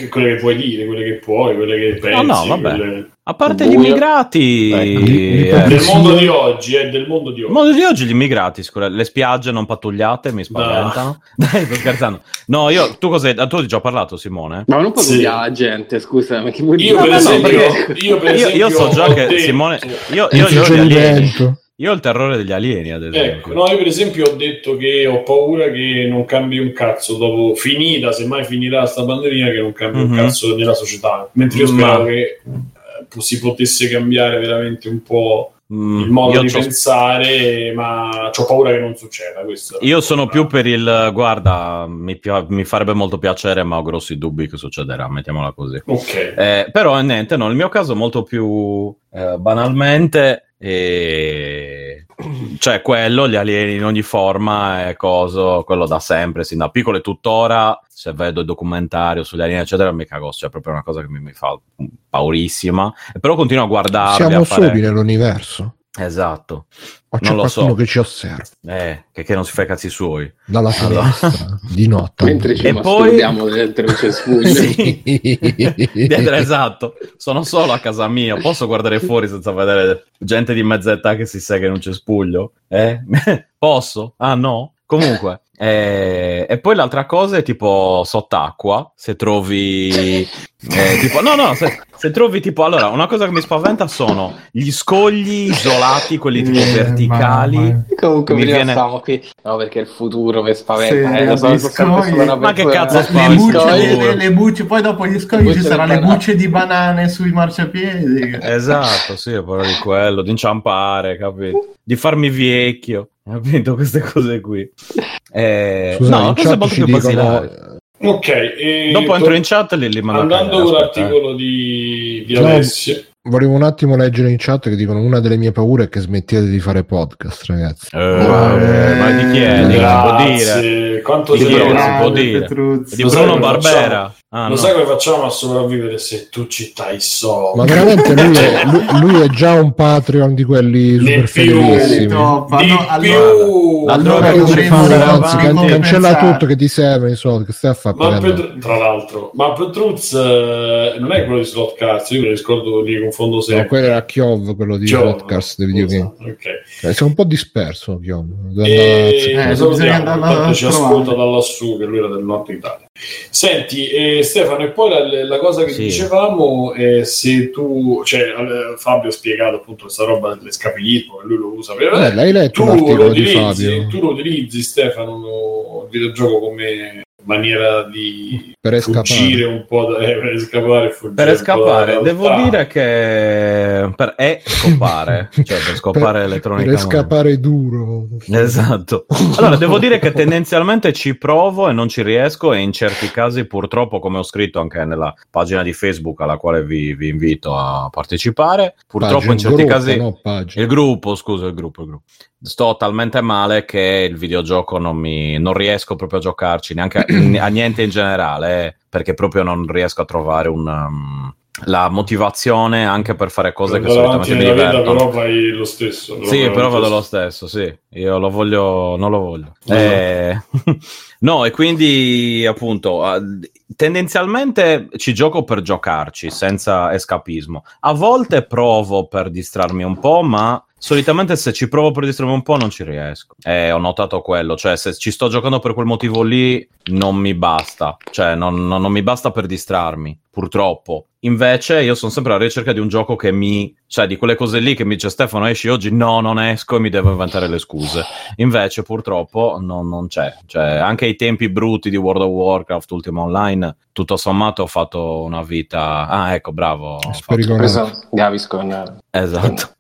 Eh, quelle che puoi dire, quelle che puoi, quelle che pensi. no, vabbè. quelle- a parte Buio. gli immigrati, Ecco, eh, parli- Del mondo di oggi, eh, del mondo di il oggi. mondo di oggi gli immigrati, sicura- le spiagge non pattugliate mi spaventano. Dai, sto scherzando. No, io, tu cos'hai, tu hai già parlato, Simone? Ma non puoi Sì. gente, scusa, ma che vuol dire? Io per No, no, no, esempio, perché- io, per Io, io esempio so già che detto- Simone. Io, io, io, suggerimento. Io ho il terrore degli alieni, ad esempio. Ecco, no, io per esempio ho detto che ho paura che non cambi un cazzo dopo finita, se mai finirà sta pandemia, che non cambi Mhm. un cazzo nella società. Mentre io Ma- speravo che eh, si potesse cambiare veramente un po' Mm, il modo io di c'ho- pensare, ma ho paura che non succeda. Questo. Io sono più per il guarda, mi, pi- mi farebbe molto piacere, ma ho grossi dubbi che succederà, mettiamola così. Ok. Eh, però niente, no, nel mio caso molto più eh, banalmente, eh, cioè quello, gli alieni in ogni forma e coso, quello da sempre, sin da piccolo e tuttora, se vedo il documentario sugli alieni eccetera mi cago, cioè è proprio una cosa che mi, mi fa paurissima, E però continuo a guardarli, Siamo a fare... soli nell'universo. Esatto, O c'è Non lo so. che ci osserva eh, che, che non si fa i cazzi suoi. dalla Allora. finestra di notte. Mentre ci E masturbiamo dentro il cespuglio. Sì. Esatto, sono solo a casa mia. Posso guardare fuori senza vedere gente di mezza età che si sega in un cespuglio? Eh? Posso? Ah, no? Comunque, eh, e poi l'altra cosa è tipo sott'acqua. Se trovi, eh, tipo, no, no, se, se trovi tipo, allora, una cosa che mi spaventa sono gli scogli isolati, quelli tipo Eh, verticali. mamma. Comunque Mi viene- qui. No, perché il futuro mi spaventa. Sì, eh, lo so, scogli. Ma che cazzo Le spaventa? bucce, Scogli. le, le bucce, poi dopo gli scogli Bucce ci saranno le bucce di banane sui marciapiedi. Esatto, sì, paura di quello, di inciampare, capito? Di farmi vecchio, capito? Queste cose qui. Eh, Scusa, no, cose molto più dicono. Ok, e Dopo entro in chat e li, li mando andando con aspetta, eh. l'articolo di, di No. Alessio. Volevo un attimo leggere in chat che dicono una delle mie paure è che smettiate di fare podcast, ragazzi. Eh, ma di chi è? Di chi si può dire? Grazie. Quanto Di si può dire. Petruzzi. Di Bruno Barbera. Ah, Lo no. sai come facciamo a sopravvivere se tu ci dai soldi? Ma veramente lui è, lui- lui è già un Patreon di quelli super più. fedelissimi. Top. Di Allora- allora dovremmo fa andare Anzi, can- cancella tutto che ti serve, i soldi, che stai a fare? Ma prendere? Petru- tra l'altro, ma Petruz eh, non è quello di Slotcast, io me ne scordo, li confondo No, sempre. quello era Chiov, quello di podcast dei videogame. Esatto, ok. Eh, sei un po' disperso, Chiov. E andare a- Eh, lo salutiamo, bisogna ci ascolta da lassù, che lui era del nord Italia. Senti, eh, Stefano, e poi la, la cosa che Sì. dicevamo è se tu, cioè eh, Fabio ha spiegato appunto questa roba dell'escapismo, che lui lo usa per... Eh, l'hai letto tu lo, utilizzi, Fabio tu lo utilizzi, Stefano, il videogioco come maniera di per fuggire un po' da, eh, per scappare Per scappare, devo dire che per è scopare, cioè per scopare Per elettronicamente. scappare duro. Esatto. Allora, devo dire che tendenzialmente ci provo e non ci riesco e in certi casi purtroppo, come ho scritto anche nella pagina di Facebook alla quale vi, vi invito a partecipare, purtroppo Pagina, in certi gruppo, casi... no. Il gruppo, scusa, il gruppo, il gruppo. Sto talmente male che il videogioco non mi non riesco proprio a giocarci neanche a, a niente in generale, perché proprio non riesco a trovare un, um, la motivazione anche per fare cose che Andare avanti solitamente mi divertono. però fai lo stesso. Sì, però vado lo stesso. sì. Io lo voglio, non lo voglio. No. Eh, no, e quindi appunto, tendenzialmente ci gioco per giocarci, senza escapismo. A volte provo per distrarmi un po', ma solitamente se ci provo per distrarmi un po' non ci riesco. E ho notato quello, cioè se ci sto giocando per quel motivo lì non mi basta, cioè non, non- non mi basta per distrarmi, purtroppo. Invece io sono sempre alla ricerca di un gioco che mi, cioè di quelle cose lì che mi dice Stefano esci oggi, no non esco e mi devo inventare le scuse. Invece purtroppo non, non c'è, cioè anche ai tempi brutti di World of Warcraft Ultima Online, tutto sommato ho fatto una vita... Ah ecco, bravo. Questo Gaviscon. Esatto.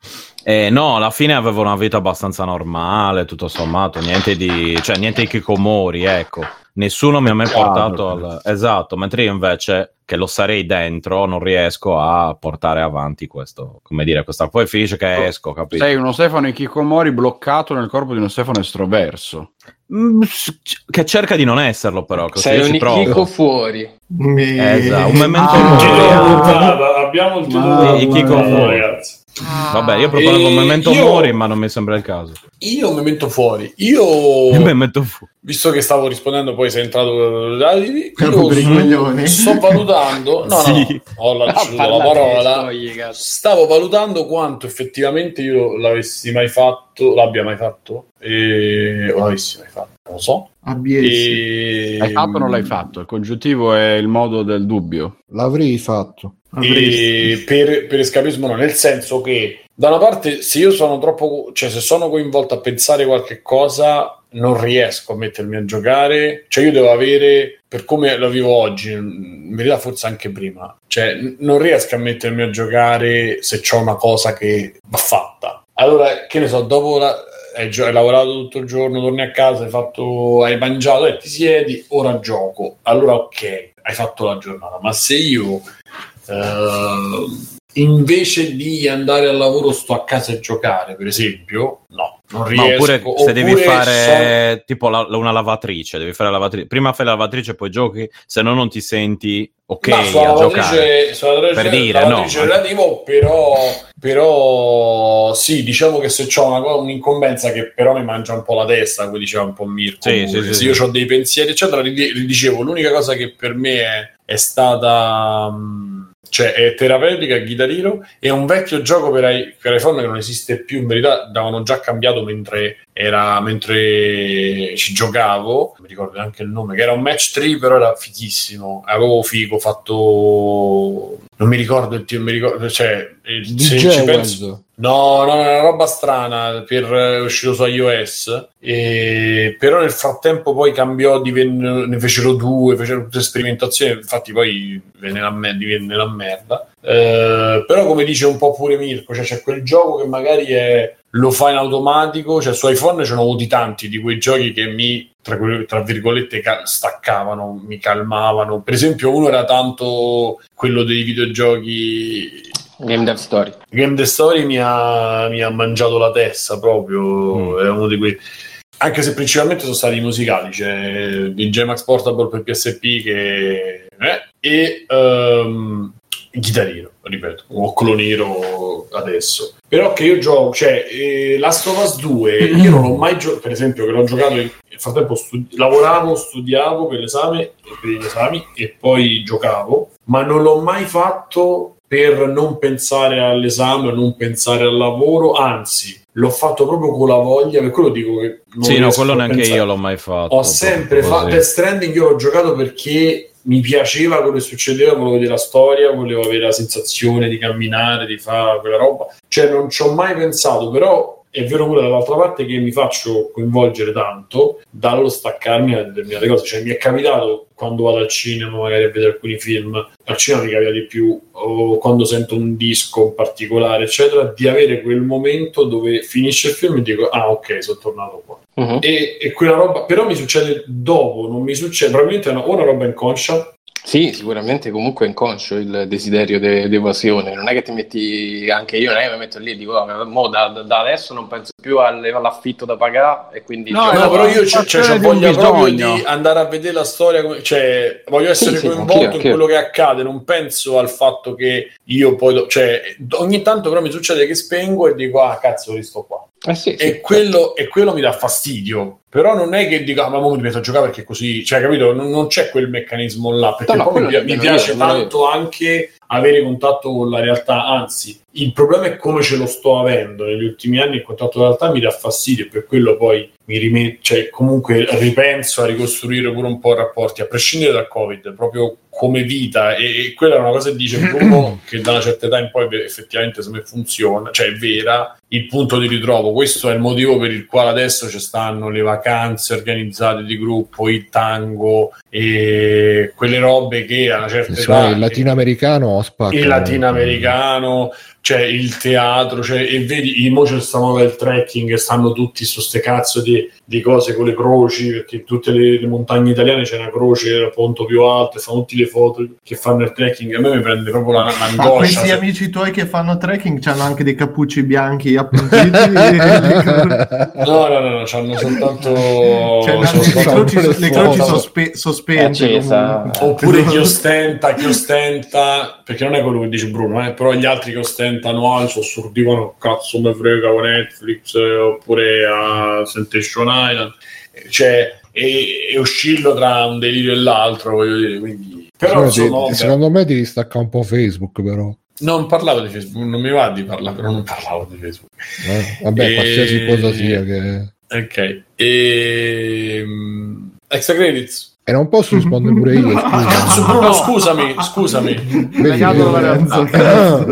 Eh, no, alla fine avevo una vita abbastanza normale, tutto sommato, niente di, cioè, niente di Kikomori, ecco. Nessuno mi ha mai portato al... Esatto, mentre io invece, che lo sarei dentro, non riesco a portare avanti questo, come dire, questa... Poi finisce che esco, capito? Sei uno Stefano Ikikomori bloccato nel corpo di uno Stefano estroverso. Mm, che cerca di non esserlo però, così Sei io un ci provo. Ichico fuori. Mi- Esatto, un memento Ah, mori. Ah. abbiamo il titolo Ma- della Chi ragazzi. Vabbè, io propongo E un memento io- mori, ma non mi sembra il caso. Io mi metto fuori. Io, mi metto fu- visto che stavo rispondendo, poi sei entrato. Io sto, valutando. No, Sì. no, ho lanciato la parola. Stavo valutando quanto effettivamente io l'avessi mai fatto, l'abbia mai fatto, e... o l'avessi mai fatto, non lo so. ABS. E... L'hai fatto o non l'hai fatto? Il congiuntivo è il modo del dubbio. L'avrei fatto. E per, per escapismo no, nel senso che da una parte se io sono troppo, cioè se sono coinvolto a pensare qualche cosa non riesco a mettermi a giocare, cioè io devo avere, per come lo vivo oggi, in verità forse anche prima, cioè non riesco a mettermi a giocare se c'ho una cosa che va fatta. Allora, che ne so, dopo la, hai, hai lavorato tutto il giorno, torni a casa, hai, fatto, hai mangiato e ti siedi, ora gioco. Allora ok, hai fatto la giornata, ma se io eh, invece di andare al lavoro sto a casa e giocare, per esempio, no, non riesco. oppure se devi Oppure fare tipo la- una lavatrice, devi fare la lavatrice. Prima fai la lavatrice, poi giochi, se no non ti senti ok Ma sulla a giocare. sulla lavatrice, Per dire, lavatrice no. relativo, però, però sì, diciamo che se ho una, co- un'incombenza che però mi mangia un po' la testa, come diceva un po' Mirko, Sì, sì, se sì. io ho dei pensieri, eccetera, gli gli dicevo, l'unica cosa che per me è, è stata... mh, Cioè, è terapeutica, Guitar Hero, è un vecchio gioco per, i- per iPhone che non esiste più, in verità l'avevano già cambiato mentre, era, mentre ci giocavo, non mi ricordo neanche il nome, che era un match 3, però era fighissimo, avevo figo, fatto... Non mi ricordo il titolo, mi ricordo, cioè, il- se DJ ci penso... No, no, è una roba strana per è uscito su iOS. E, però nel frattempo poi cambiò, divenne- ne fecero due, fecero tutte sperimentazioni. Infatti, poi venne la, me- divenne la merda. Eh, però, come dice un po' pure Mirko, cioè, c'è quel gioco che magari è- lo fa in automatico. Cioè, su iPhone ce ne ho avuti tanti di quei giochi che mi, tra, tra virgolette, cal- staccavano, mi calmavano. Per esempio, uno era tanto quello dei videogiochi Game Dev Story. Game The Story mi ha, mi ha mangiato la testa proprio, Mm. è uno di quei... Anche se principalmente sono stati musicali, c'è DJ Max Portable per PSP che... eh, e um, Guitar Hero, ripeto, o Clonero adesso. Però che io gioco, cioè eh, Last of Us 2, io non ho mai giocato, per esempio che l'ho giocato, nel frattempo studi- lavoravo, studiavo per l'esame, per gli esami e poi giocavo, ma non l'ho mai fatto per non pensare all'esame, non pensare al lavoro, anzi, l'ho fatto proprio con la voglia, per quello dico che non Sì, no, quello neanche pensare. io l'ho mai fatto. Ho sempre fatto. Death Stranding, io l'ho giocato perché mi piaceva quello che succedeva, volevo vedere la storia, volevo avere la sensazione di camminare, di fare quella roba. Cioè non ci ho mai pensato, però è vero pure dall'altra parte che mi faccio coinvolgere tanto dallo staccarmi da determinate cose. Cioè mi è capitato quando vado al cinema magari a vedere alcuni film, al cinema mi capita di più, o quando sento un disco in particolare, eccetera, di avere quel momento dove finisce il film e dico, ah ok, sono tornato qua Mhm. e, e quella roba però mi succede dopo non mi succede probabilmente è una, o una roba inconscia Sì, sicuramente comunque è inconscio il desiderio di evasione. Non è che ti metti, anche io non è che mi metto lì e dico, "Ah, mo da, da- adesso non penso più alle- all'affitto da pagare e quindi... No, gioco No, però io di un voglia proprio di andare a vedere la storia, come- cioè voglio essere Sì, sì, coinvolto anch'io, in anch'io. quello che accade, non penso al fatto che io poi, do- cioè ogni tanto però mi succede che spengo e dico ah cazzo risto qua. Eh sì, sì. E quello, e quello mi dà fastidio, però non è che dico ah ma mi metto a giocare perché così, cioè capito, non, non c'è quel meccanismo là, perché No, no, poi mi, mi piace tanto anche avere contatto con la realtà, anzi il problema è come ce lo sto avendo negli ultimi anni il contatto realtà mi dà fastidio e per quello poi mi rimetto, cioè comunque ripenso a ricostruire pure un po' i rapporti, a prescindere dal Covid, proprio come vita e, e quella è una cosa che dice Bruno che da una certa età in poi effettivamente se me funziona, cioè è vera, il punto di ritrovo, questo è il motivo per il quale adesso ci stanno le vacanze organizzate di gruppo, il tango e quelle robe che a una certa Sì, età il latinoamericano spacca. il latinoamericano, c'è il teatro, c'è, e vedi, i mo c'è sta moda del trekking, stanno tutti su ste cazzo di, di cose con le croci, perché in tutte le, le montagne italiane c'è una croce al punto più alto, e fanno tutte le foto che fanno il trekking, a me mi prende proprio la, Ma l'angoscia. questi se- amici tuoi che fanno trekking hanno anche dei cappucci bianchi appuntiti. No, no, no, no, c'hanno soltanto... Cioè, sono le croci, le le croci sospe- sospese. Oppure chi ostenta, chi ostenta, perché non è quello che dice Bruno, eh, però gli altri che ostentano ah, so sordivano cazzo mi frega con Netflix eh, oppure a Temptation Island, cioè, e, e oscillo tra un delirio e l'altro, voglio dire, quindi... Però Secondo, insomma, te- vabbè. secondo me devi staccare un po' Facebook, però. non parlavo di Facebook, non mi va di parlare, però non parlavo di Facebook. Eh, Vabbè, E- qualsiasi cosa sia che... Ok, e... Extra credits. E non posso rispondere pure io, Cazzo, scusa. Bruno, scusami, scusami. Vedi, Lorenzo, Ah,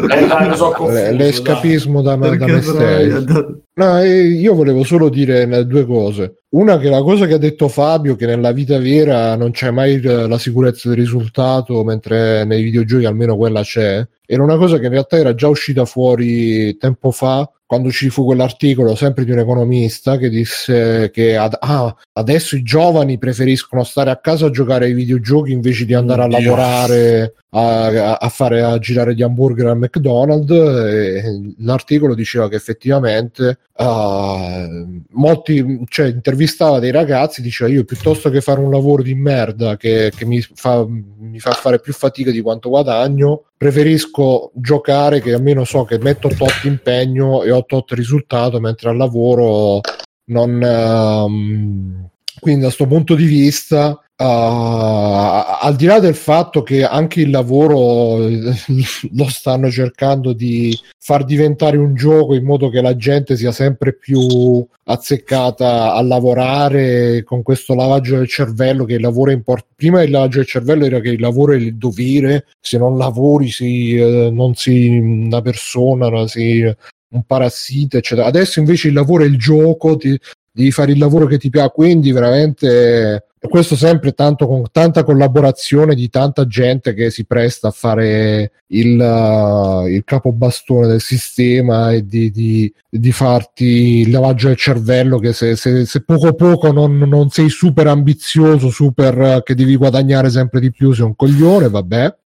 Eh, eh, l'escapismo da, da me stesso. No, io volevo solo dire due cose. Una che la cosa che ha detto Fabio, che nella vita vera non c'è mai eh, la sicurezza del risultato, mentre nei videogiochi almeno quella c'è. Era una cosa che in realtà era già uscita fuori tempo fa, quando ci fu quell'articolo sempre di un economista che disse che ad- ah, adesso i giovani preferiscono stare a casa a giocare ai videogiochi invece di andare a Oddio. lavorare a, a fare a girare gli hamburger al McDonald's e l'articolo diceva che effettivamente uh, molti cioè intervistava dei ragazzi diceva io piuttosto che fare un lavoro di merda che, che mi, fa, mi fa fare più fatica di quanto guadagno preferisco giocare che almeno so che metto 8 impegno e 8 risultato mentre al lavoro non ehm, quindi da questo punto di vista Uh, al di là del fatto che anche il lavoro eh, lo stanno cercando di far diventare un gioco in modo che la gente sia sempre più azzeccata a lavorare con questo lavaggio del cervello che il lavoro è importante prima il lavaggio del cervello era che il lavoro è il dovere se non lavori si, eh, non sei una persona sei un parassita eccetera. Adesso invece il lavoro è il gioco ti, devi fare il lavoro che ti piace quindi veramente questo sempre tanto con tanta collaborazione di tanta gente che si presta a fare il, uh, il capobastone del sistema e di, di, di, farti il lavaggio del cervello che se, se, se poco poco non, non, sei super ambizioso, super uh, che devi guadagnare sempre di più, sei un coglione, vabbè.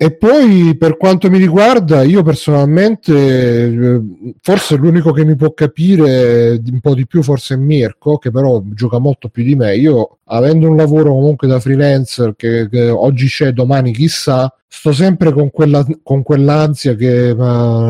E poi per quanto mi riguarda, io personalmente, forse l'unico che mi può capire un po' di più forse è Mirko, che però gioca molto più di me. Io, avendo un lavoro comunque da freelancer che, che oggi c'è, domani chissà, sto sempre con, quella, con quell'ansia che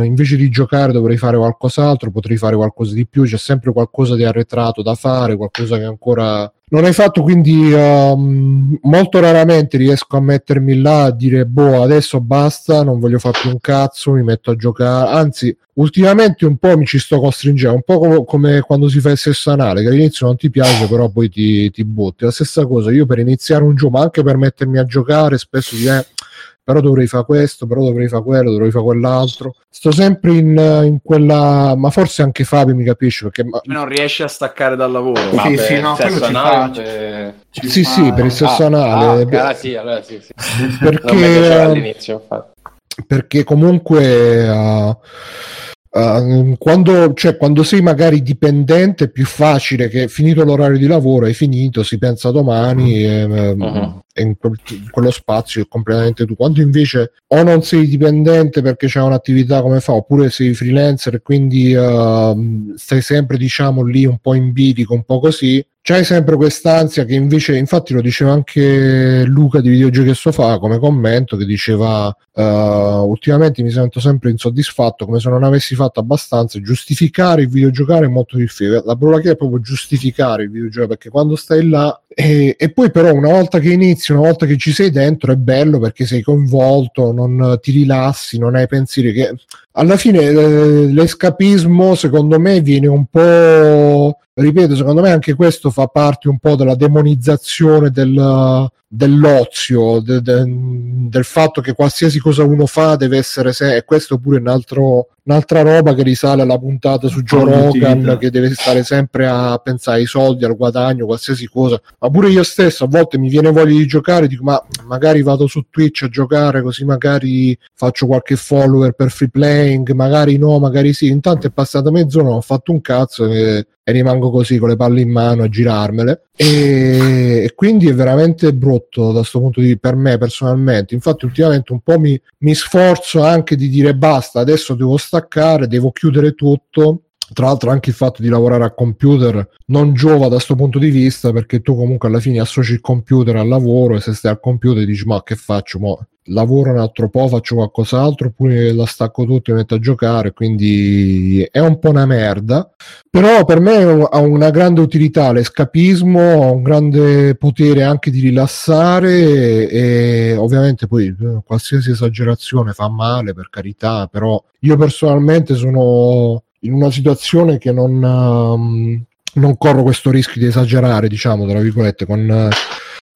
invece di giocare dovrei fare qualcos'altro, potrei fare qualcosa di più, c'è sempre qualcosa di arretrato da fare, qualcosa che ancora non hai fatto, quindi um, molto raramente riesco a mettermi là a dire boh, adesso basta, non voglio fare più un cazzo, mi metto a giocare, anzi ultimamente un po' mi ci sto costringendo, un po' come, come quando si fa il sesso anale, che all'inizio non ti piace, però poi ti, ti butti. La stessa cosa, io per iniziare un gioco, ma anche per mettermi a giocare, spesso dico, eh, però dovrei fare questo, però dovrei fare quello, dovrei fare quell'altro. Sto sempre in, in quella, ma forse anche Fabio mi capisce perché ma... non riesce a staccare dal lavoro. Sì, Vabbè, sì, no, quello ci fa. Ci sì, fa- sì, per il sesso ah, anale. ah, beh, ah, sì, allora sì, sì. perché, all'inizio, infatti. perché comunque uh, uh, quando, cioè, quando sei magari dipendente è più facile che finito l'orario di lavoro hai finito, si pensa domani e, Mhm. e in, quel- in quello spazio è completamente tu. Quando invece o non sei dipendente perché c'è un'attività come fa, oppure sei freelancer e quindi ehm, stai sempre diciamo lì un po' in bilico, un po' così, c'hai sempre quest'ansia che invece, infatti lo diceva anche Luca di Videogiochi e Sofà come commento, che diceva eh, ultimamente mi sento sempre insoddisfatto come se non avessi fatto abbastanza, giustificare il videogiocare è molto difficile, la parola che è proprio giustificare il videogiocare, perché quando stai là e, e poi però una volta che inizi, una volta che ci sei dentro è bello perché sei coinvolto, non ti rilassi, non hai pensieri che alla fine eh, l'escapismo secondo me viene un po' ripeto secondo me anche questo fa parte un po' della demonizzazione del, dell'ozio de- de- del fatto che qualsiasi cosa uno fa deve essere se- e questo pure è un altro, un'altra roba che risale alla puntata su Joe. Rogan che deve stare sempre a pensare ai soldi, al guadagno, qualsiasi cosa. Ma pure io stesso a volte mi viene voglia di giocare dico ma magari vado su Twitch a giocare così magari faccio qualche follower per free playing magari no, magari sì. Intanto è passata mezz'ora ho fatto un cazzo e, e rimango così con le palle in mano a girarmele. E, e quindi è veramente brutto da questo punto di vista per me personalmente. Infatti ultimamente un po' mi, mi sforzo anche di dire basta adesso devo staccare devo chiudere tutto. Tra l'altro anche il fatto di lavorare a computer non giova da questo punto di vista perché tu comunque alla fine associ il computer al lavoro e se stai al computer dici ma che faccio? Mo lavoro un altro po' faccio qualcos'altro oppure la stacco tutto e metto a giocare quindi è un po' una merda. Però per me ha una grande utilità l'escapismo ha un grande potere anche di rilassare e, e ovviamente poi eh, qualsiasi esagerazione fa male per carità però io personalmente sono in una situazione che non, ehm, non corro questo rischio di esagerare, diciamo, tra virgolette, con,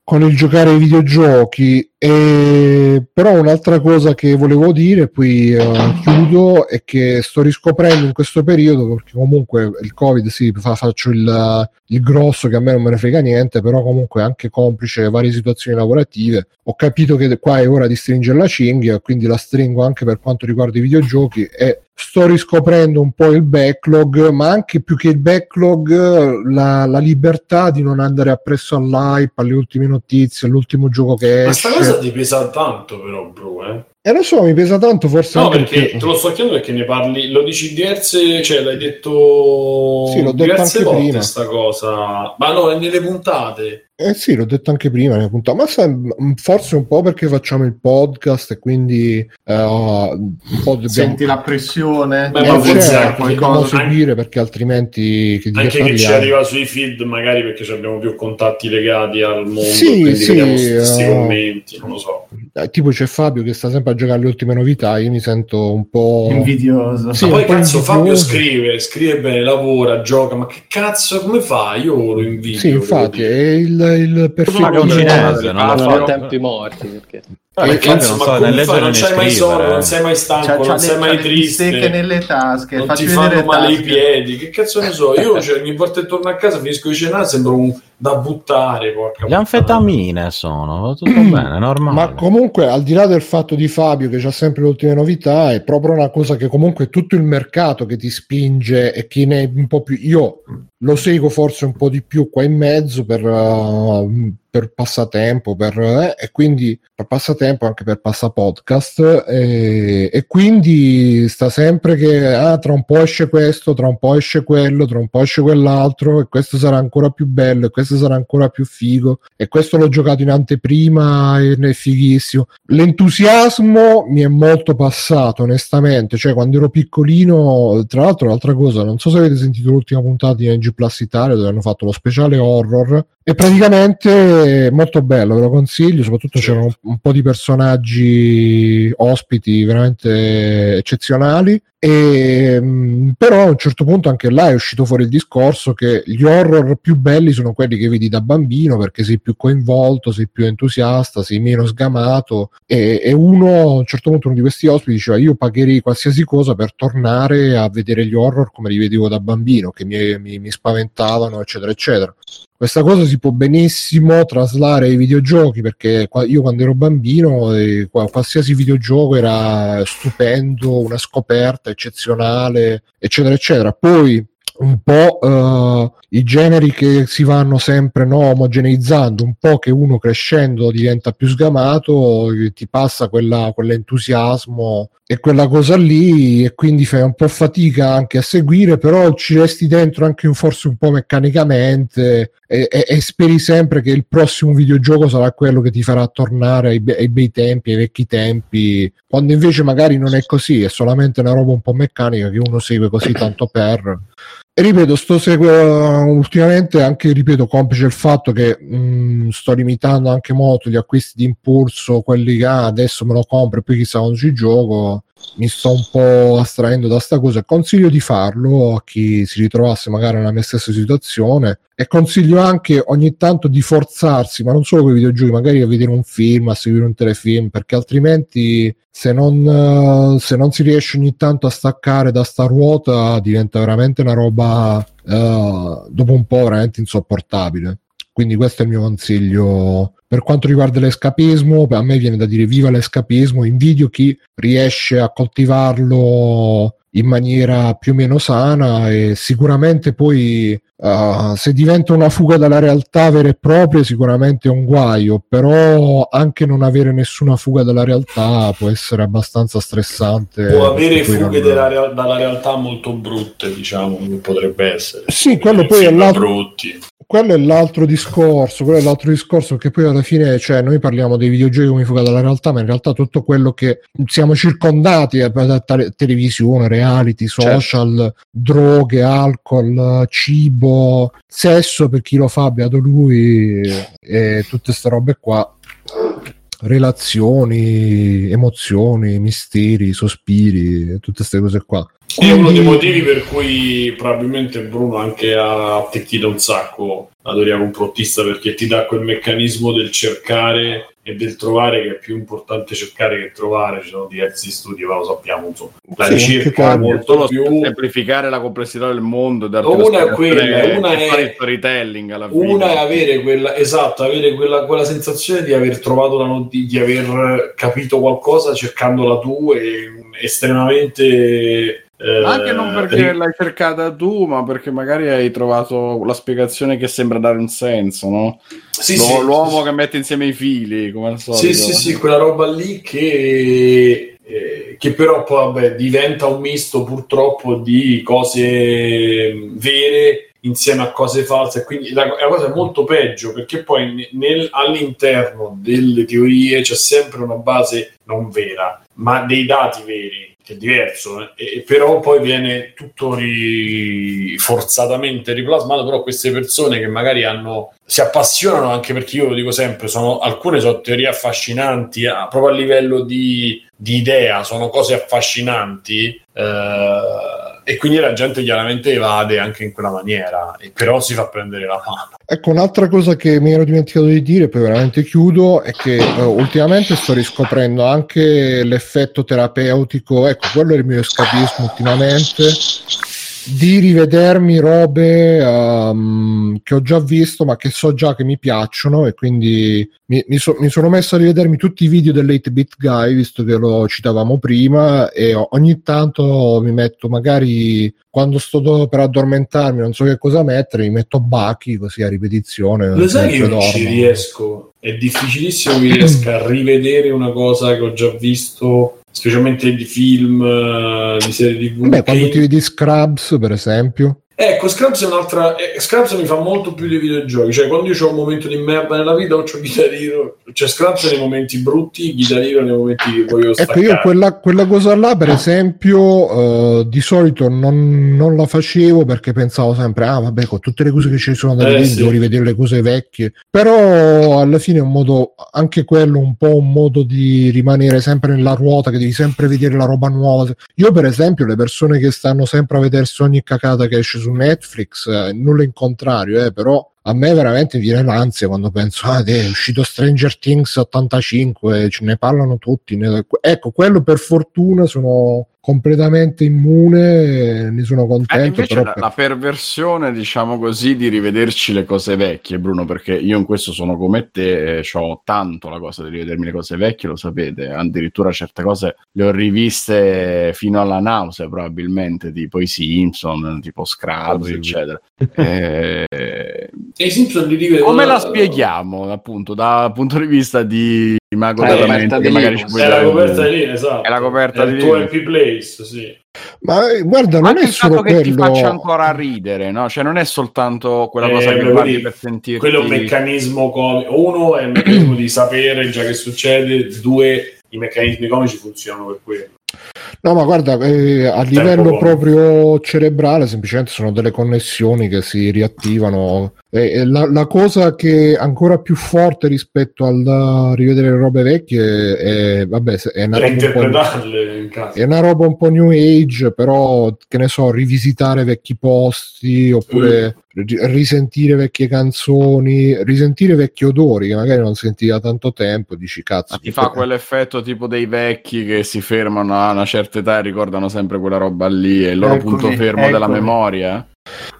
con il giocare ai videogiochi. E, però un'altra cosa che volevo dire, poi eh, chiudo, è che sto riscoprendo in questo periodo, perché comunque il Covid, sì, fa- faccio il, il grosso che a me non me ne frega niente, però comunque anche complice varie situazioni lavorative. Ho capito che qua è ora di stringere la cinghia, quindi la stringo anche per quanto riguarda i videogiochi e sto riscoprendo un po' il backlog, ma anche più che il backlog, la, la libertà di non andare appresso all'hype, alle ultime notizie, all'ultimo gioco che Ma sta cosa ti pesa tanto, però, bro. Eh? E lo so, mi pesa tanto, forse No, perché te lo sto chiedendo perché ne parli, lo dici diverse, cioè l'hai detto Sì, l'ho detto diverse anche volte prima. sta cosa. Ma no, è nelle puntate. Eh sì, l'ho detto anche prima, nella puntata, ma sai, forse un po' perché facciamo il podcast e quindi eh, un po' dobbiamo, Senti la pressione, Beh, eh, ma forse certo, qualcosa. seguire perché altrimenti che Anche che ci arriva sui feed, magari perché ci abbiamo più contatti legati al mondo, Sì, quindi sì, vediamo questi eh. commenti, non lo so. Eh, tipo c'è Fabio che sta sempre a giocare alle ultime novità, io mi sento un po'... invidioso. Sì, ma un poi po' cazzo Fabio invidioso. scrive, scrive bene, lavora, gioca, ma che cazzo come fa? Io lo invidio. Sì, infatti, è il, il perfetto... Cinese, non Non ho tempi morti perché Eh, Eh, perché cazzo, non ma so fai? leggere non c'hai mai sonno, non sei mai stanco, C'ha, c'ha non le, sei mai le triste. bistecche nelle tasche, non faccio ti fanno le male i tasche. piedi, che cazzo ne so? Io cioè, ogni volta che torno a casa finisco di cenare, sembro un da buttare. Porca Le anfetamine sono, tutto bene, normale. Ma comunque, al di là del fatto di Fabio che ha sempre le ultime novità, è proprio una cosa che comunque è tutto il mercato che ti spinge e chi ne è un po' più. Io lo seguo forse un po' di più qua in mezzo per, uh, per passatempo, per, eh, e quindi per passatempo anche per passapodcast. E, e quindi sta sempre che ah, tra un po' esce questo, tra un po' esce quello, tra un po' esce quell'altro, e questo sarà ancora più bello, e questo sarà ancora più figo, e questo l'ho giocato in anteprima e è fighissimo. L'entusiasmo mi è molto passato, onestamente. Cioè, quando ero piccolino, tra l'altro, l'altra cosa, non so se avete sentito l'ultima puntata di NG Plus Italia dove hanno fatto lo speciale horror. E praticamente molto bello, ve lo consiglio. Soprattutto Sì. c'erano un, un po' di personaggi ospiti veramente eccezionali. E, mh, però a un certo punto anche là è uscito fuori il discorso che gli horror più belli sono quelli che vedi da bambino perché sei più coinvolto, sei più entusiasta, sei meno sgamato e, e uno a un certo punto uno di questi ospiti diceva io pagherei qualsiasi cosa per tornare a vedere gli horror come li vedevo da bambino che mi, mi- mi spaventavano eccetera eccetera questa cosa si può benissimo traslare ai videogiochi perché io quando ero bambino eh, qua- qualsiasi videogioco era stupendo, una scoperta eccezionale, eccetera, eccetera. Poi un po' eh, i generi che si vanno sempre no, omogeneizzando, un po' che uno crescendo diventa più sgamato, ti passa quella, quell'entusiasmo e quella cosa lì e quindi fai un po' fatica anche a seguire, però ci resti dentro anche forse un po' meccanicamente e, e, e, speri sempre che il prossimo videogioco sarà quello che ti farà tornare ai, ai bei tempi, ai vecchi tempi, quando invece magari non è così, è solamente una roba un po' meccanica che uno segue così tanto per ripeto, sto seguendo ultimamente anche, ripeto, complice il fatto che mh, sto limitando anche molto gli acquisti di impulso, quelli che ah, adesso me lo compro e poi chissà quando ci gioco. Mi sto un po' astraendo da sta cosa. Consiglio di farlo a chi si ritrovasse magari nella mia stessa situazione. E consiglio anche ogni tanto di forzarsi, ma non solo con i videogiochi, magari a vedere un film, a seguire un telefilm, perché altrimenti se non, se non si riesce ogni tanto a staccare da sta ruota diventa veramente una roba uh, dopo un po' veramente insopportabile. Quindi questo è il mio consiglio. Per quanto riguarda l'escapismo, a me viene da dire viva l'escapismo, invidio chi riesce a coltivarlo in maniera più o meno sana e sicuramente poi uh, se diventa una fuga dalla realtà vera e propria sicuramente è un guaio però anche non avere nessuna fuga dalla realtà può essere abbastanza stressante può avere fughe non... dalla, realtà molto brutte diciamo potrebbe essere. Sì quello poi è l'altro brutti quello è l'altro discorso, quello è l'altro discorso che poi alla fine, cioè, noi parliamo dei videogiochi come fuga dalla realtà, ma in realtà tutto quello che siamo circondati da televisione, reality, social, certo. droghe, alcol, cibo, sesso per chi lo fa, beato lui, e tutte queste robe qua relazioni, emozioni, misteri, sospiri, tutte queste cose qua. È uno dei motivi per cui probabilmente Bruno anche ha attecchito un sacco la teoria complottista perché ti dà quel meccanismo del cercare e del trovare che è più importante cercare che trovare. Ci sono diversi studi ma lo sappiamo insomma. La sì, ricerca è molto più semplificare la complessità del mondo una è quella una è fare storytelling alla fine. una è avere quella esatto avere quella, quella sensazione di aver trovato la not- di aver capito qualcosa cercandola tu e estremamente eh, anche non perché l'hai cercata tu, ma perché magari hai trovato la spiegazione che sembra dare un senso, no? Sì, L- sì, l'uomo sì. che mette insieme i fili, come al solito. Sì, sì, sì, quella roba lì che, eh, che però poi vabbè, diventa un misto purtroppo di cose vere insieme a cose false, quindi la, la cosa è molto peggio perché poi nel, all'interno delle teorie c'è sempre una base non vera, ma dei dati veri è diverso, eh? però poi viene tutto ri... forzatamente riplasmato, però queste persone che magari hanno, si appassionano anche perché io lo dico sempre, sono, alcune sono teorie affascinanti, eh, proprio a livello di, di idea, sono cose affascinanti. Eh, e quindi la gente chiaramente evade anche in quella maniera, però si fa prendere la mano. Ecco, un'altra cosa che mi ero dimenticato di dire, poi veramente chiudo, è che uh, ultimamente sto riscoprendo anche l'effetto terapeutico, ecco, quello è il mio escapismo ultimamente, di rivedermi robe um, che ho già visto ma che so già che mi piacciono e quindi mi, mi, so, mi sono messo a rivedermi tutti i video dell'8-bit guy visto che lo citavamo prima e ogni tanto mi metto magari quando sto per addormentarmi non so che cosa mettere mi metto Baki così a ripetizione lo sai che io non ci riesco? È difficilissimo che riesca a rivedere una cosa che ho già visto specialmente di film, eh, di serie tv. Beh, quando ti vedi Scrubs, per esempio. Ecco, Scrubs è un'altra. Eh, Scrubs mi fa molto più dei videogiochi. Cioè, quando io ho un momento di merda nella vita, ho Guitar Hero. Cioè, Scrubs nei momenti brutti, Guitar Hero nei momenti che voglio staccare. Ecco, io quella, quella cosa là, per esempio, uh, di solito non, non, la facevo perché pensavo sempre, ah, vabbè, con tutte le cose che ci sono da eh, sì. devo rivedere le cose vecchie. Però alla fine è un modo, anche quello, un po' un modo di rimanere sempre nella ruota, che devi sempre vedere la roba nuova. Io, per esempio, le persone che stanno sempre a vedersi ogni cacata che esce su Netflix, eh, nulla in contrario, eh, però a me veramente viene l'ansia quando penso ah è uscito Stranger Things 85 ce ne parlano tutti ne... ecco quello per fortuna sono completamente immune, ne sono Eh, contento. invece però la, per- la perversione, diciamo così, di rivederci le cose vecchie, Bruno, perché io in questo sono come te, eh, ho tanto la cosa di rivedermi le cose vecchie, lo sapete, addirittura certe cose le ho riviste fino alla nausea probabilmente, tipo i Simpson, tipo Scrubs, eccetera. Eh, E i Simpson li rivede come la spieghiamo, appunto, dal punto di vista di Mago La della coperta mente, di che magari ci puoi È la coperta di lì, esatto. È la coperta È il di tuo happy place, sì. Ma eh, guarda, non Anche è solo che ti quello. faccia ancora ridere, no? Cioè, non è soltanto quella Eh, cosa che guardi per sentirti. Quello è un meccanismo comico. Uno è il meccanismo di sapere già che succede, due i meccanismi comici funzionano per quello. No, ma guarda, eh, a livello proprio cerebrale, semplicemente sono delle connessioni che si riattivano. E- e la, la cosa che è ancora più forte rispetto al rivedere le robe vecchie è, vabbè, è una roba. È una roba un po' new age, però che ne so, rivisitare vecchi posti oppure ri- risentire vecchie canzoni, risentire vecchi odori che magari non senti da tanto tempo. Dici cazzo, Ma ti fa quell'effetto tipo dei vecchi che si fermano a una certa età e ricordano sempre quella roba lì, è il loro Eccomi, punto fermo della eccomi. memoria.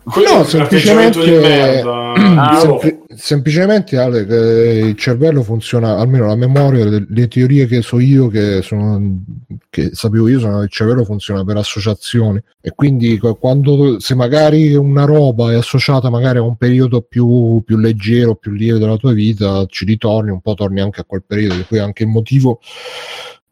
Quello No, semplicemente. Ah, Io- sempli- semplicemente Ale, il cervello funziona, almeno la memoria, le, le teorie che so io, che, sono, che sapevo io, sono che il cervello funziona per associazioni. E quindi qu- quando se magari una roba è associata magari a un periodo più, più leggero, più lieve della tua vita, ci ritorni, un po' torni anche a quel periodo, poi è anche il motivo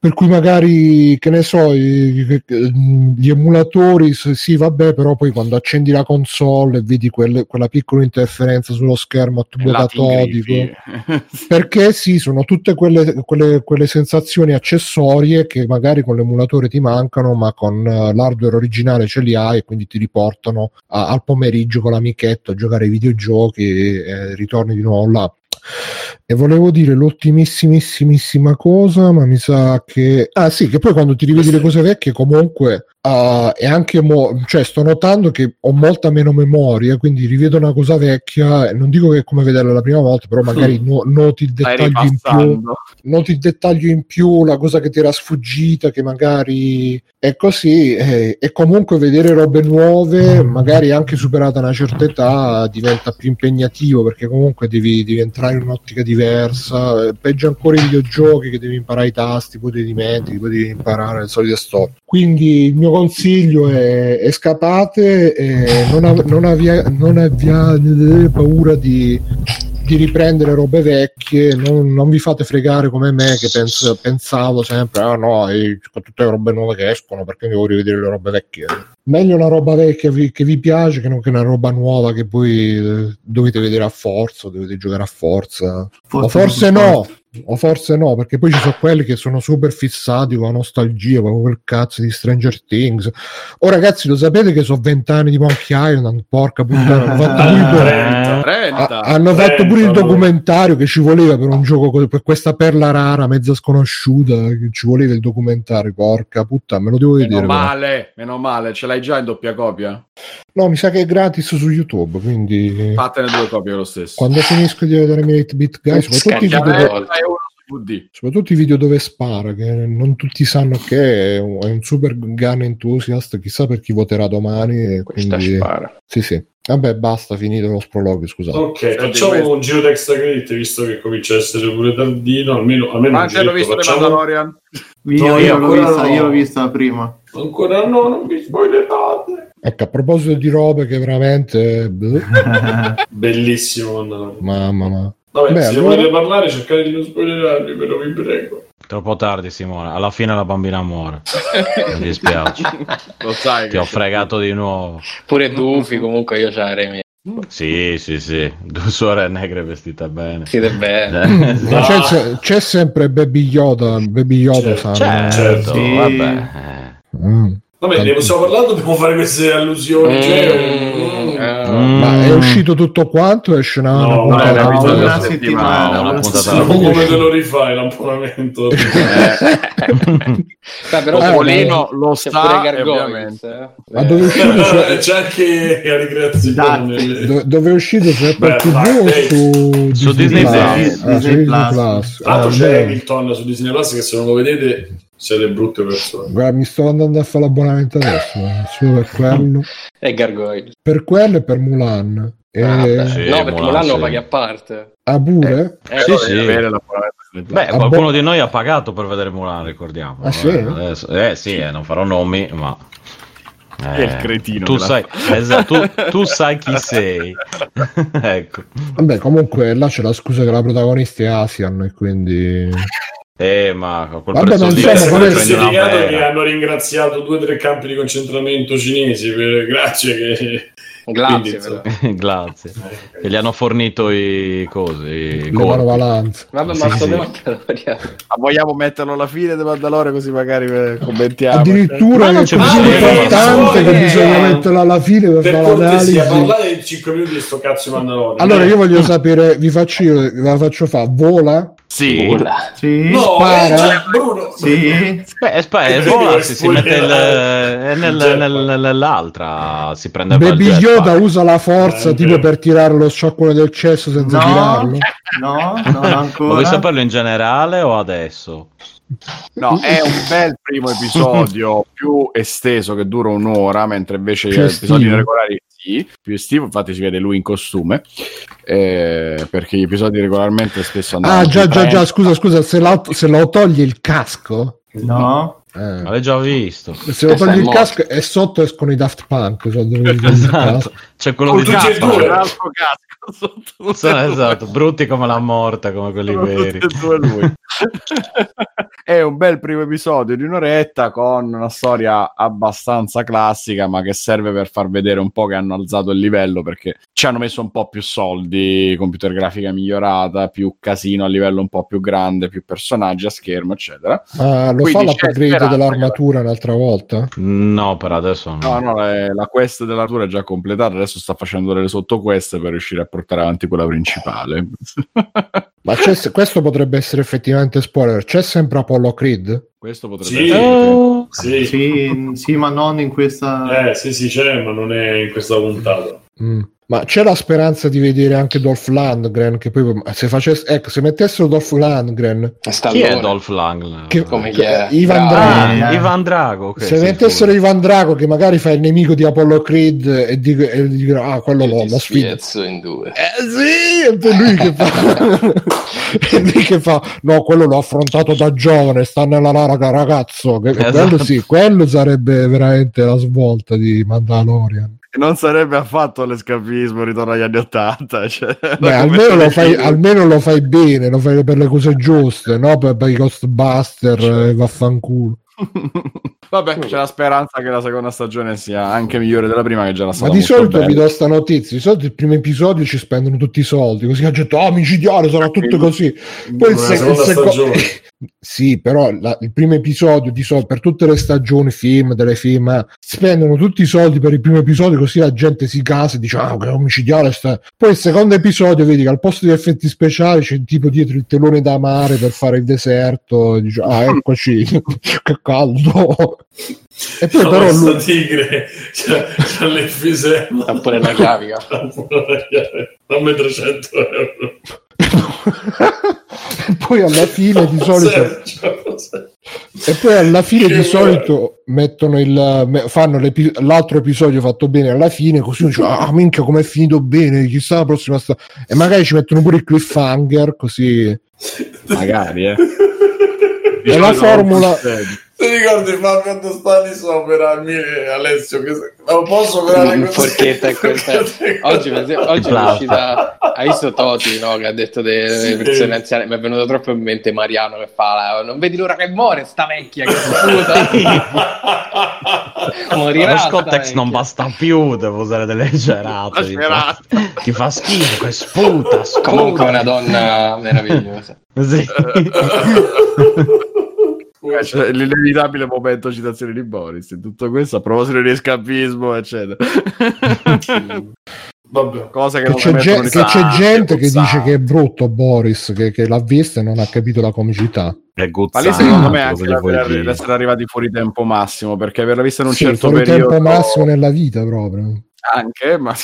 per cui magari, che ne so, gli emulatori, sì, vabbè, però poi quando accendi la console e vedi quelle- quella piccola interferenza sullo schermo a tubo catodico, perché sì, sono tutte quelle, quelle- quelle sensazioni accessorie che magari con l'emulatore ti mancano, ma con eh, l'hardware originale ce li hai e quindi ti riportano a- al pomeriggio con l'amichetto a giocare ai videogiochi e eh, ritorni di nuovo là. E volevo dire l'ultimissimissima cosa, ma mi sa che... Ah sì, che poi quando ti rivedi le cose vecchie comunque ah, è anche... Mo- cioè sto notando che ho molta meno memoria, quindi rivedo una cosa vecchia, e non dico che è come vederla la prima volta, però magari no- noti il dettaglio in più noti il dettaglio in più, la cosa che ti era sfuggita, che magari è così, eh, e comunque vedere robe nuove, magari anche superata una certa età, diventa più impegnativo perché comunque devi, devi entrare in un'ottica diversa. eh, Peggio ancora i videogiochi che devi imparare i tasti, poi ti dimentichi, poi devi imparare le solite storie. Quindi il mio consiglio è, è scappate e non, av- non, avvia- non paura di di riprendere robe vecchie, non, non vi fate fregare come me che pens- pensavo sempre, ah no, con tutte le robe nuove che escono, perché mi devo rivedere le robe vecchie? Meglio una roba vecchia vi- che vi piace che non che una roba nuova che poi eh, dovete vedere a forza, dovete giocare a forza. o forse no, o forse no, perché poi ci sono quelli che sono super fissati con la nostalgia, con quel cazzo di Stranger Things. Oh ragazzi, lo sapete che sono vent'anni di Monkey Island? Porca puttana, hanno fatto pure il do- Trenta. Trenta. ha- hanno fatto pure il documentario che ci voleva per un gioco co- per questa perla rara, mezza sconosciuta. Che ci voleva il documentario, porca puttana, me lo devo vedere. Meno però. male, meno male, ce l'hai già in doppia copia? No, mi sa che è gratis su YouTube. Quindi Fattene due copie lo stesso. quando finisco di vedere i 8-bit guys, soprattutto i, video, Eh, VD. soprattutto i video dove spara, che non tutti sanno che è un, è un super gun enthusiast. Chissà per chi voterà domani. e Questa Quindi, spara. sì, sì. Vabbè, basta, finito lo sproloquio. Scusate. Ok, facciamo questo. un giro di extra credit visto che comincia a essere pure tardino, almeno, almeno hanno giretto visto The facciamo. Mandalorian? Io, No, io io l'ho vista, no. io l'ho vista prima. Ancora no, non mi spoilerate. Ecco, a proposito di robe che veramente. boh, Bellissimo mamma mia. Vabbè, Beh, se allora- volete parlare cercate di non spoilerarmi, però vi prego. Troppo tardi, Simone. Alla fine la bambina muore. Mi dispiace. Lo sai Ti ho fregato di nuovo. Pure Dufi, comunque io la remi. Sì, sì, sì. Due suore negre vestite bene. Siete bene. Eh, Ma No. c'è, c'è sempre Baby Yoda, Baby Yoda Certo. Certo, Sì. vabbè. eh. Mm. Vabbè, ne possiamo parlare dobbiamo fare queste allusioni? Cioè, Mm, mm, eh, Mm. Ma è uscito tutto quanto? Esce una, No, una una settimana, una una alla ma volta. come te lo rifai l'abbonamento? Beh, però Eh, Topolino lo sa, ovviamente. eh. Ma dove è uscito? su- C'è anche la ricreazione. Do- dove è uscito? Su Apple TV o su, Su Disney Plus? Plus. Ah, su Disney Plus. Plus. Tra l'altro Ah, c'è. Hamilton su Disney Plus che se non lo vedete siete brutte persone. Guarda, mi sto andando a fare l'abbonamento adesso, eh, solo per quello. E Gargoyle. Per quello e per Mulan. E... Ah. Sì, no, perché Mulan, Mulan lo sì. paghi a parte. Ah, pure? Eh, Sì, Devi sì. del Beh, Ah, qualcuno di noi ha pagato per vedere Mulan, ricordiamo. Ah, sì? Eh, adesso- eh, sì, eh, non farò nomi, ma... È il cretino Tu sai, esatto, tu, tu sai chi sei. ecco. Vabbè, comunque là c'è la scusa che la protagonista è Asian e quindi... Eh, ma con quel Vabbè, prezzo ma lì una certificato che hanno ringraziato due o tre campi di concentramento cinesi per... grazie che Grazie. Quindi. Grazie. E gli hanno fornito i cosi, i. Vabbè, Sì, ma sì. Mandalorian. Ma vogliamo metterlo alla fine del Mandalore così magari eh, commentiamo. Addirittura Ma non è c'è così importante che eh, bisogna metterla alla fine per, per fare l'analisi. parlare di 5 minuti di sto cazzo di Mandalorian Allora eh. io voglio sapere, vi faccio io, ve la faccio fa, vola? Sì. Vola. Sì. no spara. eh, cioè, Bruno Sì. Beh, Eh, vola, si, si mette il, eh, nel- Il nel- nell'altra, si prende il Baby jetpack. Yoda usa la forza Eh, tipo eh. per tirare lo sciacquone del cesso senza No, tirarlo? no, non ancora. vuoi saperlo in generale o adesso? No, è un bel primo episodio più esteso che dura un'ora, mentre invece gli episodi regolari sì, più estivo, infatti si vede lui in costume, eh, perché gli episodi regolarmente spesso andano Ah già già già, 30. scusa scusa, se lo, se lo toglie il casco? No. Eh. L'hai già visto. Se lo Eh, toglie sei il morto. casco e sotto escono i Daft Punk. cioè togli Esatto. C'è quello Con di tutti e E due. esatto, brutti come la morta, come quelli Sono veri. tutti due lui. è un bel primo episodio di un'oretta con una storia abbastanza classica, ma che serve per far vedere un po' che hanno alzato il livello perché ci hanno messo un po' più soldi, computer grafica migliorata, più casino a livello un po' più grande, più personaggi a schermo, eccetera. Ma lo Quindi fa l'upgrade dell'armatura un'altra volta? No, per adesso no. No, no, la, la quest della tour è già completata, adesso sta facendo delle sottoquest per riuscire a portare avanti quella principale. Ma c'è- questo potrebbe essere effettivamente spoiler. C'è sempre Apollo Creed? Questo potrebbe Sì. essere... sì. Sì, sì, ma non in questa. Eh, sì, sì, c'è, ma non è in questa puntata. Mm. Ma c'è la speranza di vedere anche Dolph Lundgren? Che poi se facesse, ecco, se mettessero Dolph Lundgren, Sta Chi è. Dolph Lundgren? che, Come chi è? Ivan Bravo. Drago. Ah, Eh. Ivan Drago. ok, se mettessero. Ivan Drago che magari fa il nemico di Apollo Creed e dico- e dicono ah quello ti lo sfida spiezzo in due. eh sì e poi lui che fa e lui che fa no quello l'ho affrontato da giovane sta nella larga ragazzo che, Esatto. quello sì quello sarebbe veramente la svolta di Mandalorian Non sarebbe affatto l'escapismo, ritorno agli anni Ottanta. Cioè, Beh, almeno lo, fai, almeno lo fai bene, lo fai per le cose giuste, no? Per, per i Ghostbuster, eh, vaffanculo. Vabbè, c'è la speranza che la seconda stagione sia anche migliore della prima, che già Ma stata di molto solito vi bella. do sta notizia, di solito il primo episodio ci spendono tutti i soldi, così la gente, oh, micidiale, sarà tutto così. Poi il, Una se- il seconda seco- stagione. sì, però la- il primo episodio di solito per tutte le stagioni, film, telefilm, eh, spendono tutti i soldi per il primo episodio, così la gente si casa e dice, ah, che omicidiale sta. Poi il secondo episodio, vedi che al posto di effetti speciali c'è tipo dietro il telone da mare per fare il deserto, e dice, ah, eccoci, che caldo. E poi No, però lui... tigre c'ha, c'ha l'enfisema. Ha pure la grafica. Dammi 300 euro. e poi alla fine di solito Sergio, e poi alla fine Che di solito mettono il fanno l'altro episodio fatto bene alla fine così uno dice ah minchia com'è finito bene chissà la prossima sta-" e magari ci mettono pure il cliffhanger così Magari, eh. E la formula- Ti ricordi Fabio Tostani sopra me e Alessio? Che non posso operare Un questo- forchetto e questa- Oggi, oggi è uscita. Hai visto Toti no, che ha detto delle Sì. persone anziane? Mi è venuto troppo in mente Mariano che fa: Non vedi l'ora che muore, sta vecchia che sputa. Morirà. Lo vecchia. non basta più, devo usare delle. Gerata. Ti fa schifo, che sputa, sputa. Comunque, è una donna meravigliosa. Sì. Eh, c'è l'inevitabile momento citazione di Boris in tutto questo a proposito di escapismo eccetera Vabbè. Cose che, Che non c'è, ge- che c'è gente che dice che è brutto Boris, che, che l'ha vista e non ha capito la comicità. È Ma guzzante, lì secondo me cosa anche gli la- vuoi la- dire? essere arrivati fuori tempo massimo, perché averla vista in un Sì, certo fuori periodo tempo massimo nella vita proprio. anche, ma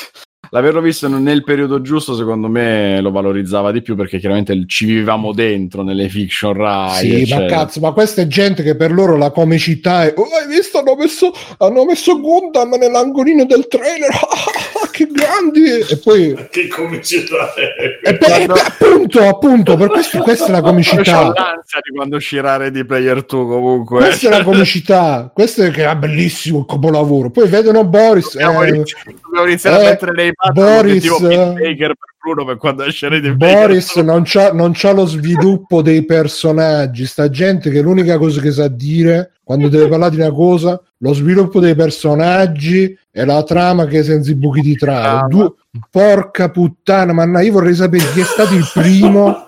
l'averlo visto nel periodo giusto secondo me lo valorizzava di più perché chiaramente ci vivevamo dentro nelle fiction Rai. sì, ma cazzo, ma questa è gente che per loro la comicità è. Oh, hai visto? Hanno messo, hanno messo Gundam nell'angolino del trailer. che grandi! E poi. Che comicità è? E per- e per- appunto, appunto, per questo questa è la comicità. l'ansia di quando uscirà Ready Player 2 comunque. Questa è la comicità. Questo è che è bellissimo il capolavoro. Poi vedono Boris. Dobbiamo, eh, iniziare, dobbiamo iniziare eh, a mettere nei Boris, eh, Boris 2. non c'ha, non c'ha lo sviluppo dei personaggi, sta gente che l'unica cosa che sa dire quando deve parlare di una cosa, lo sviluppo dei personaggi e la trama che è senza i buchi di trama. Du- porca puttana, ma no, io vorrei sapere chi è stato il primo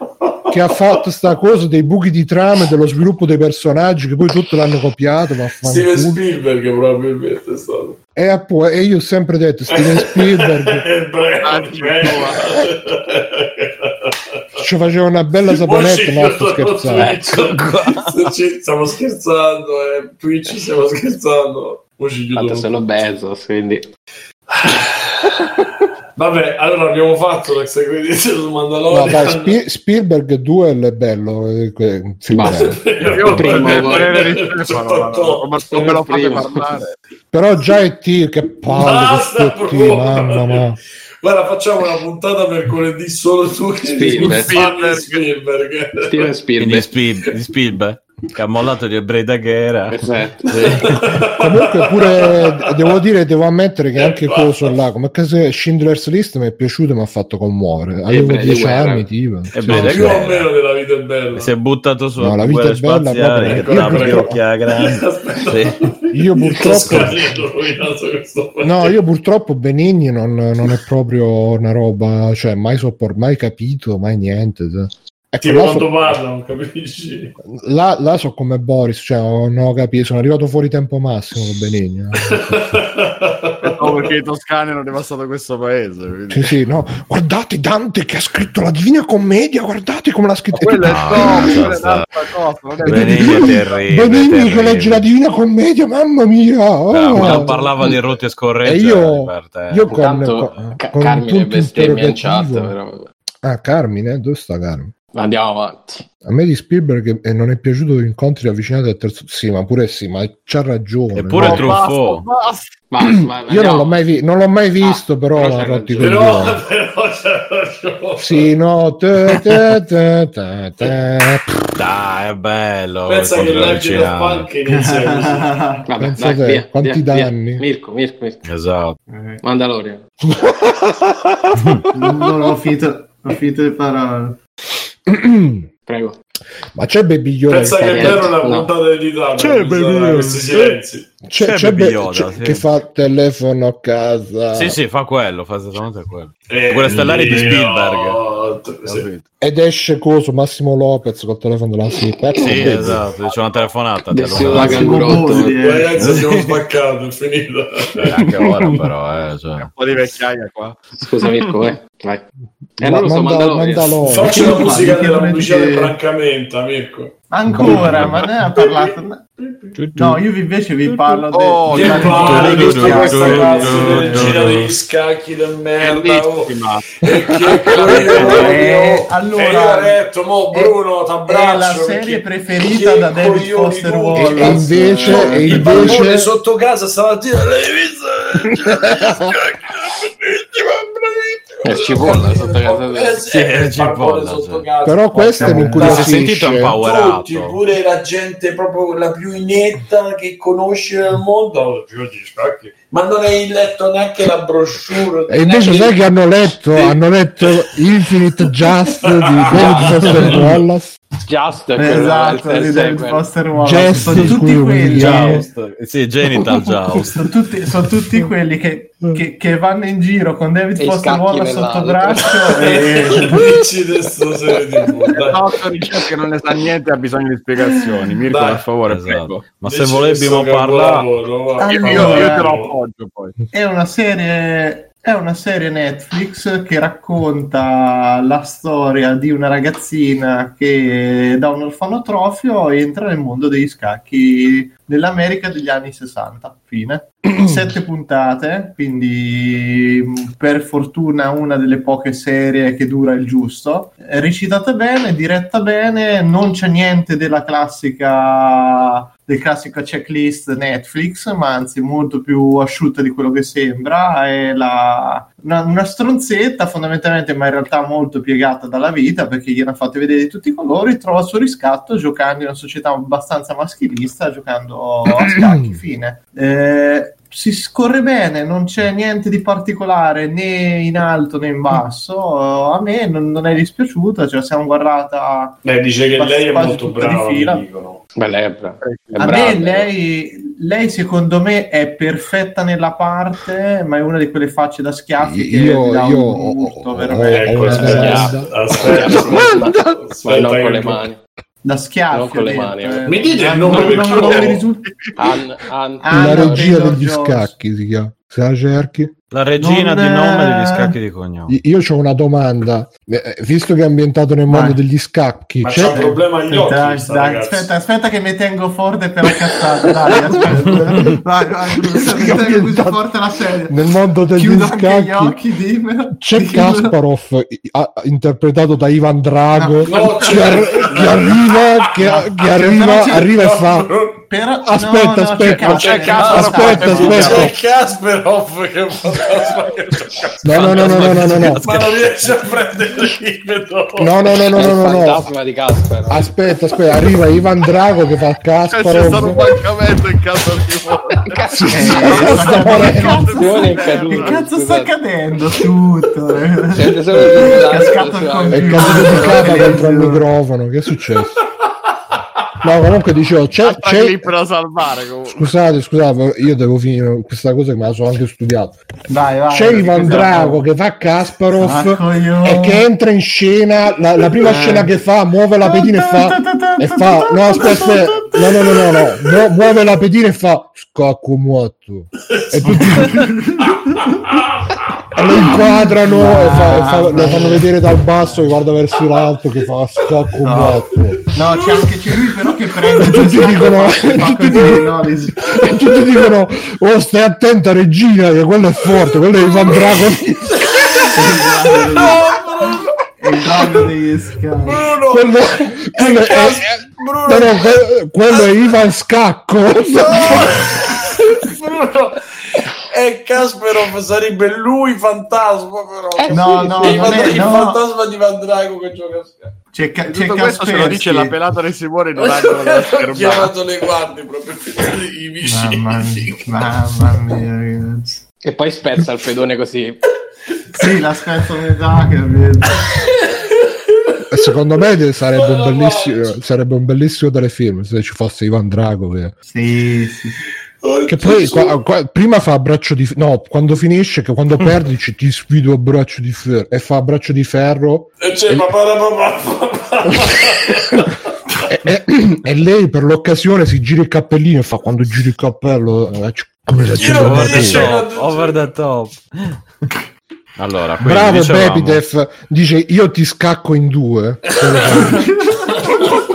che ha fatto sta cosa dei buchi di trama e dello sviluppo dei personaggi che poi tutto l'hanno copiato. Steven. Spielberg probabilmente è stato. E, appu- e io ho sempre detto Steven Spielberg Ah, bravo. ci faceva una bella saponetta, no, sto scherzando. Ci- Stiamo scherzando, eh. Twitch stiamo scherzando. Ci Tanto sono Bezos, quindi... Vabbè, allora abbiamo fatto l'ex credit su No, Mandalorian. dai, Spi- Spielberg 2 è bello. eh, que- bello. Io Primo, ma non me lo fate parlare. Però già è T, che palle T, mamma mia. Guarda, facciamo una puntata mercoledì solo tu che Spielberg. Spielberg. Spielberg. Spielberg. Spiel- di Spielberg che ha mollato di ebrei da guerra. Perfetto. Comunque pure devo dire, devo ammettere che anche coso là, come che Schindler's List mi è piaciuto e mi ha fatto commuovere. Avevo Ebrei di 10 guerra. anni, tipo. Ebrei da Più o guerra. meno della vita è bella. Si è buttato su No, la vita è bella, proprio. che Io purtroppo- grande. Sì. Io purtroppo No, io purtroppo Benigni non, non è proprio una roba, cioè mai soppor- mai capito, mai niente. Ecco, Tipo quando so, parlano, capisci? là, là so come Boris, cioè non ho capito, sono arrivato fuori tempo massimo con Benigni. eh. No, perché i toscani hanno devastato questo paese. quindi- Sì, sì, no. Guardate Dante che ha scritto la Divina Commedia, guardate come l'ha scritto. Quello è No, no, quella sta- un'altra cosa. non è terribile, Benigni che legge la Divina Commedia, mamma mia. oh. Ah, non parlava di rotti e scorreggia. E io- te. io con, Intanto con, Ca- con Carmine bestemmia in chat, però. Ah, Carmine, dove sta Carmine? Andiamo avanti. A me di Spielberg eh, non è piaciuto incontri avvicinati al terzo. Sì, ma pure sì, ma c'ha ragione. Eppure no? Truffaut. basta, basta. Basta, ma- Io non l'ho mai, vi- non l'ho mai visto, però però. Però, però c'è ragione. Sì, no. te- te- te- te- te. Dai, è bello. Pensa che avvicinati. punk inizia così. Vabbè, Pensa dai, te, via, quanti via, via. danni? Mirko, Mirko, Mirko. Esatto. Mandalorian. non ho finito, ho finito le parole. Prego. Ma c'è Baby Yoda. Pensa che vero una No. puntata editata. C'è, bisogna bello. questi silenzi. C'è, c'è c'è Baby Yoda, c'è- sì. che fa telefono a casa Sì, sì, fa quello, fa esattamente quello. Eh, Quelle stellari di Spielberg. Sì. Ed esce coso Massimo Lopez col telefono della SIP. Ecco, Sì, vedi. esatto, c'è una telefonata. ti Adesso allora. Massimo Boldi, eh. Ragazzi, abbiamo spaccato, è finita. Anche ora però, eh, cioè. Un po' di vecchiaia qua. Scusa Mirko, vai. vai. Eh, Ma- non lo so, manda- Mandalorian. Faccio la musica della pubblicità del Brancamenta, Mirko. Ancora, ma ne ha parlato. No, io invece vi parlo Oh, del- dai. degli scacchi del merda. oh. Eh, allora, E io ho detto, mo è- Bruno, t'abbraccio. è la serie perché- preferita che da David Foster. Wallace. E invece, Cioè, e il bambone invece sotto casa stamattina l'hai visto? Cioè. È cipolla sotto casa. Eh, sì, è il bambone cipolla, sotto sì. casa. però questo mi Ma si è incuriosisce. sentito un power tutti, pure la gente proprio la più inetta che conosci nel mondo oh, Dio, gli scacchi. Ma non hai letto neanche la brochure E invece sai che hanno letto? Hanno letto Infinite Just di David Foster Wallace. Just Esatto, il di. Foster Wallace. Jess, Sono tutti quelli. Joust. Sì, Genital Joust. Sono tutti, sono tutti quelli che, che, che vanno in giro con David E Foster Wallace sotto braccio e Dici adesso serie Ricciardo che non ne sa niente ha bisogno di spiegazioni. Mirko, Dai. per favore, Esatto. prego. Ma se volessimo parlare... Allora- Io, io te lo appoggio poi. è una serie è una serie Netflix che racconta la storia di una ragazzina che da un orfanotrofio entra nel mondo degli scacchi nell'America degli anni 60. Fine. Sette puntate, quindi mh, per fortuna una delle poche serie che dura il giusto. Recitata bene, diretta bene, non c'è niente della classica del classico checklist Netflix, ma anzi molto più asciutta di quello che sembra. È la- una, una stronzetta fondamentalmente, ma in realtà molto piegata dalla vita perché gliela fate vedere di tutti i colori. Trova il suo riscatto giocando in una società abbastanza maschilista, giocando a scacchi. Fine. Eh, si scorre bene, non c'è niente di particolare né in alto né in basso. A me non, non è dispiaciuta, ce la siamo guardata Lei dice che lei è molto di brava, fila. mi dicono. Beh, lei è bra- è A brava, me lei, lei secondo me è perfetta nella parte, ma è una di quelle facce da schiaffi che Io- dà io un ho- gusto ho- veramente Ecco, aspetta, domanda. aspetta, non che- con le mani. da schiaffi. Non con ho le detto, mani, eh. eh. Mi dite il Ah, nome non- per non- non favore? mi risulta- Ah, la regia degli Jones. scacchi si chiama. Se la cerchi. La regina Non, di nome degli scacchi di cognome. Io ho una domanda. Eh, Visto che è ambientato nel mondo Vai. degli scacchi, Ma c'è- c'ha un problema agli occhi, Dai, aspetta, aspetta che mi tengo forte per la cazzata. Dai, aspetta. Vai, vai, mi tengo forte la serie. nel mondo degli Chiudo anche gli scacchi occhi, dimmelo. c'è Dimmelo. Kasparov interpretato da Ivan Drago No, che, c'è- ar- che arriva, che, che arriva, c'è- arriva e fa però aspetta no, no, aspetta no, c'è Kasperov che no no no no no no no ma non riesce a prendere l'ibero no. No no no no no no aspetta aspetta arriva Ivan Drago che fa Kasparov. C'è stato un mancamento in casa di cazzo che cazzo sta cadendo tutto eh. è cascato il computer è caduto di capa dentro al eh. microfono che è successo? No comunque dicevo c'è, C'è da salvare comunque. scusate scusate io devo finire questa cosa che me la sono anche studiato Vai, vai. c'è Ivan Scusa. Drago che fa Kasparov Ah, e che entra in scena la, la prima Eh. scena che fa muove la pedina e fa e fa no aspetta aspetta no no no no, no. Mu- muove la pedina e fa scacco muotto e tutti lo inquadrano e, fa, fa- lo fanno vedere dal basso che guarda verso l'alto che fa scacco No. muotto No, c'è anche c'è lui però che prende tutti dicono, fa tutti dicono, no, e tutti dicono oh stai attenta regina che quello è forte quello è Ivan Drago il drago degli scavi. Bruno, quello, quello è, Bruno, no, no, que- quello è Ivan Scacco. Bruno. E Kasperov sarebbe lui fantasma però. Eh, No, no, il, non è- il no. fantasma di Van Drago che gioca a scacchi. C'è, ca- c'è questo ce lo dice la pelata di Simone Ho schermata. chiamato le guardie proprio per i vicini. Mamma mia, mamma mia, ragazzi. E poi spezza il pedone così. Sì, l'aspetto metà che vedo. secondo me sarebbe un bellissimo sarebbe un bellissimo telefilm se ci fosse Ivan Drago che, Sì, sì. Che poi qua- qua- prima fa braccio di no quando finisce che quando perdi ci, ti sfido a braccio di ferro e fa braccio di ferro. E c'è papà, papà, papà. e, e- e lei per l'occasione si gira il cappellino e fa quando giri il cappello eh, come Io non Over the top, over the top. Allora, Bravo dicevamo- Bepidef dice io ti scacco in due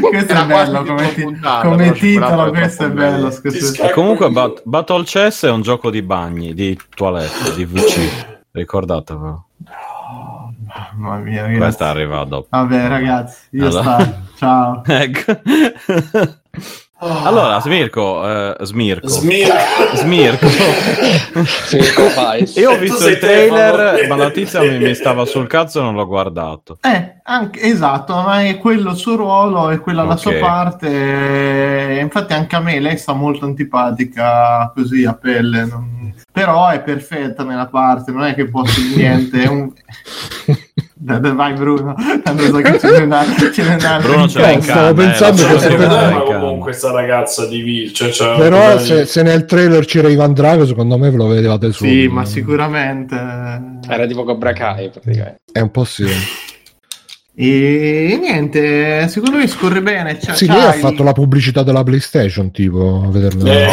Questo è bello come, ti- puntata, come titolo, questo è bello. scacco E comunque Bat- Battle Chess è un gioco di bagni, di toilette, di WC. Ricordatevelo. Mamma mia, ragazzi. Questa arriva dopo. Vabbè, ragazzi, io Allora. sto. Ciao. Ecco. Allora, Smirko, eh, Smirko, Smirco. Smirko. Mirko Fais. Io ho visto il trailer, ma la tizia mi, mi stava sul cazzo e non l'ho guardato. Eh, anche, esatto, ma è quello il suo ruolo e quella la sua parte. e Infatti anche a me lei sta molto antipatica così a pelle. non- Però è perfetta nella parte, non è che posso dire niente. È un... Dai, dai, Vai Bruno, tanto so che ce n'è una, ce n'è una Bruno ce l'ha in Stavo pensando eh, che problema comunque questa ragazza di Vi. Cioè, un però se, se nel trailer c'era Ivan Drago secondo me ve lo vedevate su Sì, ma sicuramente. Era tipo Cobra Kai praticamente. è un po' sì E niente, secondo me scorre bene. C'ha, Sì, lei ha fatto la pubblicità della PlayStation, tipo, a vederlo. Eh,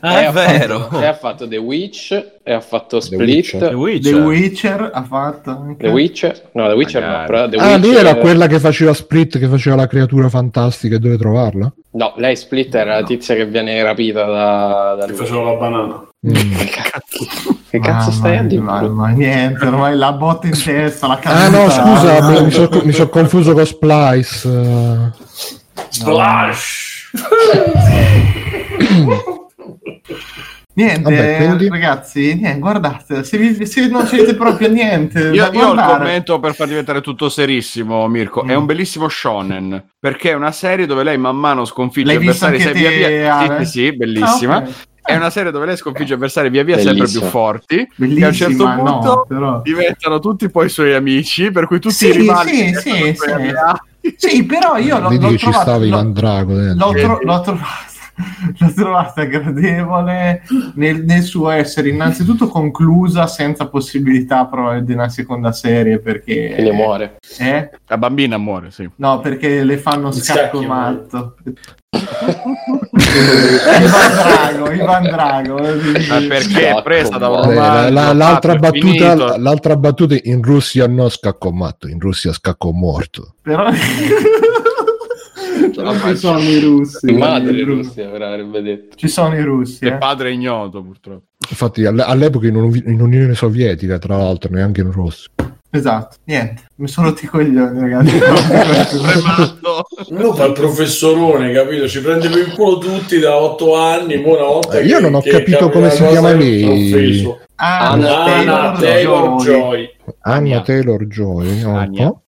Ah, E è ha vero. Fatto, e ha fatto The Witch, e ha fatto The Witcher. The Split. Witcher. The Witcher ha fatto anche. The Witcher? No, The Witcher no, Magari. però The Ah, lui Witcher- era quella che faceva Split, che faceva la creatura fantastica e dove trovarla? No, lei Split era la tizia che viene rapita da, da Che lui. facevo la banana. Mm. Che cazzo stai a dire? Ma, niente, ormai la botta in testa, la Ah no, scusa, Ah, mi, sono so confuso con Splice. Splash! Niente, Vabbè, quindi? ragazzi, niente, guardate, se, vi- se non c'è proprio niente Io, da io ho il commento per far diventare tutto serissimo, Mirko. È Mm. un bellissimo shonen perché è una serie dove lei man mano sconfigge L'hai avversari sai, via via. Ale? Sì, sì, sì, bellissima. Ah, ok. È una serie dove lei sconfigge avversari via via sempre Bellissima. più forti. Che a un certo no, punto però. diventano tutti poi suoi amici, per cui tutti Sì, i rivali sì, sì, sì. Sì, però io l'ho, Vedi l'ho che ci trovato, stava l'ho- Ivan Drago dentro. l'ho, tro- l'ho trovata l'ho trovata gradevole nel, nel suo essere innanzitutto conclusa senza possibilità però di una seconda serie perché Che ne muore. eh? La bambina muore, sì. no perché le fanno scacco matto Ivan Drago Ivan Drago Ma perché è presa da un Eh, la- l'altra, battuta, l'altra battuta in Russia no scacco matto, in Russia scacco morto. però ci sono i russi Madre. Russia, però avrebbe detto. ci sono i russi Il eh. padre è ignoto, purtroppo. Infatti all- all'epoca in, un- in Unione Sovietica, tra l'altro, neanche in Russia. esatto niente mi sono rotti i coglioni ragazzi. Uno fa il professorone, capito? Ci prende per il culo tutti da otto anni. una volta Eh, io che- non ho capito come si chiama lei. ha offeso. Anna Anna Taylor Taylor Joy. Joy. Anna Tania. Taylor Joy. oh, Tania. oh.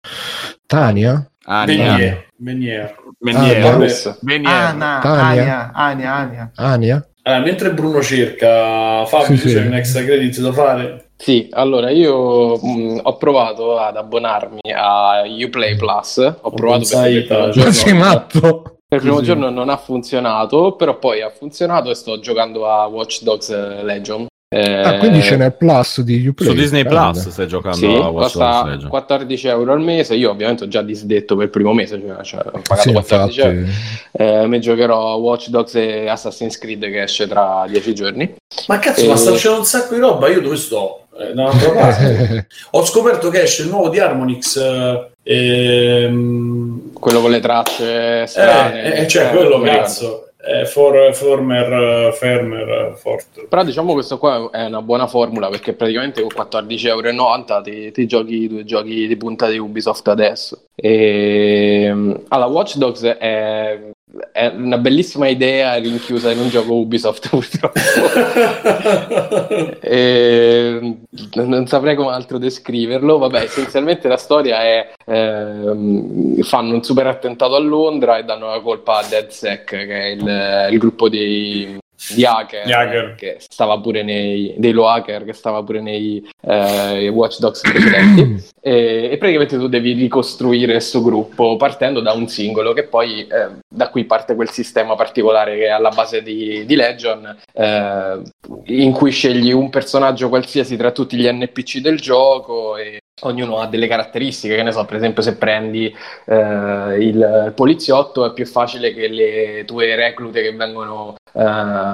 Ania. Menier. Menier. Meniere. Ah, Tania. Ania, Ania, Ania. Ania? Allora, mentre Bruno cerca, Fabio, Sì, sì. c'è un extra credit da fare? Sì, allora io mh, ho provato ad abbonarmi a Uplay Plus. Ho provato per il primo Giorno- Sei giorno, matto? per il primo Così. giorno non ha funzionato, però poi ha funzionato e sto giocando a Watch Dogs eh, Legion. Eh, Ah, quindi ce n'è plus di Uplay. Su Disney grande. Plus stai giocando Sì, a Watch costa Legion. 14 euro al mese. Io ovviamente ho già disdetto per il primo mese, cioè, cioè, ho pagato Sì, 14 euro. Eh, mi giocherò Watch Dogs e Assassin's Creed che esce tra 10 giorni. Ma cazzo, Eh. ma sta uscendo un sacco di roba. Io dove sto? Eh, parte. Ho scoperto che esce il nuovo di Harmonix. eh, ehm, Quello con le tracce strane. eh, eh, cioè Eh, quello, cazzo. Eh, for, former, eh, fermer, eh, fort. Però diciamo questo qua è una buona formula perché praticamente con 14,90 euro ti, ti giochi due giochi di punta di Ubisoft adesso. E, allora, Watch Dogs è, è una bellissima idea rinchiusa in un gioco Ubisoft purtroppo. E, non saprei come altro descriverlo. Vabbè, essenzialmente la storia è ehm, fanno un super attentato a Londra e danno la colpa a DeadSec, che è il, il gruppo di, di hacker, Gli hacker. che stava pure nei dei low hacker che stava pure nei eh, Watch Dogs precedenti. e, e praticamente tu devi ricostruire questo gruppo partendo da un singolo che poi eh, da qui parte quel sistema particolare che è alla base di, di Legion eh, in cui scegli un personaggio qualsiasi tra tutti gli NPC del gioco e ognuno ha delle caratteristiche, che ne so, per esempio se prendi eh, il poliziotto è più facile che le tue reclute che vengono eh,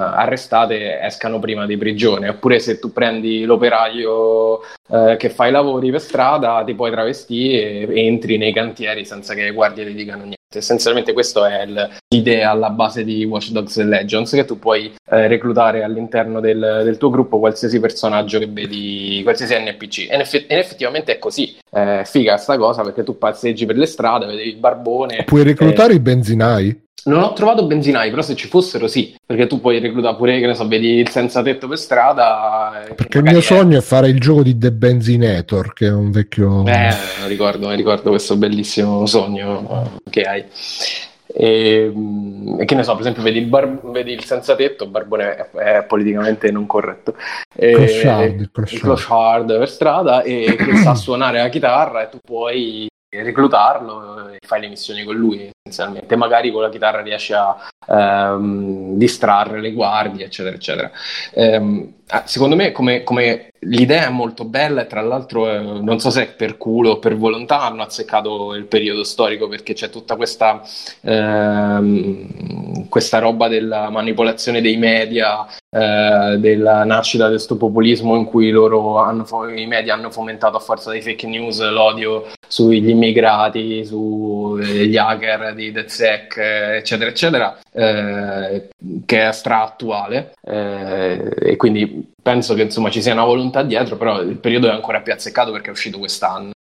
arrestate escano prima di prigione, oppure se tu prendi l'operaio eh, che fa i lavori per strada ti puoi travestire e entri nei cantieri senza che le guardie ti dicano niente. Essenzialmente questa è il- l'idea alla base di Watch Dogs Legends, che tu puoi eh, reclutare all'interno del, del tuo gruppo qualsiasi personaggio che vedi, qualsiasi NPC. E in effe- e effettivamente è così. È figa sta cosa perché tu passeggi per le strade, vedi il barbone. Puoi reclutare i benzinai? Non ho trovato benzinai, però se ci fossero sì, perché tu puoi reclutare pure, che ne so, vedi il senza tetto per strada. eh, Perché il mio è- sogno è fare il gioco di The Benzinator, che è un vecchio... Eh, ricordo, mi ricordo questo bellissimo sogno che hai. E, mm, e che ne so, per esempio, vedi il, bar- vedi il senza tetto, barbone è, è politicamente non corretto. E- Clochard, il il clochard. clochard per strada e che sa suonare la chitarra e tu puoi reclutarlo e fai le missioni con lui. Essenzialmente. Magari con la chitarra riesce a ehm, distrarre le guardie, eccetera, eccetera. Ehm, ah, secondo me, come, come l'idea è molto bella e tra l'altro eh, non so se per culo o per volontà hanno azzeccato il periodo storico perché c'è tutta questa, ehm, questa roba della manipolazione dei media eh, della nascita di questo populismo in cui hanno, i media hanno fomentato a forza dei fake news l'odio sugli immigrati, sugli hacker di DedSec, eh, eccetera, eccetera, eh, che è stra-attuale. Eh, e quindi penso che insomma ci sia una volontà dietro, però il periodo è ancora più azzeccato perché è uscito quest'anno.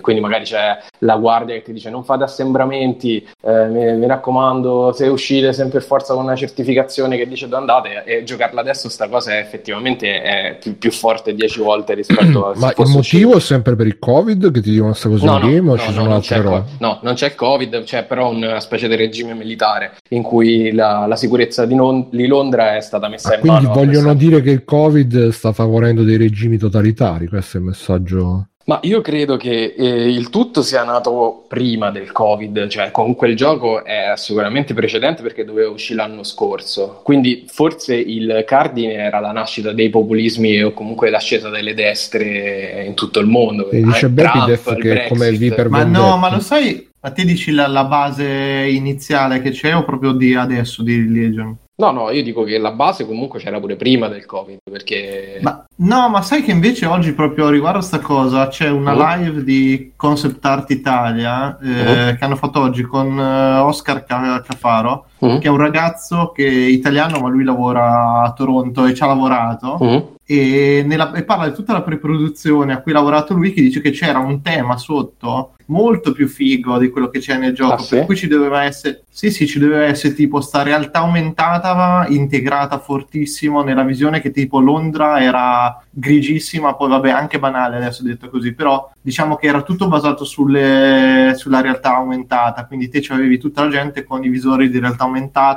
Quindi magari c'è la guardia che ti dice non fate assembramenti, eh, mi, mi, raccomando, se uscite sempre forza con una certificazione che dice dove andate e giocarla adesso sta cosa è effettivamente è più, più forte 10 volte rispetto a... Ma il motivo uscito. è sempre per il covid che ti dicono questa cosa no, in game no, o no, ci sono altre cose? No, non c'è il covid, c'è però una specie di regime militare in cui la, la sicurezza di, non, di, Londra è stata messa ah, in quindi mano. Quindi vogliono dire che il covid sta favorendo dei regimi totalitari, questo è il messaggio... Ma io credo che eh, il tutto sia nato prima del Covid, cioè comunque il gioco è sicuramente precedente perché doveva uscire l'anno scorso, quindi forse il cardine era la nascita dei populismi o comunque l'ascesa delle destre in tutto il mondo. E dice Bepidef che come il Viper Ma no, ma lo sai, a te dici la, la, base iniziale che c'è o proprio di adesso di Legion? No, no, io dico che la base comunque c'era pure prima del Covid, perché... Ma, no, ma sai che invece oggi proprio riguardo a sta cosa c'è una uh-huh. live di Concept Art Italia eh, uh-huh. che hanno fatto oggi con uh, Oscar Cafaro, uh-huh. che è un ragazzo che è italiano ma lui lavora a Toronto e ci ha lavorato. E, nella, e parla di tutta la preproduzione a cui ha lavorato lui che dice che c'era un tema sotto molto più figo di quello che c'è nel gioco. Ah, sì? Per cui ci doveva essere, sì, sì, ci doveva essere tipo sta realtà aumentata integrata fortissimo nella visione che tipo Londra era grigissima, poi vabbè, anche banale adesso detto così, però diciamo che era tutto basato sulle, sulla realtà aumentata. Quindi te avevi tutta la gente con i visori di realtà aumentata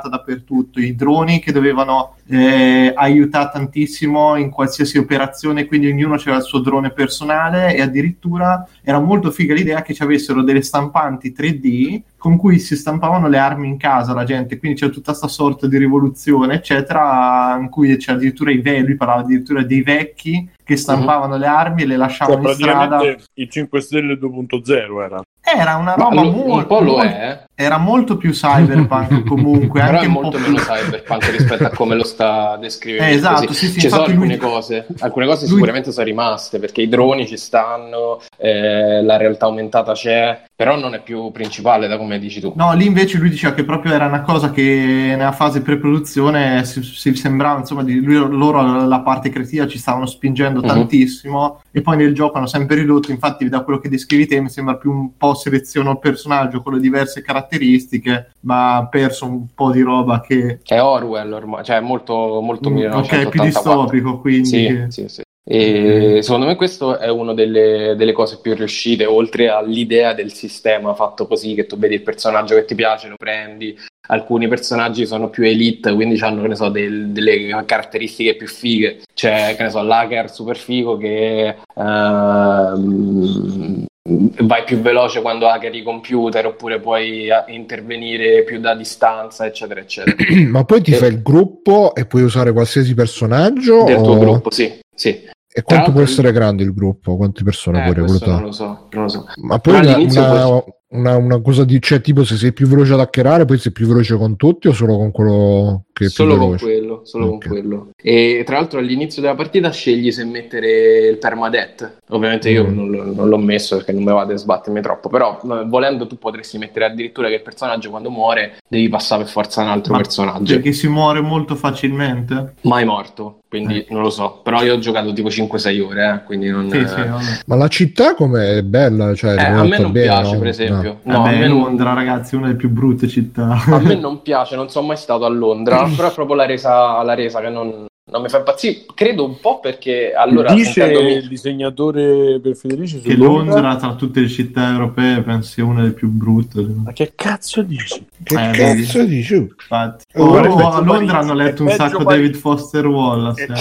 dappertutto, i droni che dovevano eh, aiutare tantissimo in qualsiasi operazione, quindi ognuno aveva il suo drone personale e addirittura era molto figa l'idea che ci avessero delle stampanti 3D con cui si stampavano le armi in casa la gente, quindi c'è tutta questa sorta di rivoluzione, eccetera, in cui c'è addirittura i vecchi, lui parlava addirittura dei vecchi che stampavano uh-huh. le armi e le lasciavano cioè, in strada. Il 5 Stelle 2.0 era. Era una roba lo, molto, un po' lo è. Era molto più cyberpunk comunque. Però anche è molto meno cyberpunk rispetto a come lo sta descrivendo. Eh, esatto, sì, sì, ci sono alcune lui... cose, alcune cose lui... sicuramente sono rimaste perché i droni ci stanno, eh, la realtà aumentata c'è, però non è più principale da come dici tu. No, lì invece lui diceva che proprio era una cosa che nella fase pre-produzione si, si sembrava, insomma, di lui, loro la parte creativa ci stavano spingendo uh-huh. tantissimo e poi nel gioco hanno sempre ridotto, infatti da quello che descrivi te mi sembra più un po' seleziono il personaggio con le diverse caratteristiche, ma ha perso un po' di roba che... È Orwell ormai, cioè molto, molto mm, Ok, più distopico quindi. Sì, che... sì, sì. E secondo me questo è una delle, delle, cose più riuscite, oltre all'idea del sistema fatto così, che tu vedi il personaggio che ti piace, lo prendi. Alcuni personaggi sono più elite, quindi hanno che ne so, del, delle caratteristiche più fighe. C'è, che ne so, l'hacker super figo che uh, vai più veloce quando hackeri i computer, oppure puoi intervenire più da distanza, eccetera, eccetera. Ma poi ti e... fai il gruppo e puoi usare qualsiasi personaggio? Del o... tuo gruppo, sì. sì. E quanto può essere grande il gruppo? Quante persone eh, puoi reclutare? Non lo so, non lo so. Ma poi una, una, una, una, cosa di cioè, tipo se sei più veloce ad hackerare, poi sei più veloce con tutti o solo con quello solo? Con quello, solo okay. con quello. E tra l'altro all'inizio della partita scegli se mettere il permadeath. Ovviamente io mm. non, non, l'ho messo perché non mi vado a sbattermi troppo, però volendo tu potresti mettere addirittura che il personaggio quando muore devi passare per forza un altro Ma personaggio. Perché si muore molto facilmente? Mai morto quindi non lo so. Però io ho giocato tipo 5-6 ore, eh, quindi non... Sì, sì, Ma la città com'è bella? Cioè, eh, a me non bene, piace, no? per esempio. No, no a me Londra, non... ragazzi, una delle più brutte città. A me non piace, non sono mai stato a Londra, però è proprio la resa, la resa che non, non mi fa impazzire, credo un po' perché allora dice il disegnatore per Federici che Londra, Londra tra tutte le città europee penso sia una delle più brutte. Ma che cazzo dici? Che eh, cazzo vedi? dici? Infatti. Oh, oh, oh, a Londra hanno letto un sacco Parigi. David Foster Wallace. Eh.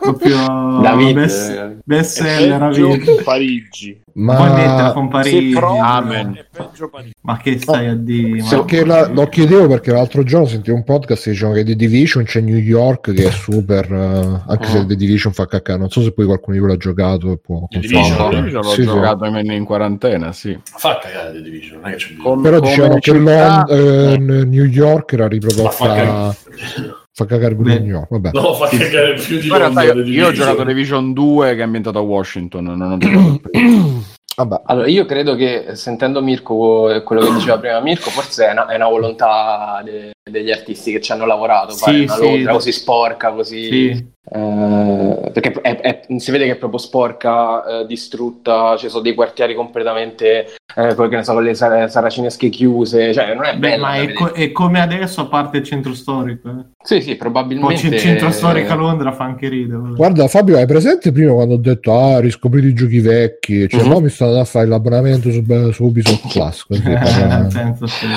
Proprio David, best, best seller Parigi. Vuoi mettere Ma con Amen. Ma che stai a dire? Perché la- lo chiedevo perché l'altro giorno sentivo un podcast e dicevano che The Division c'è New York che è super, eh, anche se The Division fa cacca. Non so se poi qualcuno di voi l'ha giocato e può The. Division? Io l'ho Sì, sì. giocato in, in quarantena, sì. Fa cagare The Division, non è che c'è. Com- Però dicevano che città- Lon- eh, New York era riprodotta Ma fa cagare. pure York vabbè. No, fa cagare più di realtà Londra, io, ho giocato Division 2 che è ambientato a Washington, non ho giocato vabbè. Allora, io credo che sentendo Mirko quello che diceva prima Mirko, forse è una, è una volontà de- degli artisti che ci hanno lavorato, Sì, fare una sì. Londra così sporca, così... Sì. eh, perché è- è- si vede che è proprio sporca, eh, distrutta, ci sono dei quartieri completamente, eh, che ne so, con le sar- saracinesche chiuse, cioè non è Beh, bella ma è, co- è come adesso, a parte il centro storico. Eh. Sì, sì, Poi probabilmente... il centro storico a Londra fa anche ridere. guarda Fabio hai presente prima quando ho detto ah riscoprite i giochi vecchi cioè Mhm. no mi stanno andando a fare l'abbonamento su, su Ubisoft Plus così Eh.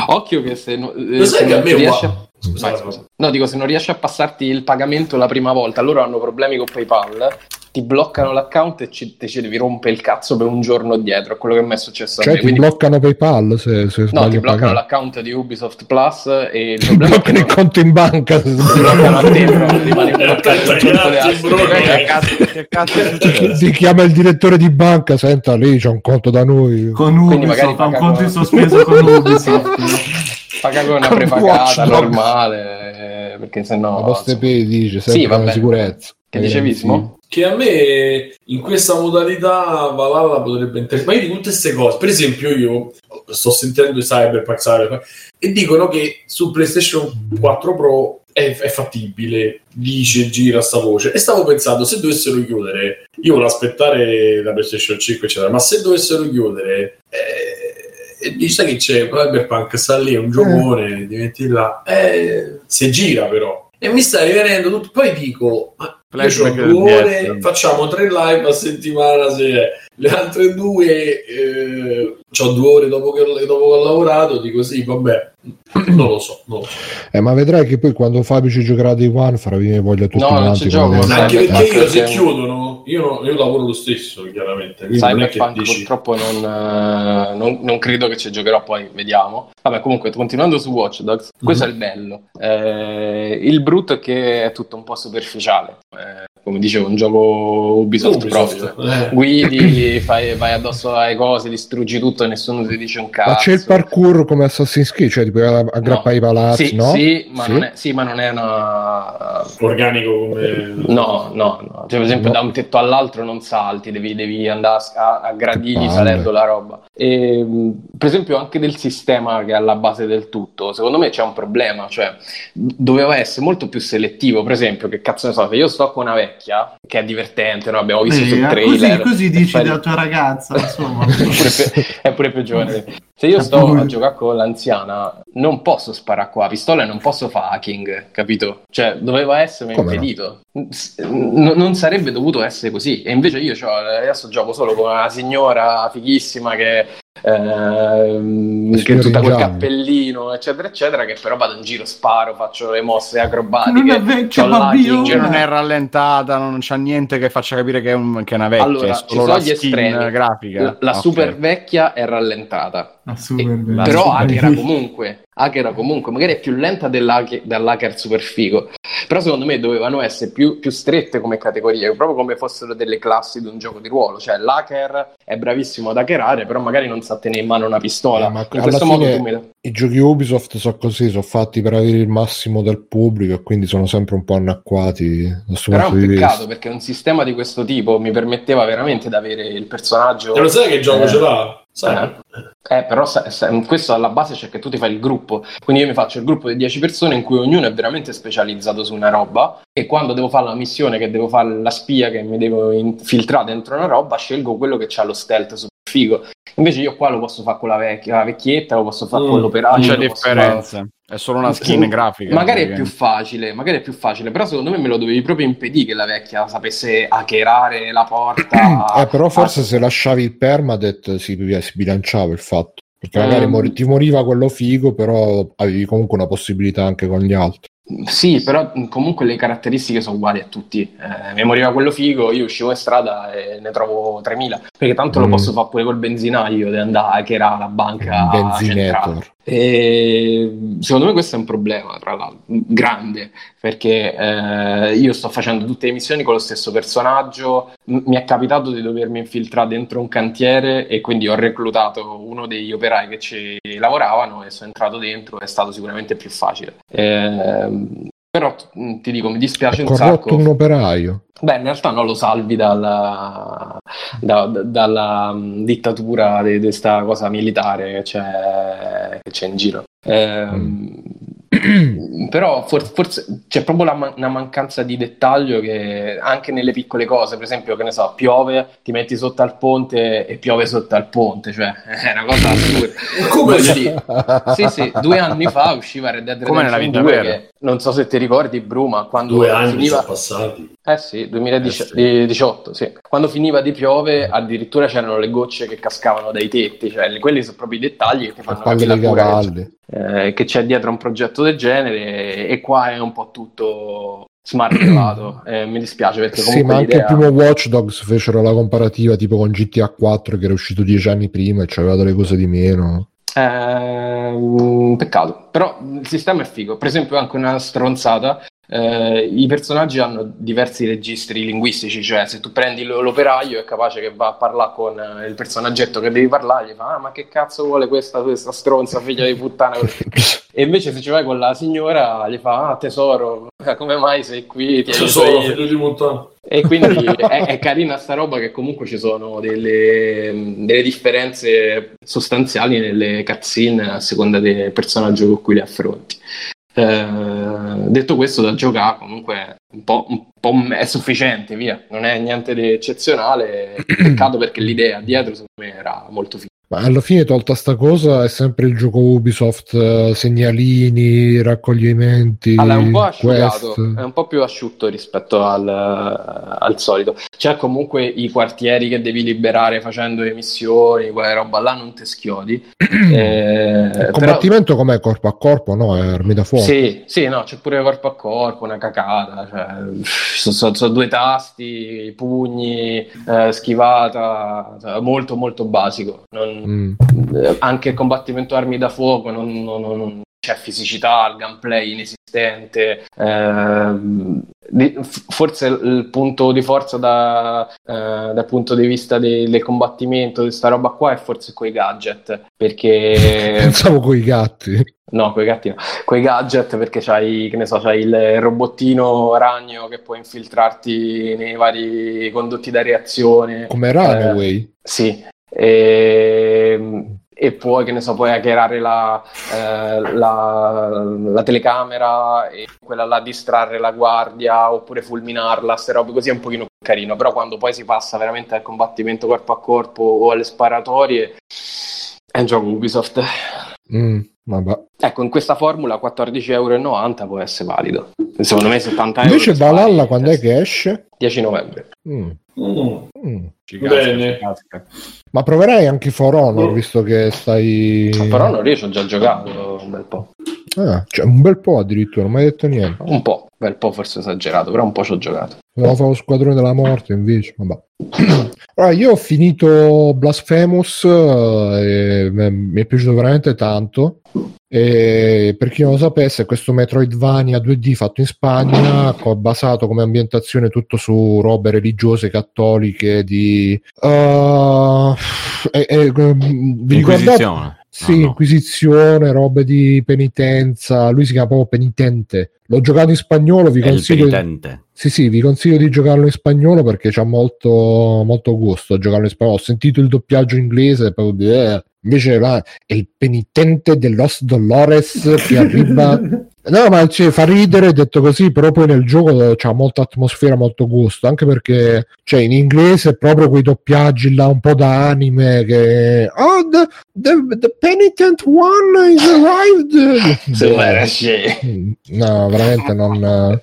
Occhio che se, no- eh, Lo sai se che a me riesci qua- a- Scusa, Vai, scusa. No, dico, se non riesci a passarti il pagamento la prima volta, loro hanno problemi con PayPal, ti bloccano l'account e ci, te ci devi rompere il cazzo per un giorno dietro, è quello che mi è successo a cioè me. ti Quindi, bloccano PayPal se, se no, ti a bloccano pagare. l'account di Ubisoft Plus e il ti problema è che bloccano il non- conto in banca se ti bloccano a te, però rimani bloccato Aspetta, il conto grazie, delle Bruno. altre. che cazzo, che cazzo è successo? ti chiama il direttore di banca senta lì c'è un conto da noi Con Quindi magari Ubisoft, ha un conto con- in sospeso con Ubisoft. Paga con una prepagata normale, eh, perché sennò... la poste insomma. pay dice sempre Sì, va la bene. sicurezza Che dicevi, Simo? che a me in questa modalità Valhalla potrebbe interessare ma io di tutte queste cose per esempio io sto sentendo i Cyberpunk, Cyberpunk e dicono che su PlayStation 4 Pro è, è fattibile dice gira sta voce e stavo pensando se dovessero chiudere io volevo aspettare la PlayStation 5 eccetera ma se dovessero chiudere eh, e dice che c'è Cyberpunk sta lì è un giocone diventi là. Eh, se gira però. E mi sta rivenendo tutto. Poi dico ma due ore, facciamo tre live a settimana se le altre due eh, ho due ore dopo che, dopo che ho lavorato dico sì vabbè non lo so, non lo so. Eh, ma vedrai che poi quando Fabio ci giocherà Day One farà venire voglia tutti No, quanti gioco, anche perché io se è- chiudono io, io lavoro lo stesso chiaramente Cyberpunk dici purtroppo non, eh, non- non credo che ci giocherò, poi vediamo. Vabbè, comunque, continuando su Watch Dogs, questo Mhm. è il bello. Eh, il brutto è che è tutto un po' superficiale. Eh, come dicevo, un gioco Ubisoft, Ubisoft, proprio. eh. Guidi, fai- vai addosso alle cose, distruggi tutto e nessuno ti dice un cazzo. ma c'è il parkour come Assassin's Creed cioè ti puoi aggrappare i palazzi Sì, no? sì, ma Sì? Non è, sì, ma non è una... organico come No, no, no. Cioè, per esempio, No. da un tetto all'altro non salti, devi, devi andare a, a gradini salendo la roba. E, mh, per esempio, anche del sistema che è alla base del tutto, secondo me c'è un problema. Cioè, doveva essere molto più selettivo. Per esempio, che cazzo ne so, se io sto con una vecchia che è divertente, no? abbiamo visto sul eh, trailer. così, così dici Fai- della tua ragazza, insomma. è pure più- è pure più giovane. Se io sto a giocare con l'anziana, non posso sparare qua pistola e non posso fare hacking, capito? Cioè, doveva essere Come no? impedito. S- n- non sarebbe dovuto essere così. E invece io c'ho- adesso gioco solo con una signora fighissima che, ehm, La che tutta col giallo. cappellino, eccetera, eccetera, che però vado in giro, sparo, faccio le mosse acrobatiche. Non è Cioè, non è rallentata, non c'ha niente che faccia capire che è, un- che è una vecchia, Allora, è ci solo sono la gli skin estremi. grafica. La, la Ok. super vecchia è rallentata. Super E- però bello. comunque hackera comunque magari è più lenta dell'hacker, dell'hacker super figo però secondo me dovevano essere più, più strette come categorie proprio come fossero delle classi di un gioco di ruolo cioè l'hacker è bravissimo ad hackerare però magari non sa tenere in mano una pistola Eh, ma in questo modo mi i giochi Ubisoft sono così sono fatti per avere il massimo del pubblico e quindi sono sempre un po' anacquati però è un di peccato vista perché un sistema di questo tipo mi permetteva veramente di avere il personaggio e lo sai che gioco Eh. ce l'ha? Sai? Eh, però sa- sa- questo alla base c'è che tu ti fai il gruppo, quindi io mi faccio il gruppo di 10 persone in cui ognuno è veramente specializzato su una roba e quando devo fare la missione, che devo fare la spia, che mi devo infiltrare dentro una roba, scelgo quello che ha lo stealth super figo. Invece io qua lo posso fare con la, vecchia, la vecchietta, lo posso fare Mm. con l'operaio. C'è posso fare- differenza, è solo una skin grafica. Magari è più facile, magari è più facile, però secondo me me lo dovevi proprio impedire che la vecchia sapesse hackerare la porta. eh, però forse Ah, se lasciavi il permadet si, si bilanciava il fatto perché magari Ehm. mori- ti moriva quello figo però avevi comunque una possibilità anche con gli altri Sì, però comunque le caratteristiche sono uguali a tutti. Eh, mi moriva quello figo, io uscivo in strada e ne trovo 3000, perché tanto lo Mm. posso fare pure col benzinaio di andare, che era la banca centrale. E secondo me questo è un problema, tra l'altro, grande, perché eh, io sto facendo tutte le missioni con lo stesso personaggio. Mi è capitato di dovermi infiltrare dentro un cantiere e quindi ho reclutato uno degli operai che ci lavoravano e sono entrato dentro, è stato sicuramente più facile. Ehm, però mh, ti dico, mi dispiace un sacco. un operaio. Beh, in realtà non lo salvi dalla, da- da- dalla mh, dittatura di questa cosa militare che c'è, che c'è in giro. Ehm, però for- forse c'è proprio la man- una mancanza di dettaglio che anche nelle piccole cose, per esempio, che ne so, piove, ti metti sotto al ponte e piove sotto al ponte, cioè è una cosa assurda. Come dire, sì, sì, due anni fa usciva Red Dead Come nella Redemption vita 2 vera. che non so se ti ricordi Bruma quando Due anni finiva sono passati. Eh sì, 2018, Eh di- sì. Quando finiva di piove, addirittura c'erano le gocce che cascavano dai tetti, cioè quelli sono proprio i dettagli che ti fanno capire la cura che eh, che c'è dietro un progetto del genere e qua è un po' tutto smartellato. Eh, mi dispiace perché Sì, comunque ma anche il l'idea... primo Watch Dogs fecero la comparativa tipo con GTA 4 che era uscito dieci anni prima e c'aveva delle cose di meno. Ehm, peccato, però il sistema è figo. Per esempio, anche una stronzata. Eh, I personaggi hanno diversi registri linguistici, cioè se tu prendi l- l'operaio è capace che va a parlare con eh, il personaggetto che devi parlare, gli fa: Ah, ma che cazzo vuole questa, questa stronza figlia di puttana? E invece se ci vai con la signora, gli fa: Ah, tesoro, come mai sei qui? Ti Tesoro, io." figlio di puttana. E quindi è, è carina sta roba che comunque ci sono delle, delle differenze sostanziali nelle cutscene a seconda del personaggio con cui le affronti. Eh, detto questo, da giocare comunque un po', un po' è sufficiente, via, non è niente di eccezionale. Peccato perché l'idea dietro secondo me era molto figa. Ma alla fine, tolta sta cosa, è sempre il gioco Ubisoft, eh, segnalini, raccoglimenti, Allora, è un po' asciugato, quest. è un po' più asciutto rispetto al, al solito. C'è comunque i quartieri che devi liberare facendo le missioni, quella roba là non te schiodi. Eh, Il però- combattimento com'è? Corpo a corpo? No, è armi da fuoco. Sì, sì, no, c'è pure corpo a corpo, una cacata, cioè, sono, sono- sono due tasti, pugni, eh, schivata, cioè, molto molto basico. Non- Mm. eh, anche il combattimento armi da fuoco non, non- non- c'è fisicità, il gameplay inesistente. di- f- forse il punto di forza da- eh, dal punto di vista de- del combattimento di sta roba qua è forse quei gadget, perché Pensavo coi gatti. No, quei gatti no. Quei gadget perché c'hai, che ne so, c'hai il robottino ragno che può infiltrarti nei vari condotti da reazione. Come Runaway. Sì. E, e poi, che ne so, puoi hackerare la, eh, la, la telecamera e quella là distrarre la guardia oppure fulminarla, queste robe così è un pochino più carino. Però quando poi si passa veramente al combattimento corpo a corpo o alle sparatorie, è un gioco Ubisoft. Mm, vabbè. Ecco, in questa formula 14,90 euro può essere valido. Secondo me 70 euro. Invece. Valhalla quando è che esce? 10 novembre. Mm, Mm. mm. Ci Bene. ci casca. Ma proverai anche For Honor Mm. visto che stai... Però non riesco, ho già giocato un bel po'. Ah, cioè, un bel po' addirittura, non mi hai detto niente. Un po', un bel po' forse esagerato, però un po' ci ho giocato. Volevo fare lo squadrone della morte invece. Vabbè. Allora, io ho finito Blasphemous eh, mi è piaciuto veramente tanto. E per chi non lo sapesse, questo Metroidvania 2D fatto in Spagna, basato come ambientazione tutto su robe religiose cattoliche di. eh, e- e, mm, vi ricordate? Sì, No, no. Inquisizione, robe di penitenza. Lui si chiama proprio Penitente. L'ho giocato in spagnolo, vi consiglio. di- sì, sì, vi consiglio di giocarlo in spagnolo perché c'ha molto, molto gusto a giocarlo in spagnolo. Ho sentito il doppiaggio inglese, poi, eh, invece là è il penitente de los Dolores che arriva. No, ma cioè, fa ridere detto così, però poi nel gioco c'ha molta atmosfera, molto gusto, anche perché cioè, in inglese proprio quei doppiaggi là un po' da anime che Oh, the, the, the penitent one is arrived. Sì, era scemo. No, veramente non.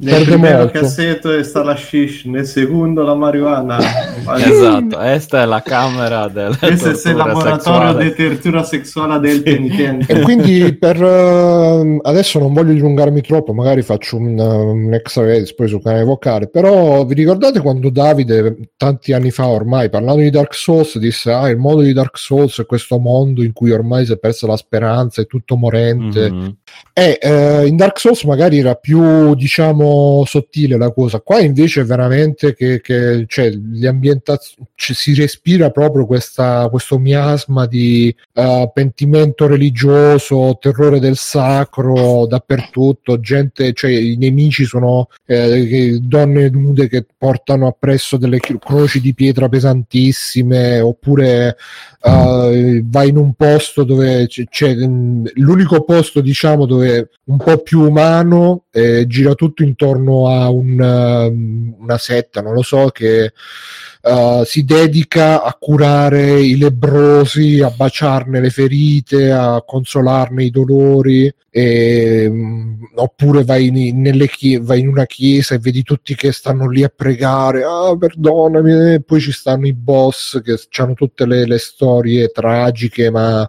Nel Perde primo molto. cassetto sta la shish, nel secondo la marijuana. Esatto, questa è la camera del Questo è il laboratorio sessuale. di tortura sessuale del penitente. E quindi per eh, adesso non voglio dilungarmi troppo, magari faccio un, un extra credits poi sul canale vocale, però vi ricordate quando Davide tanti anni fa ormai parlando di Dark Souls disse ah il modo di Dark Souls è questo mondo in cui ormai si è persa la speranza, è tutto morente. Mhm. E eh, in Dark Souls magari era più, diciamo, sottile la cosa. Qua invece è veramente che, che cioè, le ambientazioni ci si respira proprio questa, questo miasma di eh, pentimento religioso, terrore del sacro dappertutto. Gente, cioè, i nemici sono eh, donne nude che portano appresso delle croci di pietra pesantissime, oppure eh, vai in un posto dove c'è, c'è, mh, l'unico posto diciamo dove un po' più umano eh, gira tutto intorno a un, um, una setta non lo so che eh, si dedica a curare i lebrosi a baciarne le ferite a consolarne i dolori e, mh, oppure vai in, chie- vai in una chiesa e vedi tutti che stanno lì a pregare ah perdonami e poi ci stanno i boss che hanno tutte le, le storie tragiche ma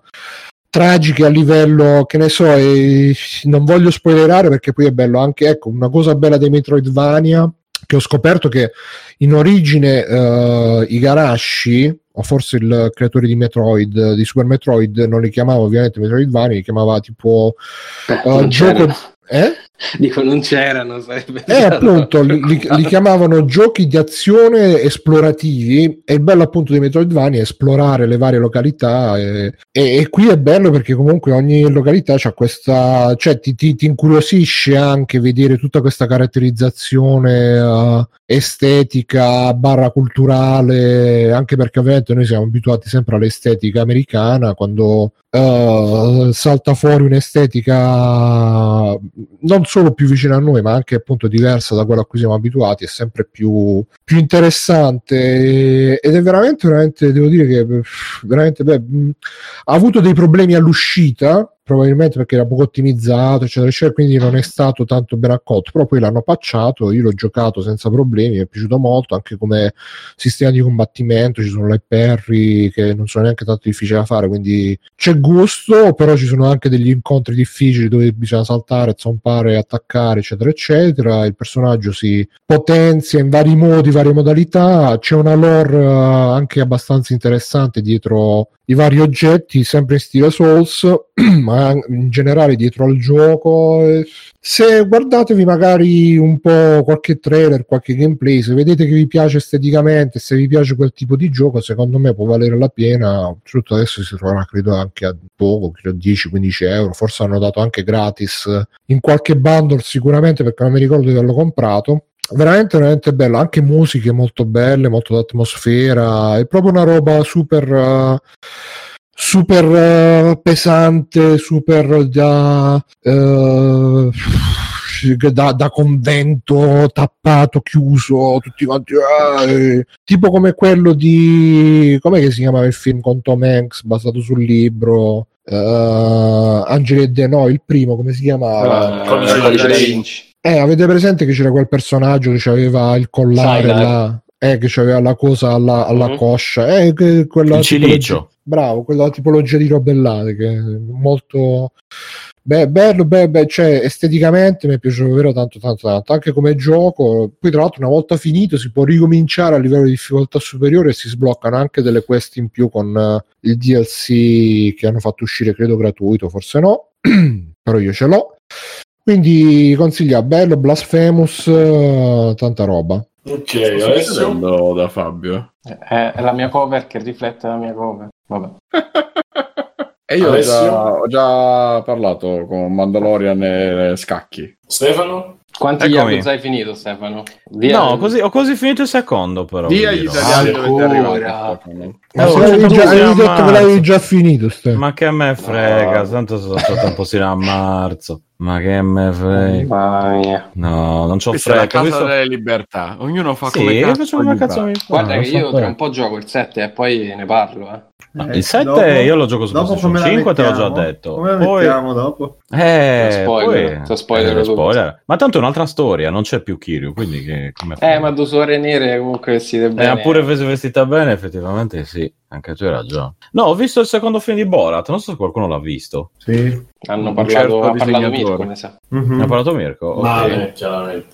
tragiche a livello che ne so e non voglio spoilerare perché poi è bello anche ecco una cosa bella dei Metroidvania che ho scoperto che in origine eh, i Garashi o forse il creatore di Metroid di Super Metroid non li chiamava ovviamente Metroidvania li chiamava tipo Eh, eh, non gioco eh? Dico, non c'erano, sarebbe Eh, appunto, li, li- li chiamavano giochi di azione esplorativi e il bello appunto di Metroidvania è esplorare le varie località e, e- e qui è bello perché comunque ogni località c'ha questa, cioè ti, ti- ti incuriosisce anche vedere tutta questa caratterizzazione eh, estetica barra culturale, anche perché ovviamente noi siamo abituati sempre all'estetica americana quando eh, salta fuori un'estetica non solo più vicina a noi, ma anche appunto diversa da quella a cui siamo abituati, è sempre più, più interessante ed è veramente, veramente, devo dire che veramente beh, ha avuto dei problemi all'uscita. Probabilmente perché era poco ottimizzato, eccetera, eccetera, quindi non è stato tanto ben accolto. Però poi l'hanno patchato. Io l'ho giocato senza problemi, mi è piaciuto molto anche come sistema di combattimento. Ci sono le parry che non sono neanche tanto difficili da fare, quindi c'è gusto. Però ci sono anche degli incontri difficili dove bisogna saltare, zompare, attaccare, eccetera, eccetera. Il personaggio si potenzia in vari modi, varie modalità. C'è una lore eh, anche abbastanza interessante dietro i vari oggetti, sempre in stile Souls, ma in generale dietro al gioco. Eh, Se guardatevi magari un po' qualche trailer, qualche gameplay, se vedete che vi piace esteticamente, se vi piace quel tipo di gioco, secondo me può valere la pena. Soprattutto adesso si troverà, credo, anche a poco, credo 10-15 euro. Forse hanno dato anche gratis in qualche bundle sicuramente perché non mi ricordo di averlo comprato veramente veramente bello. Anche musiche molto belle molto d'atmosfera. È proprio una roba super eh, super eh, pesante super da eh, da, da convento tappato chiuso tutti quanti eh, tipo come quello di com'è che si chiamava il film con Tom Hanks basato sul libro eh, Angeli e De no il primo come si chiamava Ah, Codice da Codice da Vinci. Eh, avete presente che c'era quel personaggio che aveva il collare là, eh, che aveva la cosa alla, alla Mhm. coscia, eh, che- quella Il cilicio. bravo, quella tipologia di robellate che è molto beh, bello, beh, beh, cioè esteticamente mi è piaciuto davvero tanto, tanto, tanto, anche come gioco. Poi, tra l'altro, una volta finito si può ricominciare a livello di difficoltà superiore e si sbloccano anche delle quest in più con eh, il DLC che hanno fatto uscire, credo gratuito, forse no, però io ce l'ho. Quindi consiglia bello, Blasphemous, eh, tanta roba. Ok, Sto adesso da Fabio. È, è la mia cover che riflette la mia cover. Vabbè. E io ho già, ho già parlato con Mandalorian e Scacchi. Stefano? Quanti Eccomi. Yakuza hai finito, Stefano? Di- No, così, ho così finito il secondo, però. Dì vi agli dirò. italiani Ancora. dove arrivato. Stefano. Ma Oh, se l'avevi tu già, sei avevi a detto che l'avevi già finito, Ste. Ma che me frega, No. tanto sono stato tempo sino a marzo. Ma che me frega. Mamma mia. No, non c'ho Questa è la casa questo- delle libertà. Ognuno fa Sì, come cazzo gli. Guarda che io tra un po' gioco il 7 e poi ne parlo, eh. No, Eh, il 7 dopo- io lo gioco su PlayStation come la 5, te l'ho già detto. Come la Poi- mettiamo dopo? Eh, Spoiler, poi- spoiler eh, spoiler. Ma tanto è un'altra storia, non c'è più Kiryu, quindi che, come fai? Eh, ma due suore nere comunque vestite Eh, bene. pure se vestita bene, effettivamente sì, anche tu hai ragione. No, ho visto il secondo film di Borat, non so se qualcuno l'ha visto. Sì. Hanno parlato, certo ha parlato. Mirko, mi sa. Mhm. Ne ha parlato Mirko? Ok. Male.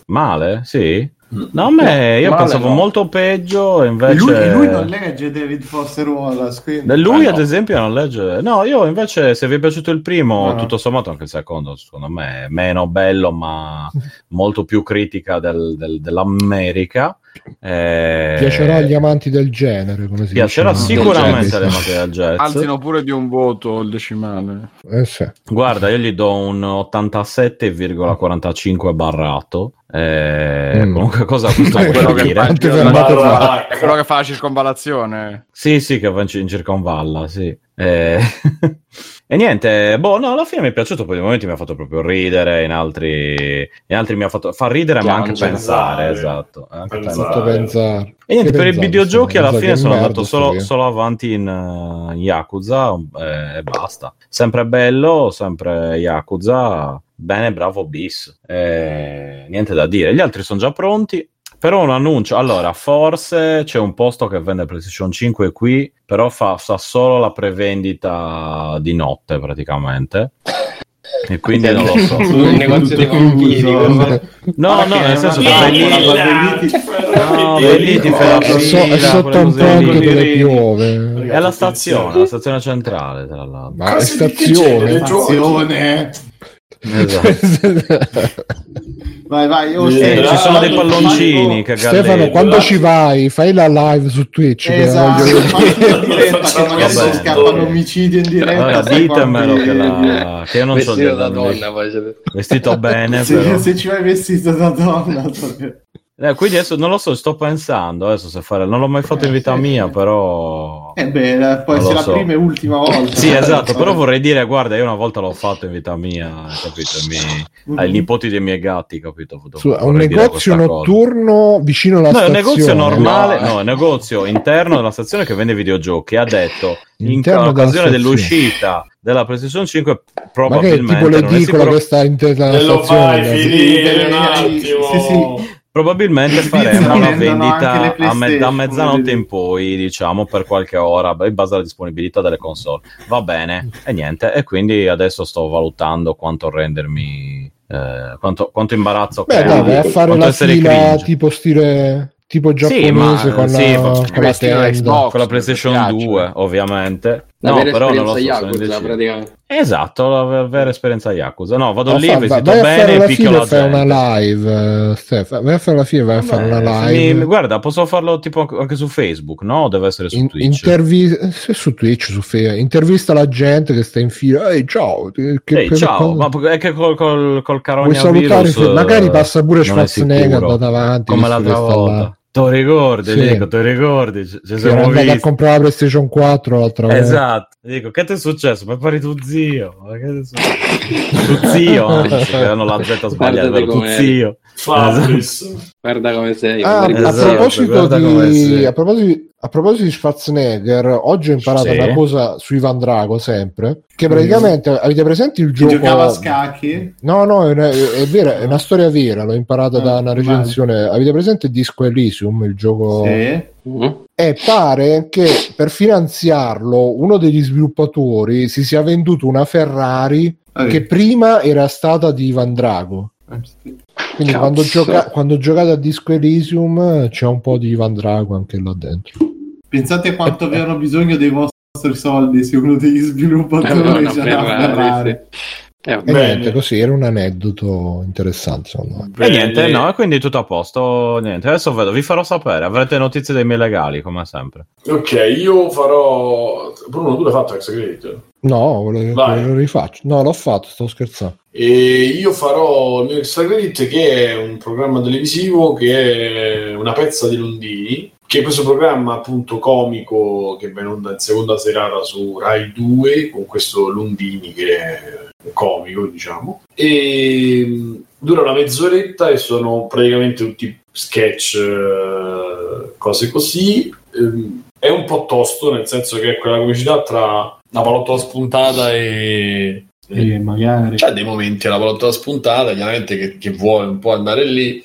Male? Sì? No, a me, io Male pensavo no. molto peggio, invece... lui, lui non legge David Foster Wallace, quindi... Lui, Ah, ad no. esempio, non legge. No, io invece, se vi è piaciuto il primo, No, no. tutto sommato, anche il secondo, secondo me, è meno bello, ma molto più critica del- del- dell'America. Eh, Piacerà agli amanti del genere, come si Piacerà dice. sicuramente alle amanti del jazz. Alzino pure di un voto il decimale. Eh, sì. Guarda, io gli do un 87,45 barrato. Eh, Mm. Comunque, cosa questo vuol quello che dire? fa-? È quello che fa la circonvalazione. Sì, sì, che va in, in circonvalla, sì. Eh, e niente, boh, no, alla fine mi è piaciuto, poi nei momenti mi ha fatto proprio ridere, in altri, in altri mi ha fatto fa ridere, ma anche pensare, Pensare. esatto. anche Pensare. pensare. E niente, Che per i videogiochi alla fine sono andato solo, solo avanti in, uh, in Yakuza eh, e basta. Sempre bello, sempre Yakuza, bene, bravo bis. Eh, niente da dire. Gli altri sono già pronti. Però un annuncio, allora forse c'è un posto che vende PlayStation 5 qui, però fa, fa solo la prevendita di notte praticamente. E quindi non lo so. Un negozio di vampiri. guarda. No, no, nel è senso che ti fai la È, sotto un ponte dove piove. È alla stazione, la stazione centrale, tra l'altro. Ma è stazione. Stazione. Esatto. Vai, vai. oh, Eh, Stefano, ci sono dei vai, palloncini che Stefano, galleggiano. quando ci vai, fai la live su Twitch. che Esatto, voglio fai vedere. in diretta. Allora, ditemelo che, la... che io non so Vestito da dire- donna, poi c'è- Vestito bene, Se, però. se ci vai vestito da donna, Eh, quindi adesso non lo so, sto pensando adesso se fare. Non l'ho mai fatto in vita Eh, sì. mia, però. eh beh, può essere la so. prima e ultima volta. Sì, esatto, però vorrei dire, guarda, io una volta l'ho fatto in vita mia, capito? I, miei- ai nipoti dei miei gatti, capito? Su, un negozio questa cosa. notturno vicino alla No, è un stazione. negozio normale, No, no, è un negozio interno della stazione che vende videogiochi. Ha detto in Interno della occasione stazione. dell'uscita della PlayStation 5, Ma che probabilmente tipo l'edicola sicuro- che sta in te- la E lo stazione? fai finire un sì, attimo. sì, sì. Probabilmente faremo una vendita a me- da mezzanotte in poi, diciamo, per qualche ora, in base alla disponibilità delle console. Va bene, e niente. E quindi adesso sto valutando quanto rendermi, eh, quanto, quanto imbarazzo Beh, crea, dai, fare quanto la fila cringe. tipo stile tipo giapponese Sì, ma, con, sì, la, con la con la PlayStation Mi piace. 2, ovviamente. La No, però non lo so. Yakuza, praticamente. Esatto, la ver- vera esperienza Yakuza. No, vado Ma lì, fa- vai a bene fare e picchio la una live, eh, Stefano. Vai a fare la fila e vai a fare una mi- live. guarda, posso farlo tipo anche su Facebook, no? Deve essere su In- Twitch? intervi- se su Twitch, su Fe- intervista la gente che sta in fila. Ehi, ciao. Che, Ehi, ciao, cosa- ma è che col, col, col Vuoi salutare? coronavirus Magari eh, passa pure Schwarzenegger da davanti. come l'altra sta là. Te ricordi, Sì. dico, te ricordi? Ci, ci siamo andato a visti. comprare la PlayStation 4 l'altra volta. Esatto, dico, che ti è successo? Mi pari tu zio. Ma che ti è successo? tu zio, anzi, che hanno la Z sbagliata, tu zio. Fabris. Guarda come sei. Ah, guarda a, che Esatto, proposito guarda come di, sei. a, proposito, a proposito di Schwarzenegger, oggi ho imparato Sì. una cosa su Ivan Drago sempre. Che praticamente avete presente il Che gioco? giocava a scacchi. No, no, è, una, è vera, è una storia vera. L'ho imparata da Ah, una recensione. Avete presente Disco Elysium? Il gioco. Sì. Mm. E pare che per finanziarlo uno degli sviluppatori si sia venduto una Ferrari Ah, che prima era stata di Ivan Drago. Quindi Cazzo. quando, gioca- quando giocate a Disco Elysium eh, c'è un po' di Ivan Drago anche là dentro. Pensate quanto avevano bisogno dei vostri soldi se uno degli sviluppatori c'era una Ferrari. Eh, E Bene. niente, così era un aneddoto interessante. Secondo me. E niente, no, e quindi tutto a posto. Niente, adesso vedo, vi farò sapere. Avrete notizie dei miei legali, come sempre. Ok, io farò. Bruno, tu l'hai fatto Ex Credit? No, lo rifaccio. No, l'ho fatto, sto scherzando. E io farò mio Extra Credit, che è un programma televisivo che è una pezza di Londini. Che è questo programma appunto comico che va in onda in seconda serata su Rai 2 con questo Lundini che è comico, diciamo. E mh, dura una mezz'oretta e sono praticamente tutti sketch, eh, cose così. Ehm, è un po' tosto, nel senso che è quella comicità tra la palottola spuntata e... Magari. C'è dei momenti alla palottola spuntata, chiaramente che, che vuole un po' andare lì.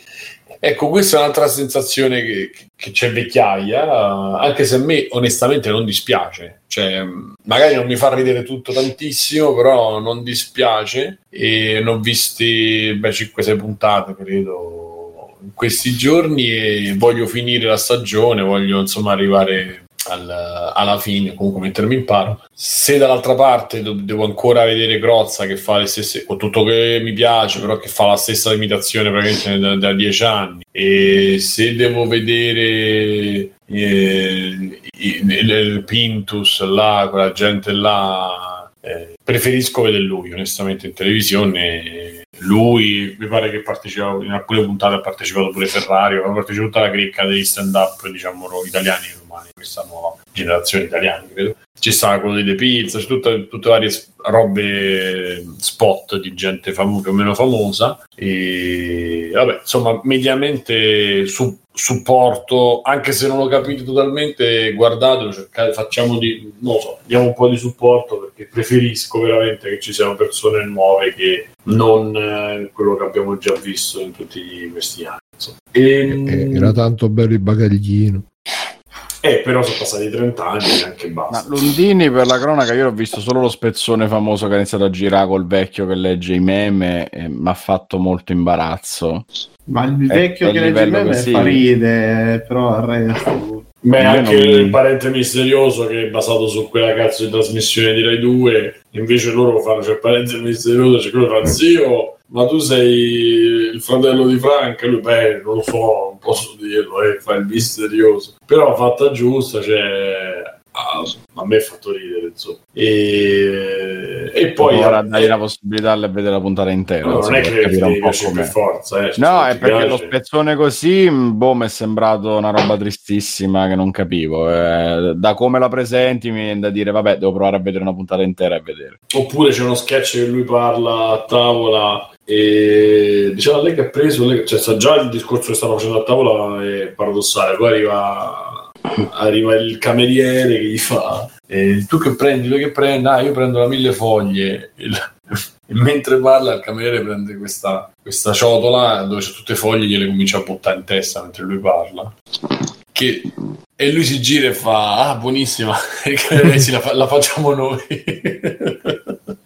Ecco, questa è un'altra sensazione che, che c'è vecchiaia, anche se a me onestamente non dispiace. Cioè, magari non mi fa ridere tutto tantissimo, però non dispiace. E ne ho visti beh, 5-6 puntate, credo, in questi giorni e voglio finire la stagione, voglio insomma arrivare al- alla fine, comunque mettermi in paro. Se dall'altra parte do- devo ancora vedere Grozza che fa le stesse, con tutto che mi piace, però che fa la stessa imitazione praticamente da, da dieci anni, e se devo vedere eh, il, il Pintus là, quella gente là, eh, preferisco vedere lui onestamente in televisione. Lui mi pare che partecipa in alcune puntate ha partecipato pure Ferrari, ha partecipato tutta la cricca degli stand up diciamo italiani e romani, questa nuova generazione italiana credo. Ci sta quello delle pizze, c'è tutte, tutte varie robe spot di gente famo- più o meno famosa e vabbè insomma mediamente su- supporto anche se non lo capite totalmente guardatelo cercate facciamo di non so diamo un po' di supporto perché preferisco veramente che ci siano persone nuove che non eh, quello che abbiamo già visto in tutti questi anni. Ehm, Eh, era tanto bello il bagaglino. Eh, però sono passati 30 anni e anche Ma basta Lundini, per la cronaca, io ho visto solo lo spezzone famoso che ha iniziato a girare col vecchio che legge i meme e mi ha fatto molto imbarazzo. Ma il vecchio è che legge il livello meme così. fa ride, però il resto... Beh, anche non- il parente misterioso che è basato su quella cazzo di trasmissione di Rai 2, invece loro fanno c'è il parente misterioso, c'è quello che fa zio, ma tu sei il fratello di Frank, lui beh, non lo so, non posso dirlo, eh, fa il misterioso. Però fatta giusta, cioè ah, a me ha fatto ridere, insomma. E, e poi ora dai la possibilità di vedere la puntata intera. No, non è che capire un po' per forza, eh, No, non è perché lo piace. spezzone così, boh, mi è sembrato una roba tristissima che non capivo. Eh, da come la presenti mi viene da dire, vabbè, devo provare a vedere una puntata intera e vedere. Oppure c'è uno sketch che lui parla a tavola e diceva lei che ha preso, lei, cioè già il discorso che stanno facendo a tavola è paradossale, poi arriva, arriva il cameriere che gli fa eh, tu che prendi, tu che prendi, ah io prendo la mille foglie. Il- e mentre parla il cameriere prende questa, questa ciotola dove c'è tutte foglie gliele comincia a buttare in testa mentre lui parla. Che e lui si gira e fa ah buonissima e la, la facciamo noi. e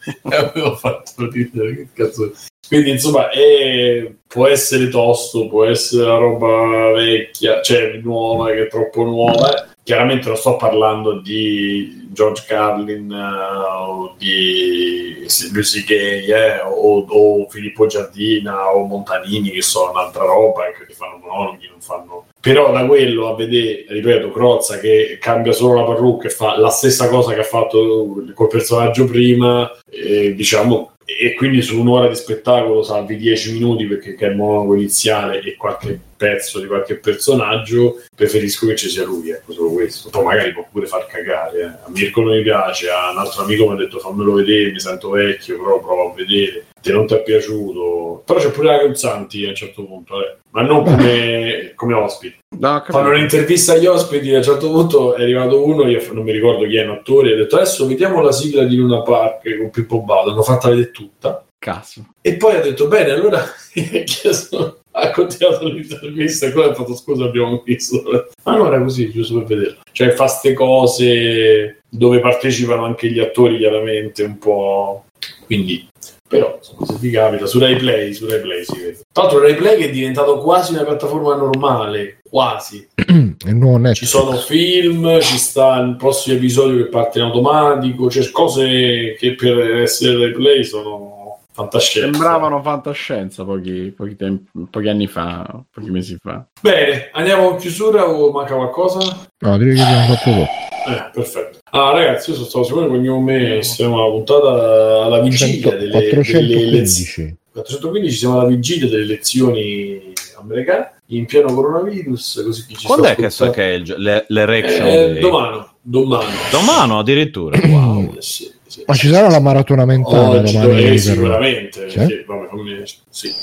avevo fatto ridere che cazzo. Quindi insomma è- può essere tosto può essere una roba vecchia cioè nuova che è troppo nuova chiaramente non sto parlando di George Carlin eh, o di Lucy Gay eh, o, o Filippo Giardina o Montanini che sono un'altra roba e che fanno monologhi non fanno però da quello a vedere ripeto Crozza che cambia solo la parrucca e fa la stessa cosa che ha fatto col personaggio prima eh, diciamo e quindi su un'ora di spettacolo salvi 10 minuti perché che è il monologo iniziale e qualche pezzo di qualche personaggio preferisco che ci sia lui ecco solo questo. Poi magari può pure far cagare eh. a Mirko non mi piace a un altro amico mi ha detto fammelo vedere mi sento vecchio però provo a vedere. Te non ti è piaciuto. Però c'è pure la Canzanti a un certo punto eh. ma non come, come ospite. No, fanno un'intervista agli ospiti a un certo punto è arrivato uno io non mi ricordo chi è un attore ha detto adesso vediamo la sigla di Luna Park con Pippo Baudo hanno fatta vedere tutta Cazzo. e poi ha detto bene allora ha chiesto ha continuato l'intervista e quello ha fatto scusa abbiamo visto ma non era così giusto per vederlo. Cioè fa ste cose dove partecipano anche gli attori chiaramente un po' quindi però se ti capita su Rai Play su Rai Play si vede. Tra l'altro Rai Play che è diventato quasi una piattaforma normale quasi. Non è ci sono film, ci sta il prossimo episodio che parte in automatico, c'è cose che per essere replay sono fantascienza. Sembravano fantascienza pochi, pochi, tempi- pochi anni fa, pochi mesi fa. Bene, andiamo in chiusura o manca qualcosa? No, direi che abbiamo fatto tutto. Eh, perfetto. Ah, ragazzi, io sono stato sicuro che ogni me siamo alla puntata alla vigilia 100 delle, delle elezioni. 415. 415 siamo alla vigilia delle elezioni americane in pieno coronavirus, così chi ci Quando è che, so che è il le- l'erection Eh, domani, domani. Domani addirittura. Wow. Eh, sì, sì. Ma ci sarà la maratona mentale Oggi domani? eh, sicuramente. Sì? Vabbè, sì.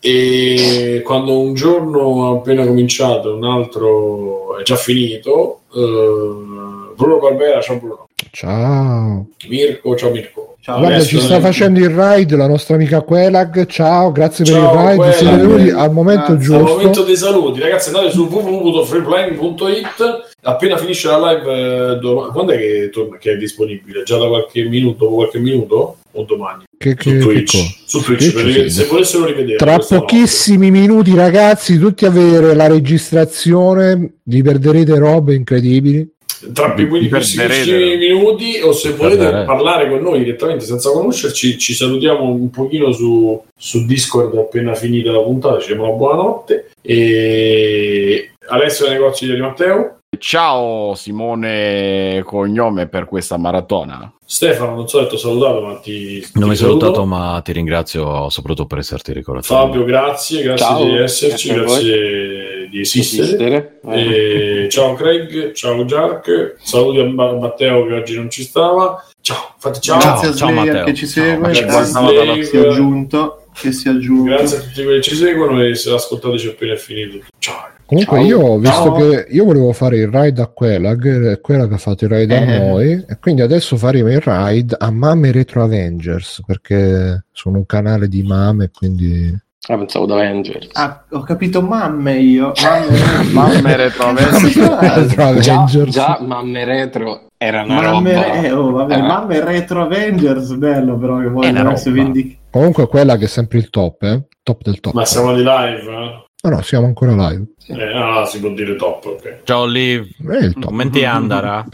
e quando un giorno ha appena cominciato un altro è già finito eh, Bruno Barbera ciao Bruno Ciao. Mirko ciao Mirko Ciao, Guarda, adesso ci sta facendo il ride la nostra amica Quelag. Ciao, grazie per Ciao, il ride. Quelag. Siete venuti al momento Grazie, Al giusto. momento dei saluti, ragazzi, andate su www.freeplaying.it. Appena finisce la live, eh, dom- quando è che, torna, che è disponibile? Già da qualche minuto, dopo qualche minuto o domani? Che, Su che- che Twitch, cosa? su Twitch sì. se volessero rivedere Tra questa notte. pochissimi minuti, ragazzi, tutti a vedere la registrazione. Vi perderete robe incredibili. Tra vi pochissimi perderete. minuti o se volete Perderete. parlare con noi direttamente senza conoscerci ci salutiamo un pochino su, su Discord appena finita la puntata ci diamo una buonanotte e Alessio negozi di Matteo Ciao Simone Cognome per questa maratona. Stefano non so se ti ho salutato ma ti, Non mi hai ti salutato, ma ti ringrazio soprattutto per esserti ricordato. Fabio grazie grazie Ciao, di esserci grazie grazie di esistere Esistere. Eh. E ciao Craig ciao Jark saluti a Ma- Matteo che oggi non ci stava ciao fate ciao, Grazie a ciao, Matteo. che ci Ciao, segue, Grazie a che aggiunto, che si è aggiunto. Grazie a tutti quelli che ci seguono e se ascoltateci appena è finito. Ciao. Comunque, Ciao. io visto Ciao. che io volevo fare il ride a Quelag, e Quelag ha fatto il ride a Eh. noi, e quindi adesso faremo il ride a Mame Retro Avengers perché sono un canale di mame, quindi Ah, pensavo da Avengers. Ah, ho capito mamme io. Mamme, Mamme retro Retro già, Avengers. già mamme retro era una mamme, roba. eh, oh, vabbè, Eh. mamme retro Avengers, bello però che vogliono essere roba. vendic- Comunque quella che è sempre il top, eh? Top del top. Ma siamo di live? eh? No, no, siamo ancora live. Eh, ah, si può dire top, ok. Ciao Liv, È il top. come ti andrà?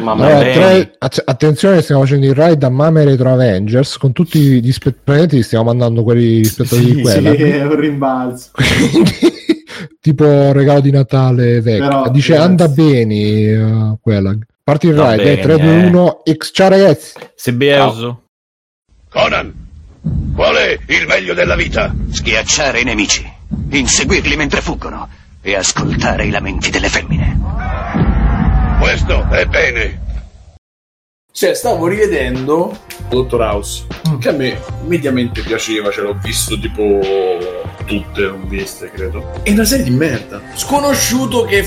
Mamma Allora, tre- att- attenzione, stiamo facendo il ride a Mame Retro Avengers con tutti gli spe- praticamente gli stiamo mandando quelli gli spettatori di Sì, quella. è un rimbalzo. Tipo regalo di Natale vecchio. Però, Dice grazie. anda bene uh, quella. Parti il ride, eh, bene. 3, 2, 1, X. Ciao ragazzi. Sibioso. Conan, qual è il meglio della vita? Schiacciare i nemici, inseguirli mentre fuggono e ascoltare i lamenti delle femmine. Questo è bene. Cioè, stavo rivedendo Dottor House, che a me mediamente piaceva, ce l'ho visto tipo tutte, non viste, credo. È una serie di merda. Sconosciuto che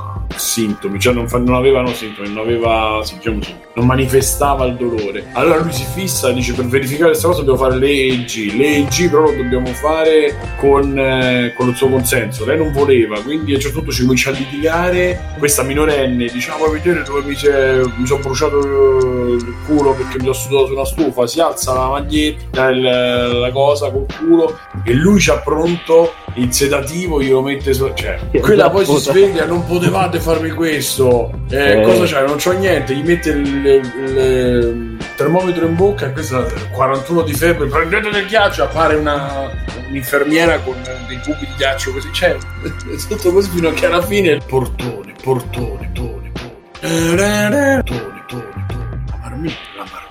sintomi, cioè non, fa- non avevano sintomi, non aveva, diciamo non manifestava il dolore. Allora lui si fissa, dice per verificare questa cosa dobbiamo fare l'EEG, l'EEG però lo dobbiamo fare con, eh, con il suo consenso. Lei non voleva, quindi a un certo punto ci comincia a litigare, questa minorenne dice ah vedere dove mi, mi sono bruciato il culo perché mi sono sudato su una stufa, si alza la maglietta, il- la cosa col culo e lui c'ha pronto il sedativo, glielo mette su... Cioè, quella poi si sveglia, non potevate farmi questo. Eh, Eh. Cosa c'hai? Non c'ho niente. Gli mette il, il- il termometro in bocca e questo è 41 di febbre. Prendete del ghiaccio. Appare una, un'infermiera con dei cubi di ghiaccio così. Cioè, tutto così fino a che alla fine. Portone, portone, tone, tone. Tone, tone, tone, tone. La marmitta, la marmitta,